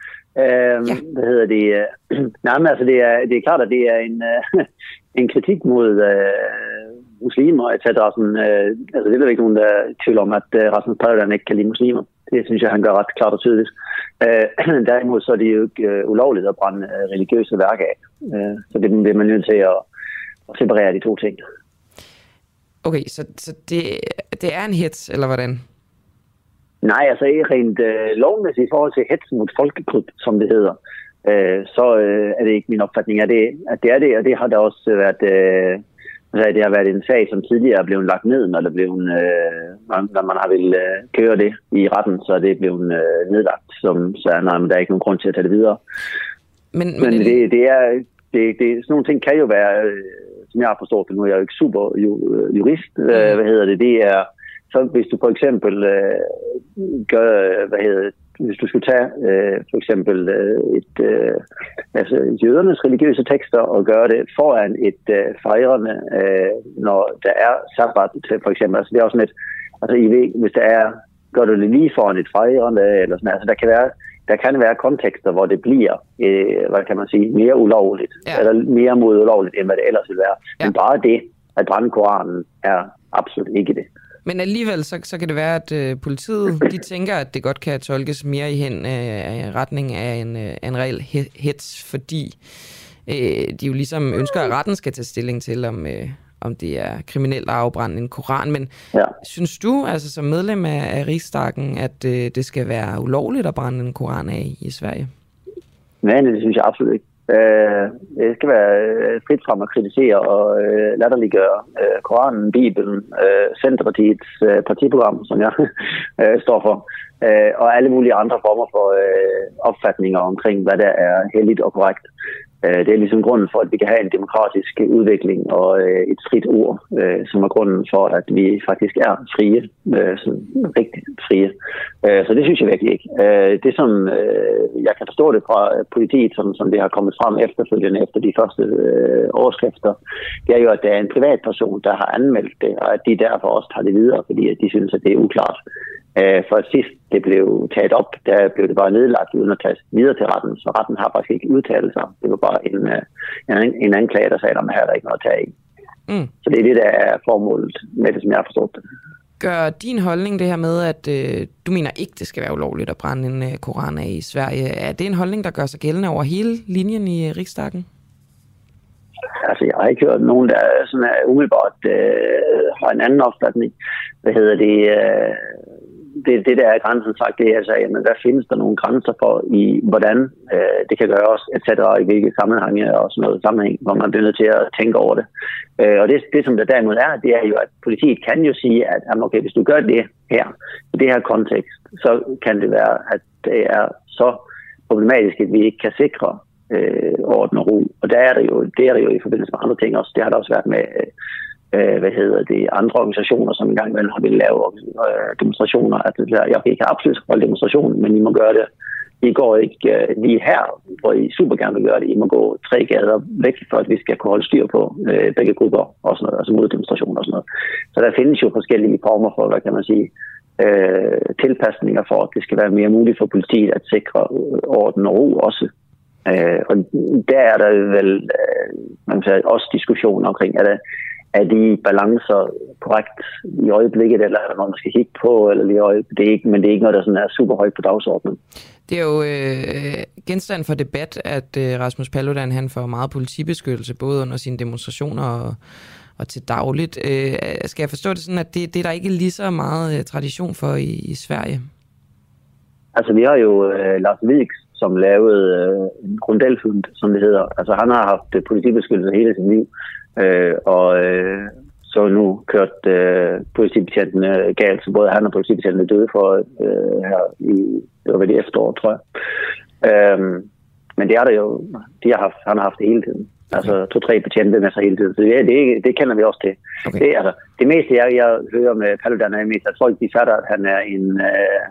Øh, ja. Hvad hedder det? Øh, nej, men altså, det er, det er klart, at det er en, øh, en kritik mod øh, muslimer, etc. Sådan, øh, altså, det er der ikke nogen, der er tvivl om, at øh, Rasmus Paludan ikke kan lide muslimer. Det synes jeg, han gør ret klart og tydeligt. Øh, derimod så er det jo ikke øh, ulovligt at brænde øh, religiøse værker af. Øh, så det bliver man nødt til at, at separere de to ting. Okay, så, så det, det er en hits, eller hvordan? Nej, altså ikke rent øh, lovmæssigt i forhold til hets mod folkegruppe, som det hedder, øh, så øh, er det ikke min opfatning, at det, at det er det, og det har der også været... Øh, altså, det har været en sag, som tidligere er blevet lagt ned, når, der blev, øh, når man har vil øh, køre det i retten, så er det blevet øh, nedlagt, som, så nej, men der er ikke nogen grund til at tage det videre. Men, men, men det, det er, det, det, sådan nogle ting kan jo være, øh, som jeg har forstået det, nu er jeg jo ikke super jurist, øh, hvad hedder det, det er, så hvis du for eksempel øh, gør, hvad hedder det, hvis du skulle tage øh, for eksempel øh, et, øh, altså jødernes religiøse tekster og gøre det foran et øh, fejrende, øh, når der er sabbat til for eksempel. Altså det er også lidt, altså I ved, hvis der er, gør du det lige foran et fejrende, eller sådan, altså der kan være, der kan være kontekster, hvor det bliver, øh, hvad kan man sige, mere ulovligt, ja. eller mere mod ulovligt, end hvad det ellers vil være. Ja. Men bare det, at brænde Koranen, er absolut ikke det. Men alligevel, så, så kan det være, at øh, politiet de tænker, at det godt kan tolkes mere i hen øh, retning af en, øh, en reel hets, fordi øh, de jo ligesom ønsker, at retten skal tage stilling til, om, øh, om det er kriminelt at afbrænde en koran. Men ja. synes du, altså som medlem af, af Rigsdagen, at øh, det skal være ulovligt at brænde en koran af i Sverige? Nej, det synes jeg absolut ikke. Øh, det skal være øh, frit frem at kritisere og øh, latterliggøre øh, Koranen, Bibelen, øh, Centerpartiets øh, partiprogram, som jeg øh, står for, øh, og alle mulige andre former for øh, opfatninger omkring, hvad der er heldigt og korrekt. Øh, det er ligesom grunden for, at vi kan have en demokratisk udvikling og øh, et frit ord, øh, som er grunden for, at vi faktisk er frie, sådan rigtig frie. Så det synes jeg virkelig ikke. Det som jeg kan forstå det fra politiet, som, som det har kommet frem efterfølgende efter de første overskrifter, det er jo, at der er en privatperson, der har anmeldt det, og at de derfor også tager det videre, fordi de synes, at det er uklart. Øh, for sidst det blev taget op, der blev det bare nedlagt uden at tage videre til retten, så retten har faktisk ikke udtalt sig. Det var bare en, øh, en, en anklage, der sagde, at her er der ikke noget at tage i. Mm. Så det er det, der er formålet med det, som jeg har forstået det. Gør din holdning det her med, at øh, du mener ikke, det skal være ulovligt at brænde en øh, koran af i Sverige, er det en holdning, der gør sig gældende over hele linjen i øh, Riksdagen? Altså, jeg har ikke hørt nogen, der sådan er umiddelbart øh, har en anden opfatning. Hvad hedder det? Øh, det, det der er grænsen sagt, det er altså, jamen, hvad findes der nogle grænser for, i hvordan øh, det kan gøres, etc., i hvilke sammenhænge og sådan noget sammenhæng, hvor man bliver nødt til at tænke over det. Øh, og det, det, som der derimod er, det er jo, at politiet kan jo sige, at jamen, okay, hvis du gør det her, i det her kontekst, så kan det være, at det er så problematisk, at vi ikke kan sikre øh, orden og ro. Og der er det jo, det er det jo i forbindelse med andre ting også. Det har der også været med øh, øh, hvad hedder det, andre organisationer, som engang imellem har ville lave øh, demonstrationer. At det der, jeg kan ikke absolut holde demonstrationen, men I må gøre det. I går ikke øh, lige her, hvor I super gerne vil gøre det. I må gå tre gader væk, for at vi skal kunne holde styr på øh, begge grupper, og sådan noget, altså moddemonstrationer og sådan noget. Så der findes jo forskellige former for, hvad kan man sige, øh, tilpasninger for, at det skal være mere muligt for politiet at sikre øh, orden og ro også. Øh, og der er der vel øh, man kan sige, også diskussioner omkring, er det, er de balancer korrekt i øjeblikket, eller er der noget, man skal kigge på, eller lige øjeblikket? Det er ikke, men det er ikke noget, der sådan er super højt på dagsordenen. Det er jo øh, genstand for debat, at øh, Rasmus Paludan han får meget politibeskyttelse, både under sine demonstrationer og, og til dagligt. Øh, skal jeg forstå det sådan, at det, det er der ikke lige så meget øh, tradition for i, i Sverige? Altså, vi har jo øh, Lars Vilks, som lavede øh, en grundelfund, som det hedder. Altså, han har haft politibeskyttelse hele sit liv. Øh, og øh, så nu kørt øh, politibetjentene galt, så både han og politibetjentene døde for øh, her i det var ved det efterår, tror jeg. Øh, men det er der jo, de har haft, han har haft det hele tiden. Altså to-tre betjente med sig hele tiden. Så det, det, det kender vi også til. Okay. Det, altså, det meste, jeg, jeg hører med Paludan, er mest, at folk de fatter, at han er en øh,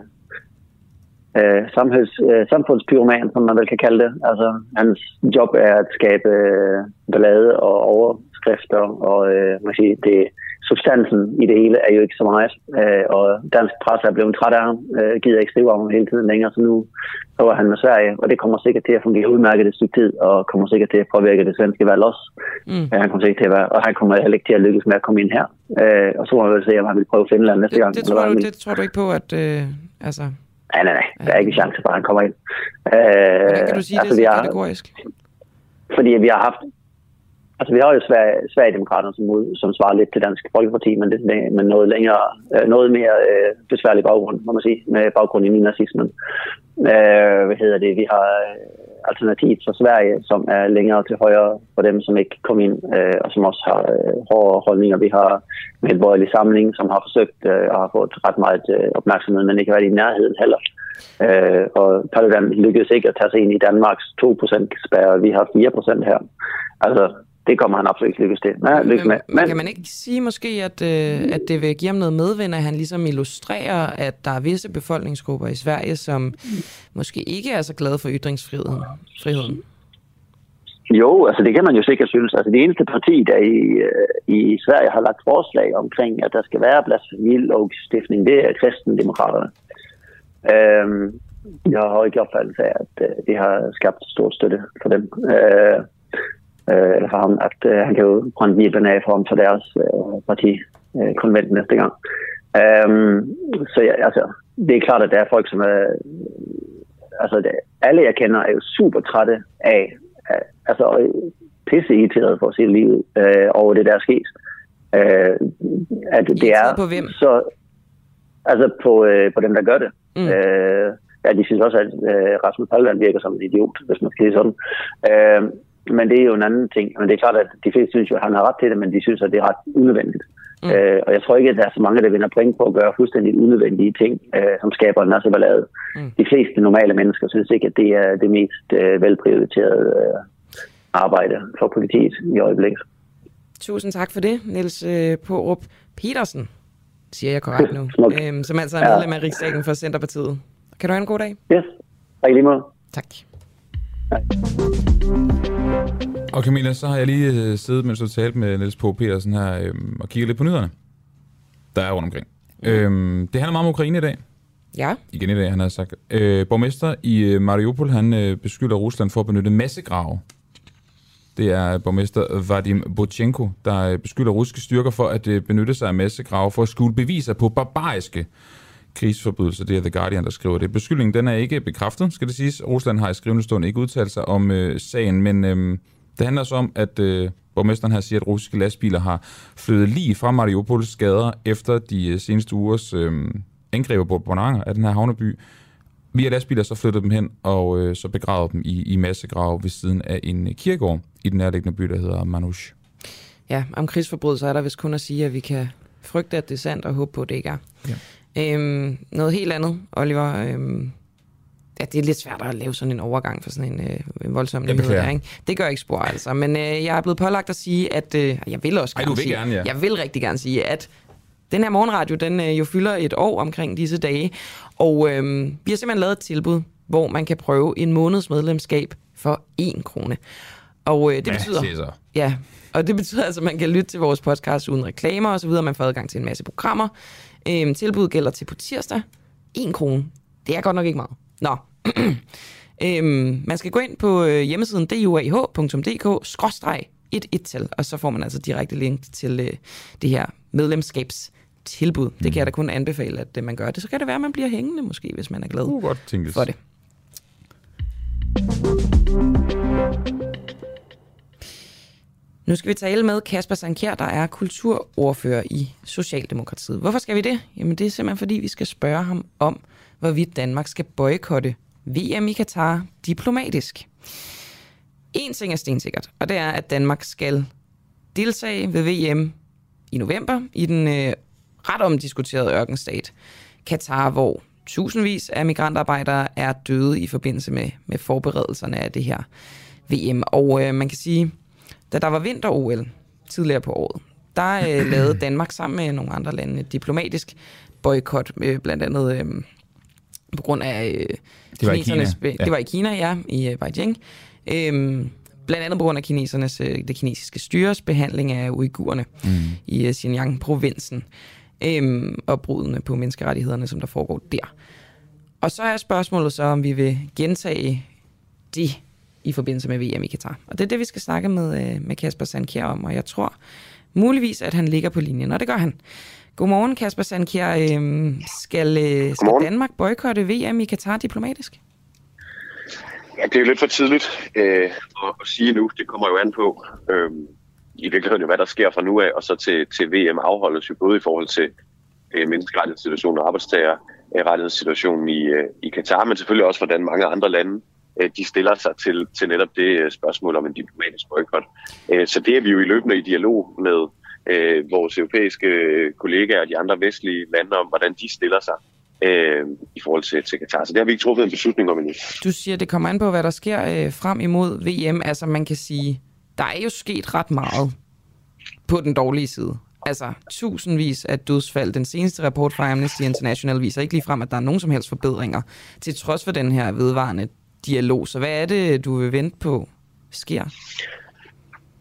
øh, samhælds, øh, samfundspyroman, som man vel kan kalde det. Altså, hans job er at skabe øh, ballade og over, overskrifter, og øh, man siger, det, substansen i det hele er jo ikke så meget. Øh, og dansk presse er blevet træt af ham, øh, gider ikke skrive om ham hele tiden længere, så nu prøver han med Sverige, og det kommer sikkert til at fungere udmærket et stykke tid, og kommer sikkert til at påvirke det svenske valg også. Mm. Øh, han kommer sikkert til at være, og han kommer heller ikke til at lykkes med at komme ind her. Øh, og så må man vel se, om han vil prøve Finland næste det, gang. Det tror, du, det tror du ikke på, at... Øh, altså... Nej, nej, nej. Der er ikke en chance for, at han kommer ind. Øh, Hvordan kan du sige altså, det så kategorisk? Fordi vi har haft Altså, vi har jo Sverige, Sverigedemokraterne, som, som svarer lidt til Dansk Folkeparti, men det med noget længere, øh, noget mere øh, besværlig baggrund, må man sige, med baggrund i nazismen. Øh, hvad hedder det? Vi har øh, Alternativet Alternativ for Sverige, som er længere til højre for dem, som ikke kom ind, øh, og som også har øh, hårde holdninger. Vi har Medborgerlig Samling, som har forsøgt øh, og har fået ret meget øh, opmærksomhed, men ikke været i nærheden heller. Øh, og Paludan lykkedes ikke at tage sig ind i Danmarks 2% spærre. Vi har 4% her. Altså, det kommer han absolut ikke lykkes til. Nej, lykkes men, med. Men, kan man ikke sige måske, at, øh, at det vil give ham noget medvind, at han ligesom illustrerer, at der er visse befolkningsgrupper i Sverige, som måske ikke er så glade for ytringsfriheden? Friheden? Jo, altså det kan man jo sikkert synes. Altså det eneste parti, der i, øh, i Sverige har lagt forslag omkring, at der skal være blasfemilovstifning, det er kristendemokraterne. Øhm, jeg har ikke opfattelse af, at øh, det har skabt stor støtte for dem. Øh, øh, eller for ham, at øh, han kan jo brænde Bibelen af for ham for deres øh, partikonvent øh, næste gang. Um, så ja, altså, det er klart, at der er folk, som er... Altså, det, alle jeg kender er jo super trætte af, af altså pisse irriteret for at se livet øh, over det, der er sket. Øh, at det er på hvem? så... Altså på, øh, på dem, der gør det. Mm. Øh, ja, de synes også, at øh, Rasmus Paludan virker som en idiot, hvis man skal sige sådan. Øh, men det er jo en anden ting. Men det er klart, at de fleste synes jo, at han har ret til det, men de synes, at det er ret unødvendigt. Mm. Øh, og jeg tror ikke, at der er så mange, der vinder point på at gøre fuldstændig unødvendige ting, øh, som skaber en masse ballade. Mm. De fleste normale mennesker synes ikke, at det er det mest øh, velprioriterede øh, arbejde for politiet i øjeblikket. Tusind tak for det, Niels øh, Porup Petersen, siger jeg korrekt nu, øhm, som altså er medlem af Riksdagen for Centerpartiet. Kan du have en god dag? Yes, rigtig måde. Tak. Hej. Og Camilla, så har jeg lige øh, siddet, mens du talte med Niels P. Petersen her, øh, og kigget lidt på nyhederne, der er rundt omkring. Mm. Øhm, det handler meget om Ukraine i dag. Ja. Igen i dag, han har sagt. Øh, borgmester i øh, Mariupol, han øh, beskylder Rusland for at benytte massegrave. Det er borgmester Vadim Bochenko, der øh, beskylder russiske styrker for at benytte sig af massegrave for at skjule beviser på barbariske krigsforbrydelser. Det er The Guardian, der skriver det. Beskyldningen den er ikke bekræftet, skal det siges. Rusland har i skrivende stund ikke udtalt sig om øh, sagen, men øh, det handler så om, at øh, borgmesteren her siger, at russiske lastbiler har flyttet lige fra Mariupols gader efter de øh, seneste ugers øh, angreb på Bonanger af den her havneby. Via lastbiler så flyttede dem hen og øh, så begravede dem i, i massegrav ved siden af en kirkegård i den nærliggende by, der hedder Manush. Ja, om krigsforbrydelser er der vist kun at sige, at vi kan frygte, at det er sandt, og håbe på, at det ikke er. Ja. Øhm, noget helt andet, Oliver. Øhm, ja, det er lidt svært at lave sådan en overgang for sådan en, øh, en voldsom nyhed her, ikke? Det gør ikke spor, altså. Men øh, jeg er blevet pålagt at sige, at øh, jeg vil også Ej, gerne vil sige, gerne, ja. jeg vil rigtig gerne sige, at den her morgenradio, den øh, jo fylder et år omkring disse dage, og øh, vi har simpelthen lavet et tilbud, hvor man kan prøve en måneds medlemskab for 1 krone. Og øh, det Hvad betyder... så? Ja, og det betyder altså, at man kan lytte til vores podcast uden reklamer og så videre. Man får adgang til en masse programmer. Øhm, tilbuddet gælder til på tirsdag. 1 krone. Det er godt nok ikke meget. Nå. øhm, man skal gå ind på øh, hjemmesiden duah.dk skråstreg 11 tal, og så får man altså direkte link til øh, det her medlemskabstilbud. Det kan jeg da kun anbefale, at øh, man gør det. Så kan det være, at man bliver hængende måske, hvis man er glad Uh, godt tænkes. for det. Nu skal vi tale med Kasper Sankjær, der er kulturordfører i Socialdemokratiet. Hvorfor skal vi det? Jamen det er simpelthen fordi, vi skal spørge ham om, hvorvidt Danmark skal boykotte VM i Katar diplomatisk. En ting er stensikkert, og det er, at Danmark skal deltage ved VM i november i den øh, ret omdiskuterede ørkenstat Katar, hvor tusindvis af migrantarbejdere er døde i forbindelse med, med forberedelserne af det her VM. Og øh, man kan sige, da der var vinter-OL tidligere på året, der øh, lavede Danmark sammen med nogle andre lande et diplomatisk boykot, øh, blandt andet øh, på grund af øh, Det var i. Kina, ja. Det var i Kina, ja, i øh, Beijing. Øh, blandt andet på grund af kinesernes, øh, det kinesiske styres behandling af uigurerne Mm. i øh, Xinjiang-provinsen øh, og brudene på menneskerettighederne, som der foregår der. Og så er spørgsmålet så, om vi vil gentage det i forbindelse med VM i Katar. Og det er det, vi skal snakke med, øh, med Kasper Sandkjær om, og jeg tror muligvis, at han ligger på linjen, og det gør han. Godmorgen, Kasper Sandkjær. Øh, skal, øh, skal Danmark boykotte VM i Katar diplomatisk? Ja, det er jo lidt for tidligt øh, at, at sige nu. Det kommer jo an på, øh, i virkeligheden jo, hvad der sker fra nu af, og så til, til VM afholdes jo både i forhold til øh, menneskerettighedssituationen og arbejdstagerrettighedssituationen i, øh, i Katar, men selvfølgelig også hvordan mange andre lande Øh, de stiller sig til, til netop det øh, spørgsmål om en diplomatisk boykot. Øh, så det er vi jo i løbende i dialog med vores europæiske kollegaer og de andre vestlige lande om, hvordan de stiller sig øh, i forhold til, til Katar. Så det har vi ikke truffet en beslutning om endnu. Du siger, det kommer an på, hvad der sker øh, frem imod VM. Altså man kan sige, der er jo sket ret meget på den dårlige side. Altså tusindvis af dødsfald. Den seneste rapport fra Amnesty International viser ikke lige frem, at der er nogen som helst forbedringer, til trods for den her vedvarende dialog. Så hvad er det, du vil vente på sker?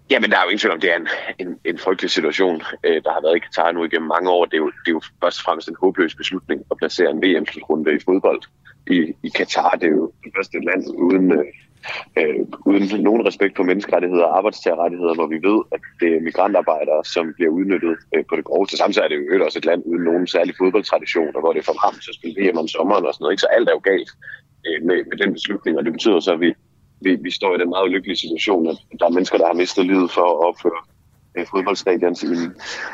Jamen, der er jo ingen tvivl om, det er en, en, en frygtelig situation, øh, der har været i Katar nu igennem mange år. Det er, jo, det er jo først og fremmest en håbløs beslutning at placere en VM-slutrunde i fodbold i, i Katar. Det er jo det første land uden, øh, uden nogen respekt for menneskerettigheder og arbejdstagerrettigheder, hvor vi ved, at det er migrantarbejdere, som bliver udnyttet øh, på det groveste. Samtidig er det jo også et land uden nogen særlig fodboldtradition, og hvor det er for ham til at spille VM om sommeren og sådan noget. Ikke? Så alt er jo galt øh, med, med den beslutning, og det betyder så, at vi vi, vi står i den meget ulykkelige situation, at der er mennesker, der har mistet livet for at opføre øh, fodboldstadions i,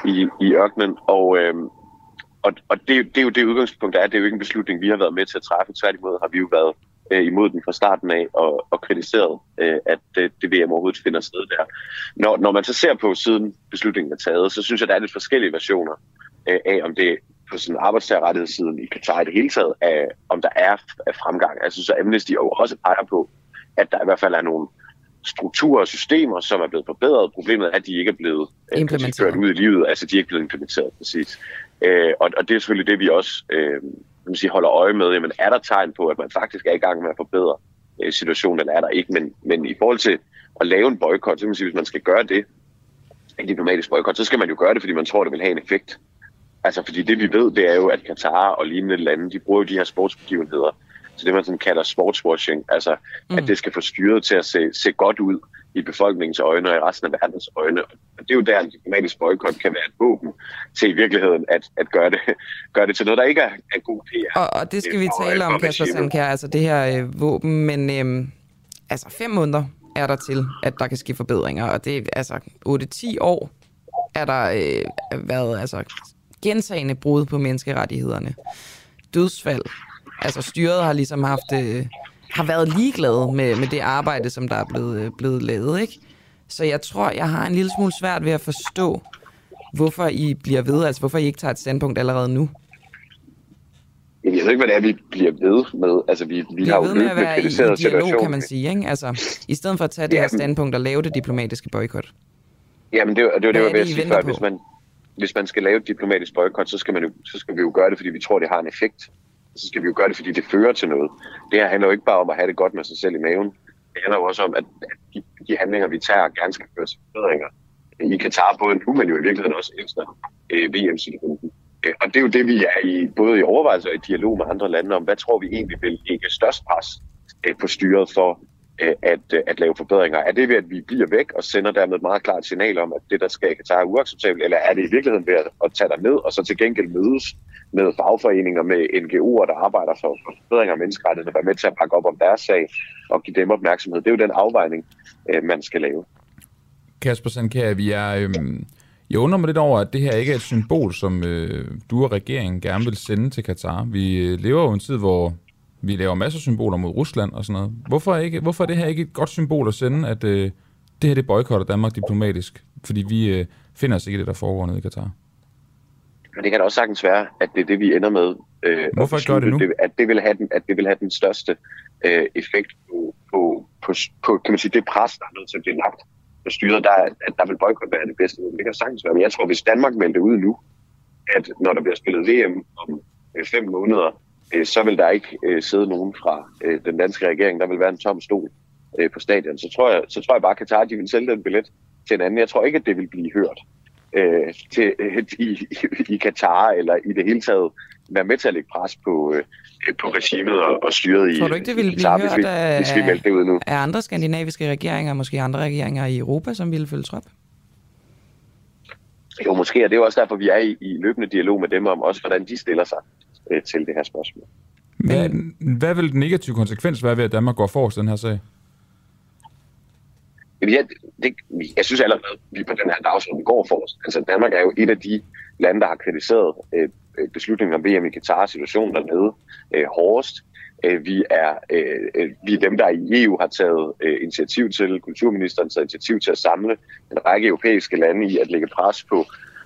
i, i ørkenen. Og, øh, og, og det, det er jo det udgangspunkt, der er. Det er jo ikke en beslutning, vi har været med til at træffe. Tværtimod har vi jo været øh, imod den fra starten af og, og kritiseret, øh, at øh, det, det VM overhovedet finder sted der. Når, når man så ser på siden beslutningen er taget, så synes jeg, der er lidt forskellige versioner øh, af, om det på sådan arbejdstagerrettighedssiden i Katar i det hele taget, af, om der er, er fremgang. Synes, at Amnesty også peger på, at der i hvert fald er nogle strukturer og systemer, som er blevet forbedret. Problemet er, at de ikke er blevet øh, implementeret ud i livet. Altså, de er ikke blevet implementeret, præcis. Øh, og, og det er selvfølgelig det, vi også øh, man sige, holder øje med. Jamen, er der tegn på, at man faktisk er i gang med at forbedre øh, situationen, eller er der ikke? Men, men i forhold til at lave en boykot, så kan man sige, hvis man skal gøre det, en diplomatisk boykot, så skal man jo gøre det, fordi man tror, det vil have en effekt. Altså, fordi det vi ved, det er jo, at Katar og lignende lande, de bruger jo de her sportsbegivenheder til det, man sådan kalder sportswashing. Altså, mm. at det skal få styret til at se, se godt ud i befolkningens øjne og i resten af verdens øjne. Og det er jo der, en diplomatisk boykot kan være et våben til i virkeligheden at, at gøre, det, gøre det til noget, der ikke er, er god PR. Og, og det skal vi tale om, Kasper Sandkær, altså det her øh, våben, men øh, altså fem måneder er der til, at der kan ske forbedringer, og det er altså 8-10 år er der øh, været altså gentagende brud på menneskerettighederne. Dødsfald, altså styret har ligesom haft, øh, har været ligeglade med, med det arbejde, som der er blevet, øh, blevet lavet, ikke? Så jeg tror, jeg har en lille smule svært ved at forstå, hvorfor I bliver ved, altså hvorfor I ikke tager et standpunkt allerede nu. Jeg ved ikke, hvad det er, vi bliver ved med. Altså, vi, vi har jo ved med at være i, i dialog, kan man sige. Ikke? Altså, I stedet for at tage det her standpunkt og lave det diplomatiske boykot. Jamen, det, det, det, det var det, jeg før. Hvis man, hvis man skal lave et diplomatisk boykot, så skal, man jo, så skal vi jo gøre det, fordi vi tror, det har en effekt så skal vi jo gøre det, fordi det fører til noget. Det her handler jo ikke bare om at have det godt med sig selv i maven. Det handler jo også om, at de, de handlinger, vi tager, gerne skal føre til forbedringer. I Katar både nu, men jo i virkeligheden også efter øh, VM-situationen. Øh, og det er jo det, vi er i, både i overvejelser og i dialog med andre lande om, hvad tror vi egentlig vil ikke størst pres øh, på styret for Øh, at, øh, at lave forbedringer? Er det ved, at vi bliver væk og sender dermed et meget klart signal om, at det, der skal i Katar, er uacceptabelt? Eller er det i virkeligheden ved at, tage dig ned og så til gengæld mødes med fagforeninger, med NGO'er, der arbejder for forbedringer af menneskerettigheder, være med til at pakke op om deres sag og give dem opmærksomhed. Det er jo den afvejning, øh, man skal lave. Kasper Sandkær, vi er... Øhm, jeg undrer mig lidt over, at det her ikke er et symbol, som øh, du og regeringen gerne vil sende til Katar. Vi lever jo en tid, hvor vi laver masser af symboler mod Rusland og sådan noget. Hvorfor, ikke, hvorfor er det her ikke et godt symbol at sende, at øh, det her det boykotter Danmark diplomatisk? Fordi vi øh, finder os ikke i det, der foregår nede i Katar. Men det kan da også sagtens være, at det er det, vi ender med. Øh, Hvorfor ikke gør det nu? Det, at, det vil have den, at det vil have den største øh, effekt på, på, på, på, kan man sige, det pres, der er nødt til at blive lagt på styret, der, at der vil boykot være det bedste. Det kan sagtens være. Men jeg tror, hvis Danmark meldte ud nu, at når der bliver spillet VM om øh, fem måneder, øh, så vil der ikke øh, sidde nogen fra øh, den danske regering. Der vil være en tom stol øh, på stadion. Så tror jeg, så tror jeg bare, at Katar de vil sælge den billet til en anden. Jeg tror ikke, at det vil blive hørt øh, til, øh, i, i Katar, eller i det hele taget være med til at lægge pres på, øh, på regimet og, og styret i Tror du ikke, det ville blive hørt hvis vi, af, hvis vi det ud nu? af andre skandinaviske regeringer, måske andre regeringer i Europa, som ville følge trop? Jo, måske, og det er også derfor, vi er i, i løbende dialog med dem om også, hvordan de stiller sig øh, til det her spørgsmål. Hvad, hvad vil den negative konsekvens være ved, at Danmark går forrest den her sag? Jamen, jeg, det, jeg synes allerede, at vi på den her dagsorden går for os. Altså, Danmark er jo et af de lande, der har kritiseret øh, beslutningen om VM i Katar, situationen dernede, øh, hårdest. Øh, vi, er, øh, øh, vi er dem, der i EU har taget øh, initiativ til, kulturministeren taget initiativ til at samle en række europæiske lande i at lægge pres på,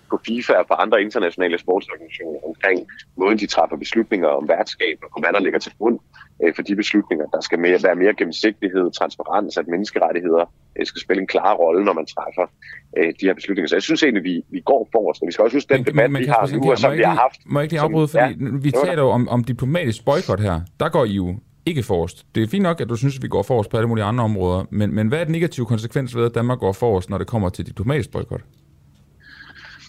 på FIFA og på andre internationale sportsorganisationer omkring måden, de træffer beslutninger om værtskab og hvad der ligger til grund øh, for de beslutninger. Der skal mere, være mere gennemsigtighed, transparens, at menneskerettigheder øh, skal spille en klar rolle, når man træffer øh, de her beslutninger. Så jeg synes egentlig, vi, vi går forrest. Og vi skal også huske den debat, vi har nu, og som vi har haft. Må jeg ikke lige afbryde, fordi ja, vi taler jo om, om diplomatisk boykot her. Der går I jo ikke forrest. Det er fint nok, at du synes, at vi går forrest på alle mulige andre områder, men, men hvad er den negative konsekvens ved, at Danmark går forrest, når det kommer til diplomatisk boykot?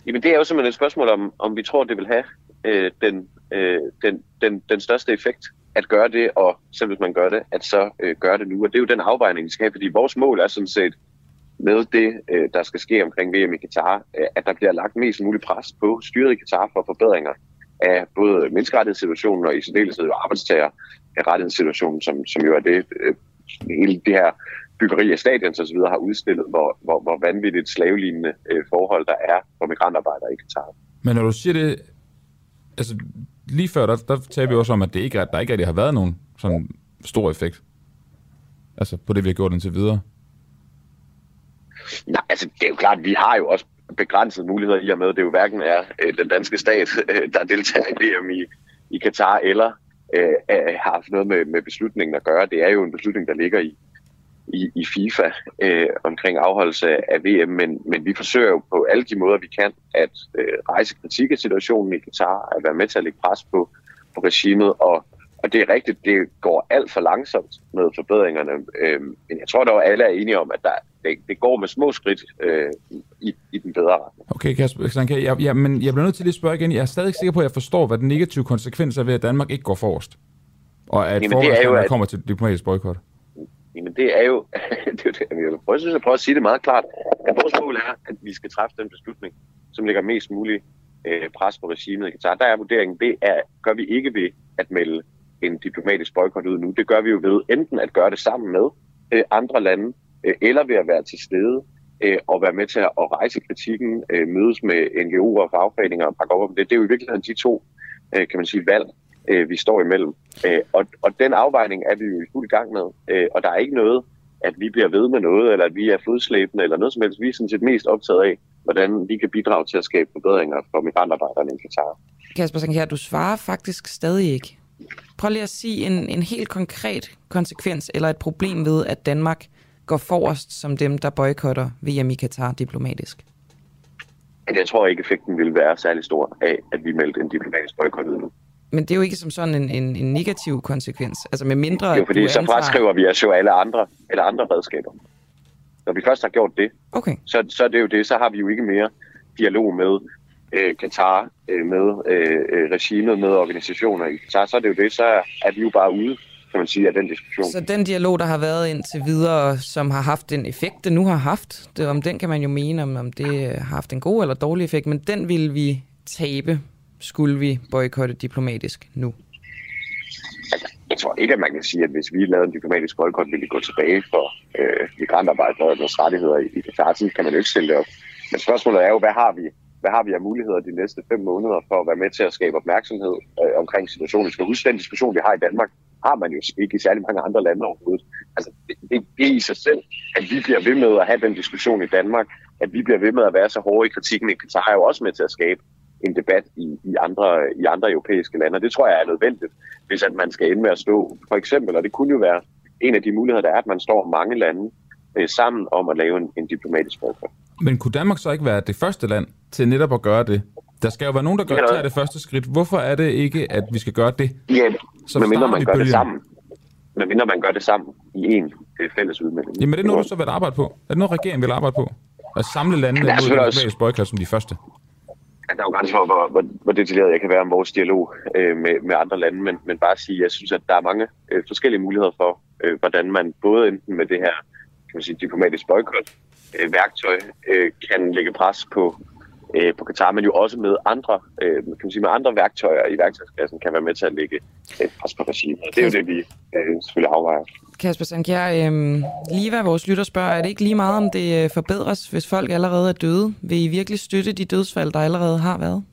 Jamen det er jo simpelthen et spørgsmål om, om vi tror, det vil have øh, den, øh, den, den, den største effekt at gøre det, og selv hvis man gør det, at så øh, gøre det nu. Og det er jo den afvejning, vi skal have, fordi vores mål er sådan set med det, øh, der skal ske omkring VM i Katar, øh, at der bliver lagt mest muligt pres på styret i Katar for forbedringer af både menneskerettighedssituationen og i særdeleshed arbejdstagerrettighedssituationen, som, som jo er det, øh, hele det her byggeri af stadions osv. har udstillet, hvor, hvor, hvor vanvittigt slavelignende øh, forhold der er for migrantarbejdere i Katar. Men når du siger det, altså lige før, der, der taler vi også om, at det ikke, der ikke rigtig har været nogen sådan stor effekt. Altså på det, vi har gjort indtil videre. Nej, altså det er jo klart, vi har jo også begrænsede muligheder i og med, at det jo hverken er øh, den danske stat, øh, der deltager i VM i, i Katar, eller øh, har haft noget med, med beslutningen at gøre. Det er jo en beslutning, der ligger i, i, i FIFA øh, omkring afholdelse af VM, men, men vi forsøger jo på alle de måder, vi kan, at øh, rejse kritik af situationen i Katar, at være med til at lægge pres på, på regimet, og, og det er rigtigt, det går alt for langsomt med forbedringerne, øh, men jeg tror dog, at alle er enige om, at der, det, det går med små skridt øh, i, i den bedre retning. Okay, Kasper, jeg, jeg, men jeg bliver nødt til at spørge igen. Jeg er stadig ikke sikker på, at jeg forstår, hvad den negative konsekvens er ved, at Danmark ikke går forrest. Og at Jamen, det er jo, at... kommer til diplomatisk boykot. Jamen det er jo, det er det, jeg vil prøve, jeg prøver at sige det meget klart, at vores mål er, at vi skal træffe den beslutning, som lægger mest muligt øh, pres på regimet i Katar. Der er vurderingen, det er, gør vi ikke ved at melde en diplomatisk boykot ud nu. Det gør vi jo ved enten at gøre det sammen med øh, andre lande, øh, eller ved at være til stede øh, og være med til at, at rejse kritikken, øh, mødes med NGO'er og fagforeninger og pakke op om det. Det er jo i virkeligheden de to, øh, kan man sige, valg, øh, vi står imellem. Øh, og, og den afvejning er vi jo i fuld gang med, øh, og der er ikke noget, at vi bliver ved med noget, eller at vi er fodslæbende, eller noget som helst. Vi er sådan set mest optaget af, hvordan vi kan bidrage til at skabe forbedringer for migrantarbejderne i Katar. Kasper her, du svarer faktisk stadig ikke. Prøv lige at sige en, en helt konkret konsekvens eller et problem ved, at Danmark går forrest som dem, der boykotter VM i Katar diplomatisk. Jeg tror ikke, effekten vil være særlig stor af, at vi meldte en diplomatisk boykot ud nu. Men det er jo ikke som sådan en, en, en negativ konsekvens. Altså med mindre... Jo, fordi så antager... fraskriver vi os jo alle andre, eller andre redskaber. Når vi først har gjort det, okay. så, så er det jo det, så har vi jo ikke mere dialog med øh, Katar, øh, med øh, øh regimet, med organisationer i Katar, så er det jo det, så er vi jo bare ude kan man sige, af den diskussion. Så den dialog, der har været indtil videre, som har haft den effekt, det nu har haft, det, om den kan man jo mene, om, om det har haft en god eller dårlig effekt, men den vil vi tabe skulle vi boykotte diplomatisk nu? Altså, jeg tror ikke, at man kan sige, at hvis vi lavede en diplomatisk boykot, ville vi gå tilbage for øh, migrantarbejders rettigheder i, i Katar. Sådan kan man jo ikke stille det op. Men spørgsmålet er jo, hvad har vi hvad har vi af muligheder de næste fem måneder for at være med til at skabe opmærksomhed øh, omkring situationen? Vi skal huske, den diskussion, vi har i Danmark, har man jo ikke i særlig mange andre lande overhovedet. Altså, det, det, det er i sig selv, at vi bliver ved med at have den diskussion i Danmark, at vi bliver ved med at være så hårde i kritikken i Katar, er jo også med til at skabe en debat i, i, andre, i andre europæiske lande. Og det tror jeg er nødvendigt, hvis at man skal ende med at stå, for eksempel, og det kunne jo være en af de muligheder, der er, at man står mange lande øh, sammen om at lave en, en diplomatisk boykot. Men kunne Danmark så ikke være det første land til netop at gøre det? Der skal jo være nogen, der gør, tager det første skridt. Hvorfor er det ikke, at vi skal gøre det? Ja, så medmindre man gør bølgen. det sammen. Medmindre man gør det sammen i en øh, fælles udmelding. Jamen er det noget, du så vil arbejde på? Er det noget, regeringen vil arbejde på? At samle landene mod også... boykot som de første? Der er jo grænser for, hvor, hvor, hvor detaljeret jeg kan være om vores dialog øh, med, med andre lande, men, men bare at sige, at jeg synes, at der er mange øh, forskellige muligheder for, øh, hvordan man både enten med det her kan man sige, diplomatisk boykot øh, værktøj øh, kan lægge pres på, øh, på Katar, men jo også med andre, øh, kan man sige, med andre værktøjer i værktøjskassen kan være med til at lægge øh, pres på regimet. Det er jo det, vi øh, selvfølgelig afvejer. Kasper Sankjær, øhm, lige hvad vores lytter spørger, er det ikke lige meget, om det øh, forbedres, hvis folk allerede er døde? Vil I virkelig støtte de dødsfald, der allerede har været?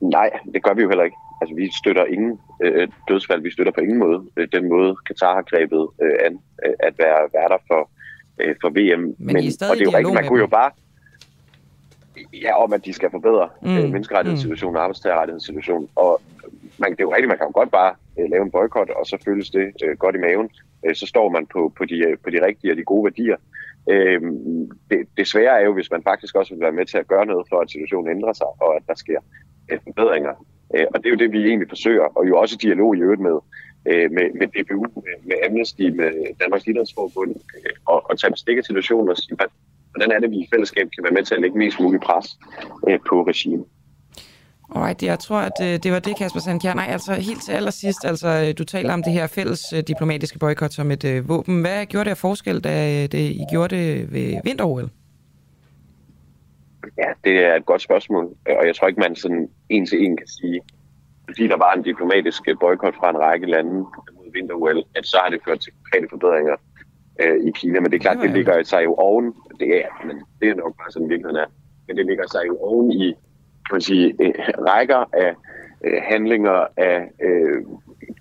Nej, det gør vi jo heller ikke. Altså, vi støtter ingen øh, dødsfald. Vi støtter på ingen måde øh, den måde, Katar har grebet øh, an øh, at være værter for, øh, for VM. Men, Men I er stadig og det er jo rigtigt, man kunne jo bare... Ja, om at de skal forbedre Mm, mm. øh, menneskerettighedssituationen og arbejdstagerrettighedssituationen. Og man, det er jo rigtigt, man kan jo godt bare øh, lave en boykot, og så føles det øh, godt i maven. Øh, så står man på, på, de, øh, på de rigtige og de gode værdier. Øh, det, det svære er jo, hvis man faktisk også vil være med til at gøre noget for, at situationen ændrer sig, og at der sker øh, forbedringer. Øh, og det er jo det, vi egentlig forsøger, og jo også i dialog i øvrigt med, øh, med, med DBU, med, med Amnesty, med Danmarks Idrætsforbund, øh, og, og tage bestik af situationen og sige, hvordan er det, vi i fællesskab kan være med til at lægge mest mulig pres øh, på regimet. Alright, jeg tror, at øh, det var det, Kasper Sandkjær. Nej, altså helt til allersidst, altså øh, du taler om det her fælles øh, diplomatiske boykot som et øh, våben. Hvad gjorde det af forskel, da det, I gjorde det ved vinter Ja, det er et godt spørgsmål, og jeg tror ikke, man sådan en til en kan sige, fordi der var en diplomatisk boykot fra en række lande mod vinter at så har det ført til konkrete forbedringer øh, i Kina. Men det er klart, det ligger sig jo oven, det er, men det er nok bare sådan virkeligheden er, men det ligger sig jo oven i kan man sige, øh, rækker af øh, handlinger af øh,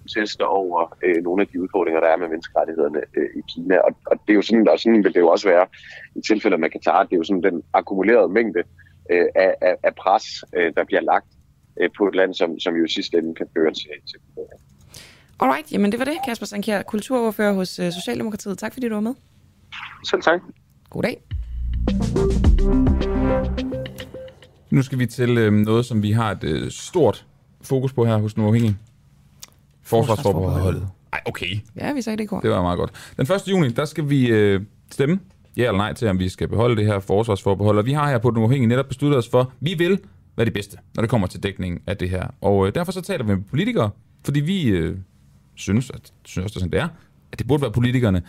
protester over øh, nogle af de udfordringer, der er med menneskerettighederne øh, i Kina. Og, og det er jo sådan, og sådan vil det jo også være i tilfælde med Katar, det er jo sådan den akkumulerede mængde øh, af, af, af pres, øh, der bliver lagt øh, på et land, som, som jo i sidste ende kan føre til, til Alright, jamen det var det, Kasper Sandkjær, kulturordfører hos Socialdemokratiet. Tak fordi du var med. Selv tak. God dag. Nu skal vi til øh, noget, som vi har et øh, stort fokus på her hos Den Uafhængige. Forsvarsforbeholdet. Ej, okay. Ja, vi sagde det i går. Det var meget godt. Den 1. juni, der skal vi øh, stemme ja eller nej til, om vi skal beholde det her forsvarsforbehold. Og vi har her på Den Uafhængige netop besluttet os for, vi vil være det bedste, når det kommer til dækningen af det her. Og øh, derfor så taler vi med politikere, fordi vi øh, synes, at, synes også, det er sådan, det er, at det burde være politikerne,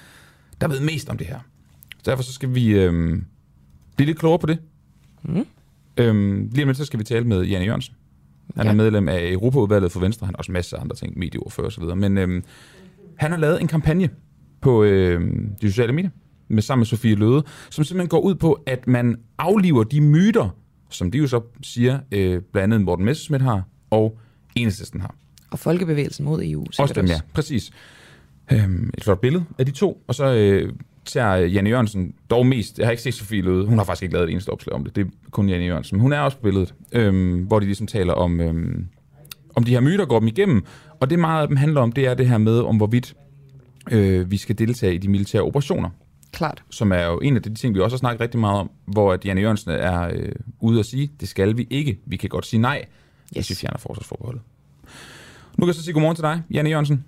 der ved mest om det her. Derfor så skal vi øh, blive lidt klogere på det. Mm. Øhm, lige om lidt, så skal vi tale med Janne Jørgensen. Han ja. er medlem af Europaudvalget for Venstre. Han har også masser af andre ting, medieordfører osv. Men øhm, han har lavet en kampagne på øhm, de sociale medier med sammen med Sofie Løde, som simpelthen går ud på, at man afliver de myter, som de jo så siger, øh, blandt andet Morten Messerschmidt har, og Enhedslisten har. Og Folkebevægelsen mod EU. Også dem, ja. Præcis. Øhm, et flot billede af de to. Og så øh, tager Janne Jørgensen dog mest... Jeg har ikke set Sofie Løde. Hun har faktisk ikke lavet et eneste opslag om det. Det er kun Janne Jørgensen. Men hun er også på billedet, øhm, hvor de ligesom taler om, øhm, om de her myter, går dem igennem. Og det meget af dem handler om, det er det her med, om hvorvidt øh, vi skal deltage i de militære operationer. Klart. Som er jo en af de ting, vi også har snakket rigtig meget om, hvor at Janne Jørgensen er øh, ude at sige, det skal vi ikke. Vi kan godt sige nej, yes. hvis vi fjerner forsvarsforbeholdet. Nu kan jeg så sige godmorgen til dig, Janne Jørgensen.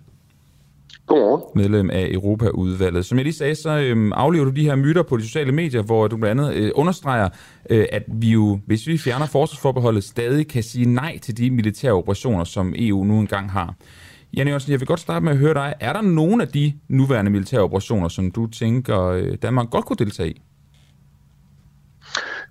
Godmorgen. Medlem af Europaudvalget. Som jeg lige sagde, så øhm, aflever du de her myter på de sociale medier, hvor du blandt andet øh, understreger, øh, at vi jo, hvis vi fjerner forsvarsforbeholdet, stadig kan sige nej til de militære operationer, som EU nu engang har. Janne Jørgensen, jeg vil godt starte med at høre dig. Er der nogen af de nuværende militære operationer, som du tænker, øh, Danmark godt kunne deltage i?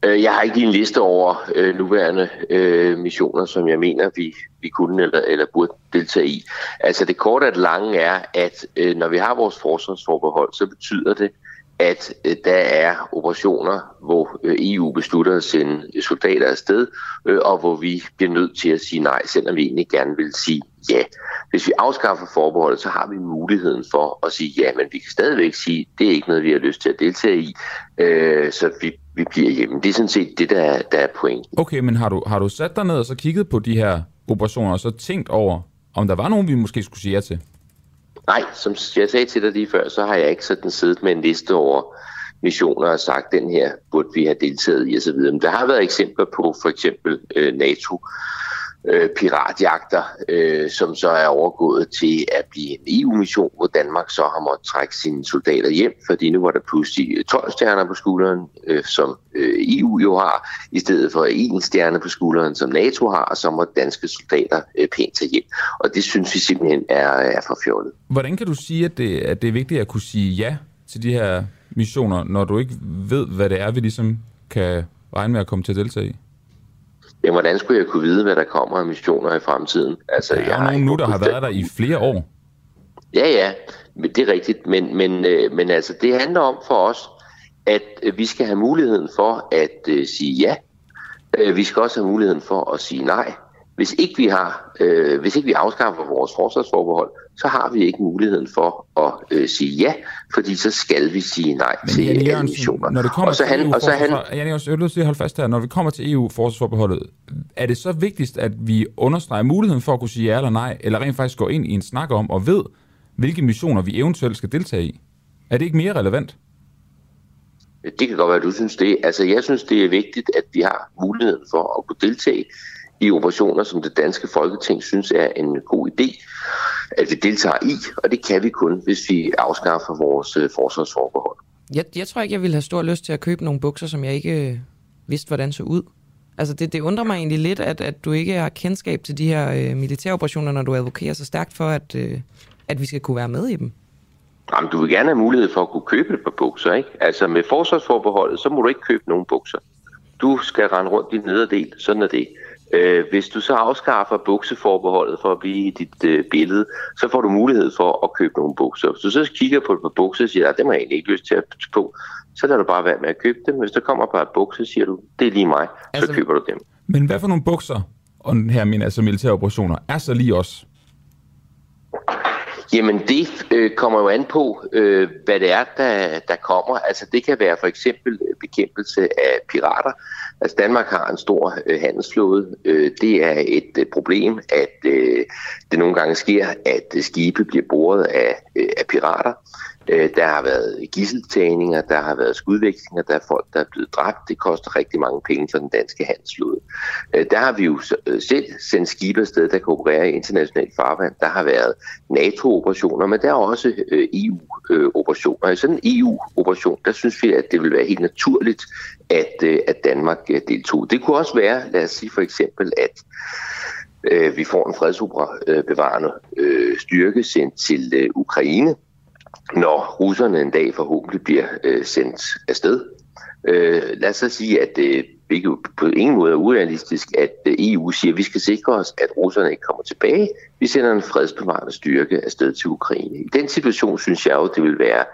Øh, Jeg har ikke en liste over øh, nuværende øh, missioner, som jeg mener, vi, vi kunne eller, eller burde deltage i. Altså det korte og det lange er, at øh, når vi har vores forsvarsforbehold, så betyder det, at øh, der er operationer, hvor øh, EU beslutter at sende soldater afsted, øh, og hvor vi bliver nødt til at sige nej, selvom vi egentlig gerne vil sige ja. Hvis vi afskaffer forbeholdet, så har vi muligheden for at sige ja, men vi kan stadigvæk sige, det er ikke noget, vi har lyst til at deltage i, øh, så vi, vi bliver hjemme. Det er sådan set det, der er, der er pointen. Okay, men har du, har du sat dig ned og så kigget på de her operationer, og så tænkt over, om der var nogen, vi måske skulle sige ja til? Nej, som jeg sagde til dig lige før, så har jeg ikke sådan siddet med en liste over missioner og sagt, den her burde vi have deltaget i osv. Men der har været eksempler på for eksempel øh, NATO øh, piratjagter, øh, som så er overgået til at blive en EU-mission, hvor Danmark så har måttet trække sine soldater hjem, fordi nu var der pludselig øh, 12 stjerner på skulderen, øh, som øh, EU jo har, i stedet for en stjerne på skulderen, som NATO har, og så må danske soldater øh, pænt tage hjem. Og det synes vi simpelthen er, er for fjollet. Hvordan kan du sige, at det, at det er vigtigt at kunne sige ja til de her missioner, når du ikke ved, hvad det er, vi ligesom kan regne med at komme til at deltage i? Jamen, hvordan skulle jeg kunne vide, hvad der kommer af missioner i fremtiden? Altså, Der er jo nogen nu, der har været der i flere år. Ja, ja, det er rigtigt. Men, men, øh, men altså, det handler om for os, at øh, vi skal have muligheden for at øh, sige ja. Øh, vi skal også have muligheden for at sige nej. Hvis ikke vi har, øh, hvis ikke vi afskaffer vores forsvarsforbehold, så har vi ikke muligheden for at øh, sige ja, fordi så skal vi sige nej Men til Jan alle Jørgensen, missioner. når det kommer og så til han, EU og så han, forsvar- Jan Jørgensen, jeg vil at holde fast her. Når vi kommer til EU-forsvarsforbeholdet, er det så vigtigst, at vi understreger muligheden for at kunne sige ja eller nej, eller rent faktisk går ind i en snak om og ved, hvilke missioner vi eventuelt skal deltage i? Er det ikke mere relevant? Det kan godt være, at du synes det. Altså, jeg synes, det er vigtigt, at vi har muligheden for at kunne deltage i operationer, som det danske folketing synes er en god idé, at vi deltager i, og det kan vi kun, hvis vi afskaffer vores øh, forsvarsforbehold. Jeg, jeg tror ikke, jeg ville have stor lyst til at købe nogle bukser, som jeg ikke øh, vidste, hvordan så ud. Altså, det, det undrer mig egentlig lidt, at, at du ikke har kendskab til de her øh, militæroperationer, når du advokerer så stærkt for, at, øh, at vi skal kunne være med i dem. Jamen, du vil gerne have mulighed for at kunne købe et par bukser, ikke? Altså, med forsvarsforbeholdet, så må du ikke købe nogen bukser. Du skal rende rundt i nederdel, sådan er det. Øh, hvis du så afskaffer bukseforbeholdet for at blive i dit øh, billede, så får du mulighed for at købe nogle bukser. Hvis du så kigger på et par bukser og siger, at dem har jeg egentlig ikke lyst til at på, så lader du bare være med at købe dem. Hvis der kommer et par bukser, siger du, det er lige mig, så Altså- køber du dem. Men hvad for nogle bukser, og her mener altså militære operationer, er så lige os? Jamen det øh, kommer jo an på, øh, hvad det er, der, der kommer. Altså det kan være for eksempel øh, bekæmpelse af pirater. Altså Danmark har en stor øh, handelsflåde. Øh, det er et øh, problem, at øh, det nogle gange sker, at øh, skibe bliver boret af, øh, af pirater. Øh, der har været gisseltagninger, der har været skudvekslinger, der er folk, der er blevet dræbt. Det koster rigtig mange penge for den danske handelsflåde. Øh, der har vi jo øh, selv sendt skibe afsted, der kan operere i internationalt farvand. Der har været NATO-operationer, men der er også øh, EU-operationer. I sådan en EU-operation, der synes vi, at det vil være helt naturligt, at, øh, at Danmark øh, deltog. Det kunne også være, lad os sige for eksempel, at øh, vi får en fredsopera-bevarende øh, øh, styrke sendt til øh, Ukraine, når russerne en dag forhåbentlig bliver øh, sendt afsted. Øh, lad os så sige, at øh, det ikke på ingen måde er urealistisk, at øh, EU siger, at vi skal sikre os, at russerne ikke kommer tilbage. Vi sender en fredsbevarende styrke afsted til Ukraine. I den situation synes jeg jo, det vil være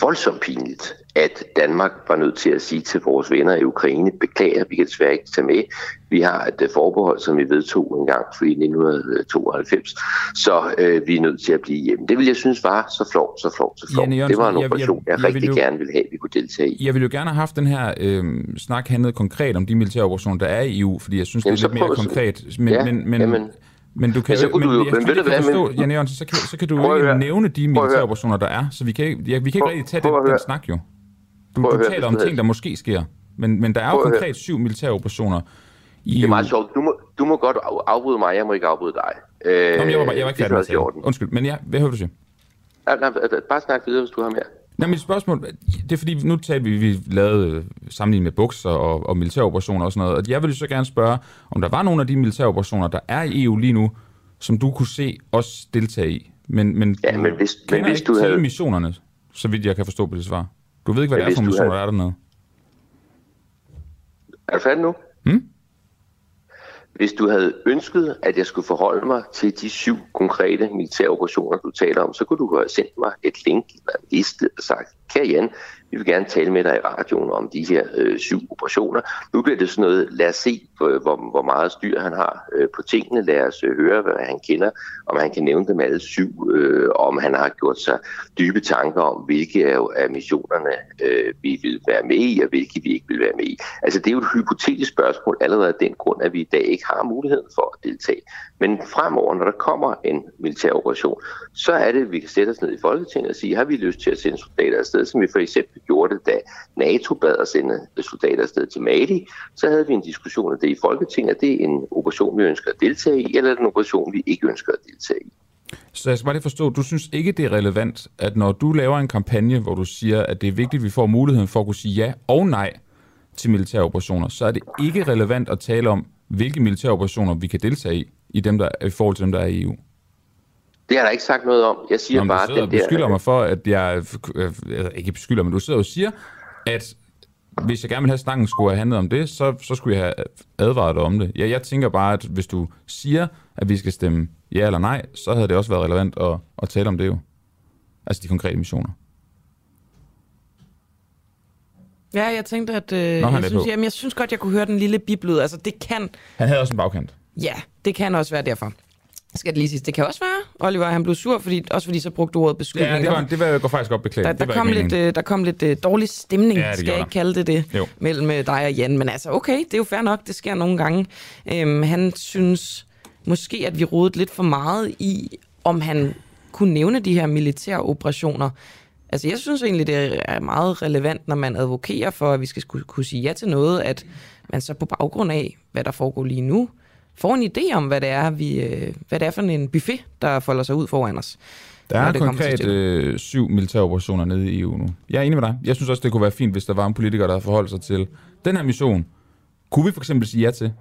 voldsomt pinligt, at Danmark var nødt til at sige til vores venner i Ukraine, beklager, vi kan desværre ikke tage med. Vi har et øh, forbehold, som vi vedtog en gang for i 1992, så øh, vi er nødt til at blive hjemme. Det vil jeg synes var så flot, så flot, så flot. Det var en jeg- jeg- operation, jeg, jeg, jeg vil rigtig jo- gerne ville have, at vi kunne deltage i. Jeg ville jo gerne have haft den her øh, snak handlet konkret om de militære operationer, der er i EU, fordi jeg synes, Jamen, det er lidt mere konkret. Men, Ja, men, men, jamen. Men du kan Men så kunne men, du jo- jeg, men men, ved jeg du kan hvad, forstå, men- Janne Jørgensen, så kan, så kan du ikke nævne de Prøv at militære høre. operationer, der er, så vi kan, ja, vi kan ikke rigtig tage den, den snak jo. Du, du taler om ting, der måske sker, men, men der er jo konkret syv militære operationer i Det er meget sjovt. Du må, du må godt af- afbryde mig, jeg må ikke afbryde dig. Øh, Nå, men jeg var, bare- jeg var ikke det færdig med. Undskyld, men ja, hvad hører du sige? Nej, nej, Bare snak videre, hvis du har mere. Nej, mit spørgsmål, det er fordi, nu talte vi, vi lavede øh, sammenligning med bukser og, og militære operationer og sådan noget, og jeg ville så gerne spørge, om der var nogle af de militære operationer, der er i EU lige nu, som du kunne se os deltage i. Men, men, Ja, men hvis- men hvis ikke du havde- missionerne, så vidt jeg kan forstå på det svar. Du ved ikke, hvad Men det er for missioner, havde- der er dernede. Er du færdig nu? Hmm? Hvis du havde ønsket, at jeg skulle forholde mig til de syv konkrete militære operationer, du taler om, så kunne du have sendt mig et link eller en liste og sagt, kære Jan, vi vil gerne tale med dig i radioen om de her øh, syv operationer. Nu bliver det sådan noget, lad os se, hvor, hvor, meget styr han har øh, på tingene. Lad os øh, høre, hvad han kender, om han kan nævne dem alle syv, øh, om han har gjort sig dybe tanker om, hvilke af, af missionerne øh, vi vil være med i, og hvilke vi ikke vil være med i. Altså det er jo et hypotetisk spørgsmål allerede af den grund, at vi i dag ikke har muligheden for at deltage. Men fremover, når der kommer en militær operation, så er det, at vi kan sætte os ned i Folketinget og sige, har vi lyst til at sende soldater afsted, som vi for eksempel gjorde det, da NATO bad at sende soldater afsted til Mali, så havde vi en diskussion af det i Folketinget, er det en operation, vi ønsker at deltage i, eller er det en operation, vi ikke ønsker at deltage i. Så jeg skal bare lige forstå, du synes ikke, det er relevant, at når du laver en kampagne, hvor du siger, at det er vigtigt, at vi får muligheden for at kunne sige ja og nej til militære operationer, så er det ikke relevant at tale om, hvilke militære operationer vi kan deltage i, i, dem, der, i forhold til dem, der er i EU. Det har der ikke sagt noget om. Jeg siger Nå, bare, du sidder at og den der... beskylder mig for, at jeg... Ikke beskylder, men du sidder og siger, at hvis jeg gerne ville have snakken skulle have handlet om det, så, så skulle jeg have advaret dig om det. Ja, jeg tænker bare, at hvis du siger, at vi skal stemme ja eller nej, så havde det også været relevant at, at tale om det jo. Altså de konkrete missioner. Ja, jeg tænkte, at øh, Nå, jeg, synes, på. jamen, jeg synes godt, jeg kunne høre den lille biblyd. Altså, det kan, Han havde også en bagkant. ja, det kan også være derfor. Skal det lige sige. Det kan også være, Oliver, han blev sur, fordi, også fordi så brugte du ordet beskyldning. Ja, det, var, det vil jeg gå faktisk godt beklage. der, det der, var kom lidt, øh, der kom lidt øh, dårlig stemning, Ja, det skal jeg ikke kalde det det, Jo. mellem øh, dig og Jan. Men altså, okay, det er jo fair nok, det sker nogle gange. Øhm, han synes måske, at vi rodede lidt for meget i, om han kunne nævne de her militære operationer. Altså, jeg synes egentlig, det er meget relevant, når man advokerer for, at vi skal kunne sige ja til noget, at man så på baggrund af, hvad der foregår lige nu, får en idé om, hvad det er, vi, øh, hvad det er for en buffet, der folder sig ud foran os. Der er konkret øh, syv militære operationer nede i EU nu. Jeg er enig med dig. Jeg synes også, det kunne være fint, hvis der var en politiker, der forholdt sig til den her mission. Kunne vi for eksempel sige ja til?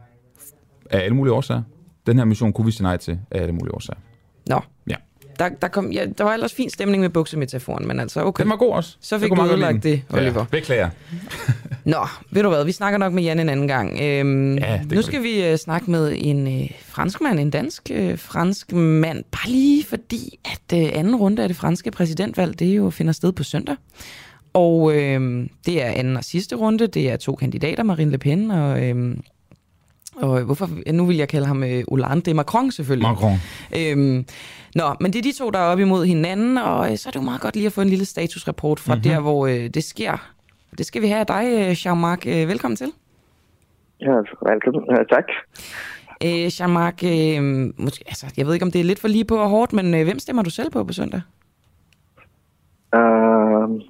Af alle mulige årsager. Den her mission kunne vi sige nej til af alle mulige årsager. Nå. Ja. Der, der, kom, ja, der var ellers fin stemning med buksemetaforen, men altså okay. Den var god også. Så fik du ødelagt det. Oliver. Ja, beklager. Nå, ved du hvad, vi snakker nok med Jan en anden gang. Øhm, Ja, nu skal vi uh, snakke med en uh, franskmand, en dansk uh, fransk mand, bare lige fordi, at uh, anden runde af det franske præsidentvalg, det jo finder sted på søndag. Og øhm, det er anden og sidste runde, det er to kandidater, Marine Le Pen og... Øhm, og hvorfor, nu vil jeg kalde ham øh, Hollande, det er Macron selvfølgelig. Macron. Øhm, nå, men det er de to, der er op imod hinanden, og øh, så er det jo meget godt lige at få en lille statusrapport fra Mhm. mm-hmm. der, hvor øh, det sker. Det skal vi have af dig, øh, Jean-Marc. Øh, velkommen til. Ja, velkommen. Ja, tak. Øh, Jean-Marc, øh, måske, altså, jeg ved ikke, om det er lidt for lige på og hårdt, men øh, hvem stemmer du selv på på søndag? Uh,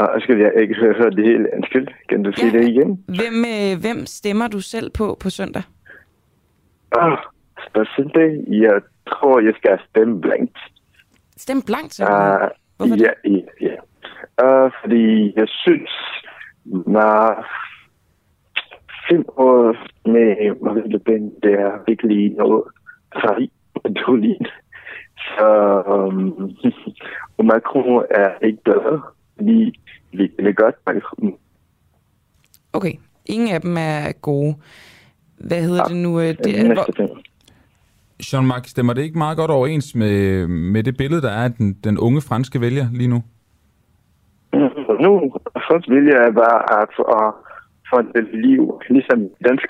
uh, skal jeg ikke høre, høre det hele? Undskyld, kan du sige det igen? Hvem, øh, hvem stemmer du selv på på søndag? Ah, specielt jeg tror, jeg skal stemme blankt. Stem blankt, Uh, Hvorfor ja, ja, ja. Uh, fordi jeg synes, når fem år med Marine Le Pen, det er virkelig noget fri og dårligt. Så um, Macron er ikke bedre, fordi vi kan godt Macron. Okay, ingen af dem er gode. Hvad hedder det nu? øh, Det Det er, næste hvor, ting. Jean-Marc, stemmer det ikke meget godt overens med, med det billede, der er af den, den unge franske vælger lige nu? Nu, først vil jeg bare at uh, få et liv, ligesom dansk.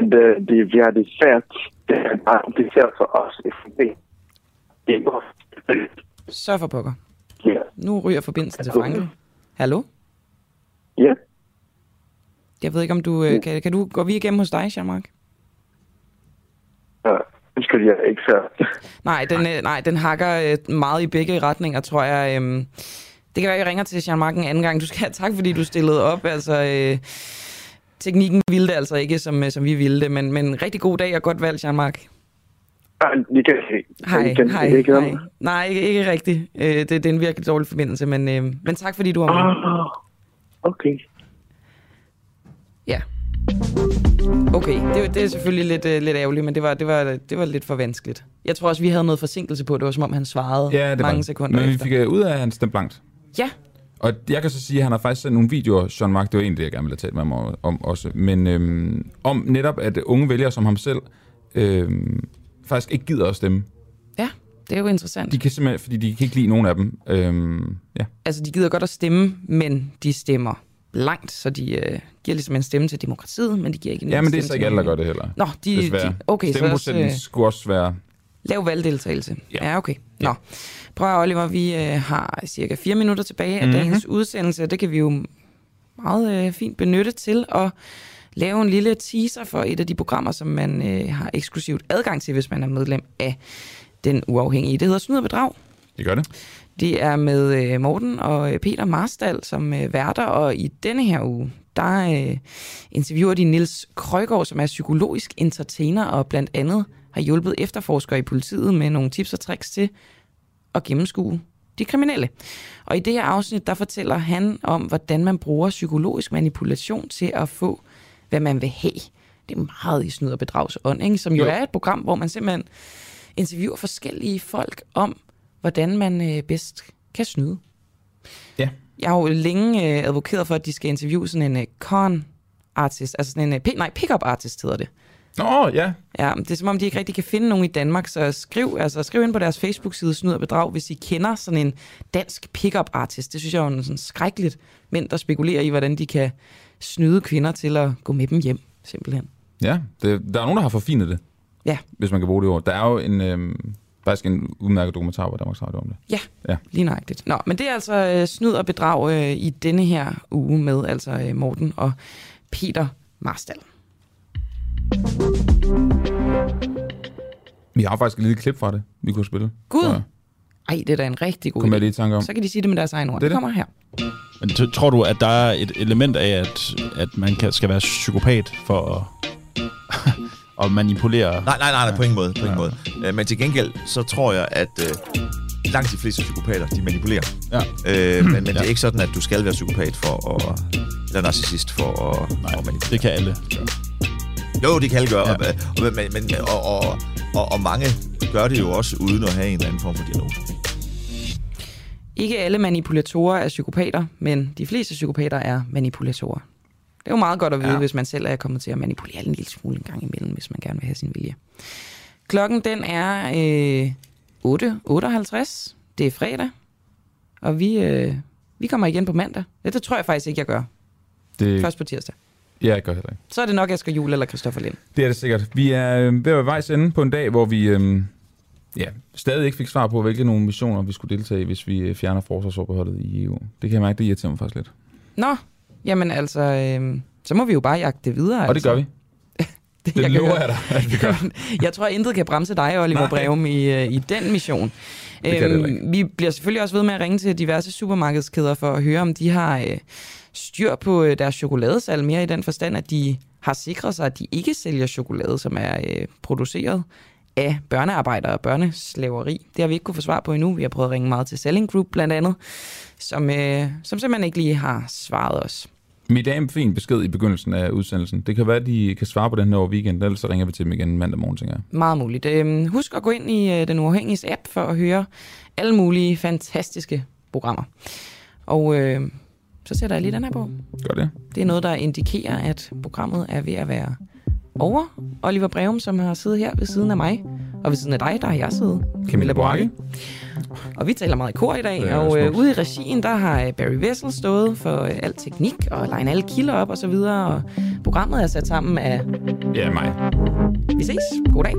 Men det, det, vi har det svært. Det er bare kompliceret for os. FNB. Det er godt. så for pokker. Nu ryger forbindelsen til Frankrig. Hallo? Ja. Jeg ved ikke, om du... Øh, kan, kan du gå vi igennem hos dig, Jean-Marc? Ja, Undskyld, jeg er ikke så. Nej, den, øh, nej, den hakker øh, meget i begge retninger, tror jeg. Øhm, det kan være, at jeg ringer til Jean-Marc en anden gang. Du skal have tak, fordi du stillede op. Altså, øh, teknikken ville det altså ikke, som, øh, som vi ville det, men, men rigtig god dag og godt valg, Jean-Marc. Ah, det kan. Hej, Jeg kan hej, ikke hej. Nej, ikke, ikke rigtigt. Øh, det, det er en virkelig dårlig forbindelse, men, øh, men tak, fordi du var med. Ah, okay. Ja. Okay, det, det er selvfølgelig lidt, øh, lidt ærgerligt, men det var, det, var, det var lidt for vanskeligt. Jeg tror også, vi havde noget forsinkelse på. Det var som om, han svarede Ja, det mange var. sekunder Men vi efter. fik øh, ud af, at han stemte blankt. Ja. Og jeg kan så sige, at han har faktisk sendt nogle videoer, Jean Marc, det var egentlig det, jeg gerne ville have talt med ham om- om også, men øhm, om netop, at unge vælgere som ham selv øhm, faktisk ikke gider at stemme. Ja, det er jo interessant. De kan simpelthen, fordi de kan ikke lide nogen af dem. Øhm, ja. Altså, de gider godt at stemme, men de stemmer blankt, så de øh, giver ligesom en stemme til demokratiet, men de giver ikke en ja, men det er så ikke alle, der gør det heller. Nå, de, Desværre. de okay, så også, øh, skulle også være... Lav valgdeltagelse. Ja, ja okay. Nå. Prøv at, Oliver, vi øh, har cirka fire minutter tilbage af Mhm. dagens udsendelse. Det kan vi jo meget øh, fint benytte til at lave en lille teaser for et af de programmer, som man øh, har eksklusivt adgang til, hvis man er medlem af den uafhængige. Det hedder Snyd og Bedrag. Det gør det. Det er med øh, Morten og øh, Peter Marstal som øh, værter, og i denne her uge, der øh, interviewer de Nils Krøgaard, som er psykologisk entertainer, og blandt andet har hjulpet efterforskere i politiet med nogle tips og tricks til at gennemskue de kriminelle. Og i det her afsnit, der fortæller han om, hvordan man bruger psykologisk manipulation til at få, hvad man vil have. Det er meget i snyd og bedragsånd, ikke? som jo, Jo. er et program, hvor man simpelthen interviewer forskellige folk om, hvordan man øh, bedst kan snyde. Ja. Jeg har jo længe øh, advokeret for, at de skal interviewe sådan en øh, con artist, altså sådan en, øh, p- nej, pickup artist hedder det. Nå, ja. Ja, det er som om, de ikke rigtig kan finde nogen i Danmark, så skriv, altså, skriv ind på deres Facebook-side Snyd og Bedrag, hvis I kender sådan en dansk pickup artist. Det synes jeg er jo sådan skrækkeligt. Mænd, der spekulerer i, hvordan de kan snyde kvinder til at gå med dem hjem, simpelthen. Ja, det, der er nogen, der har forfinet det. Ja. Hvis man kan bruge det ord. Der er jo en, øhm, faktisk en udmærket dokumentar på Danmarks Radio om det. Ja, Ja. lige nøjagtigt. Nå, men det er altså øh, snyd og bedrag øh, i denne her uge med altså øh, Morten og Peter Marstal. Vi har faktisk et lille klip fra det, vi kunne spille. Gud! Så, Ej, det er da en rigtig god Kom jeg idé. lige tanke om. Så kan de sige det med deres egen ord. Det Det, kommer her. Men t- tror du, at der er et element af, at, at man kan, skal være psykopat for at, at manipulere? Nej, nej, nej, nej, på ingen måde. På ingen måde. Øh, Men til gengæld, så tror jeg, at øh, langt de fleste psykopater, de manipulerer. Ja. Øh, men men Ja. det er ikke sådan, at du skal være psykopat for at... Eller narcissist for at, Nej, at manipulere. det kan alle. Jo, det kan alle gøre. Ja. Ja. Og, men, men, og, og, og, og mange gør det jo også uden at have en eller anden form for diagnose. Ikke alle manipulatorer er psykopater, men de fleste psykopater er manipulatorer. Det er jo meget godt at vide, ja. hvis man selv er kommet til at manipulere en lille smule en gang imellem, hvis man gerne vil have sin vilje. Klokken den er øh, 8.58. Det er fredag. Og vi, øh, vi kommer igen på mandag. Ja, det tror jeg faktisk ikke, jeg gør. Det, Først på tirsdag. Ja, jeg gør heller ikke. Så er det nok Asger Jule eller Christoffer Lind. Det er det sikkert. Vi er øh, ved at være vejs ende på en dag, hvor vi øh, ja, stadig ikke fik svar på, hvilke nogle missioner vi skulle deltage i, hvis vi øh, fjerner forsvarsforbeholdet i EU. Det kan jeg mærke, det irriterer mig faktisk lidt. Nå, jamen altså, øh, så må vi jo bare jagte det videre. Og det altså. gør vi. Det, Det kan lover jeg dig, at vi gør. jeg tror, intet kan bremse dig, Oliver Nej. Breum, i, øh, i den mission. Det kan det vi bliver selvfølgelig også ved med at ringe til diverse supermarkedskæder for at høre, om de har øh, styr på øh, deres chokoladesalg mere i den forstand, at de har sikret sig, at de ikke sælger chokolade, som er øh, produceret af børnearbejdere og børneslaveri. Det har vi ikke kunne få svar på endnu. Vi har prøvet at ringe meget til Selling Group blandt andet, som, øh, som simpelthen ikke lige har svaret os. Mit en fin besked i begyndelsen af udsendelsen. Det kan være, at de kan svare på den her over weekend, ellers så ringer vi til dem igen mandag morgen, tænker jeg. Meget muligt. Øhm, husk at gå ind i øh, den uafhængige app for at høre alle mulige fantastiske programmer. Og øh, så sætter jeg lige den her på. Gør det. Det er noget, der indikerer, at programmet er ved at være over. Oliver Breum, som har siddet her ved siden af mig, og ved siden af dig, der har jeg siddet. Camilla Boracchi. Og vi taler meget i kor i dag, er og øh, ude i regien, der har øh, Barry Vessel stået for øh, al teknik og line alle kilder op og så videre. Og programmet er sat sammen af... Ja, mig. Vi ses. God dag.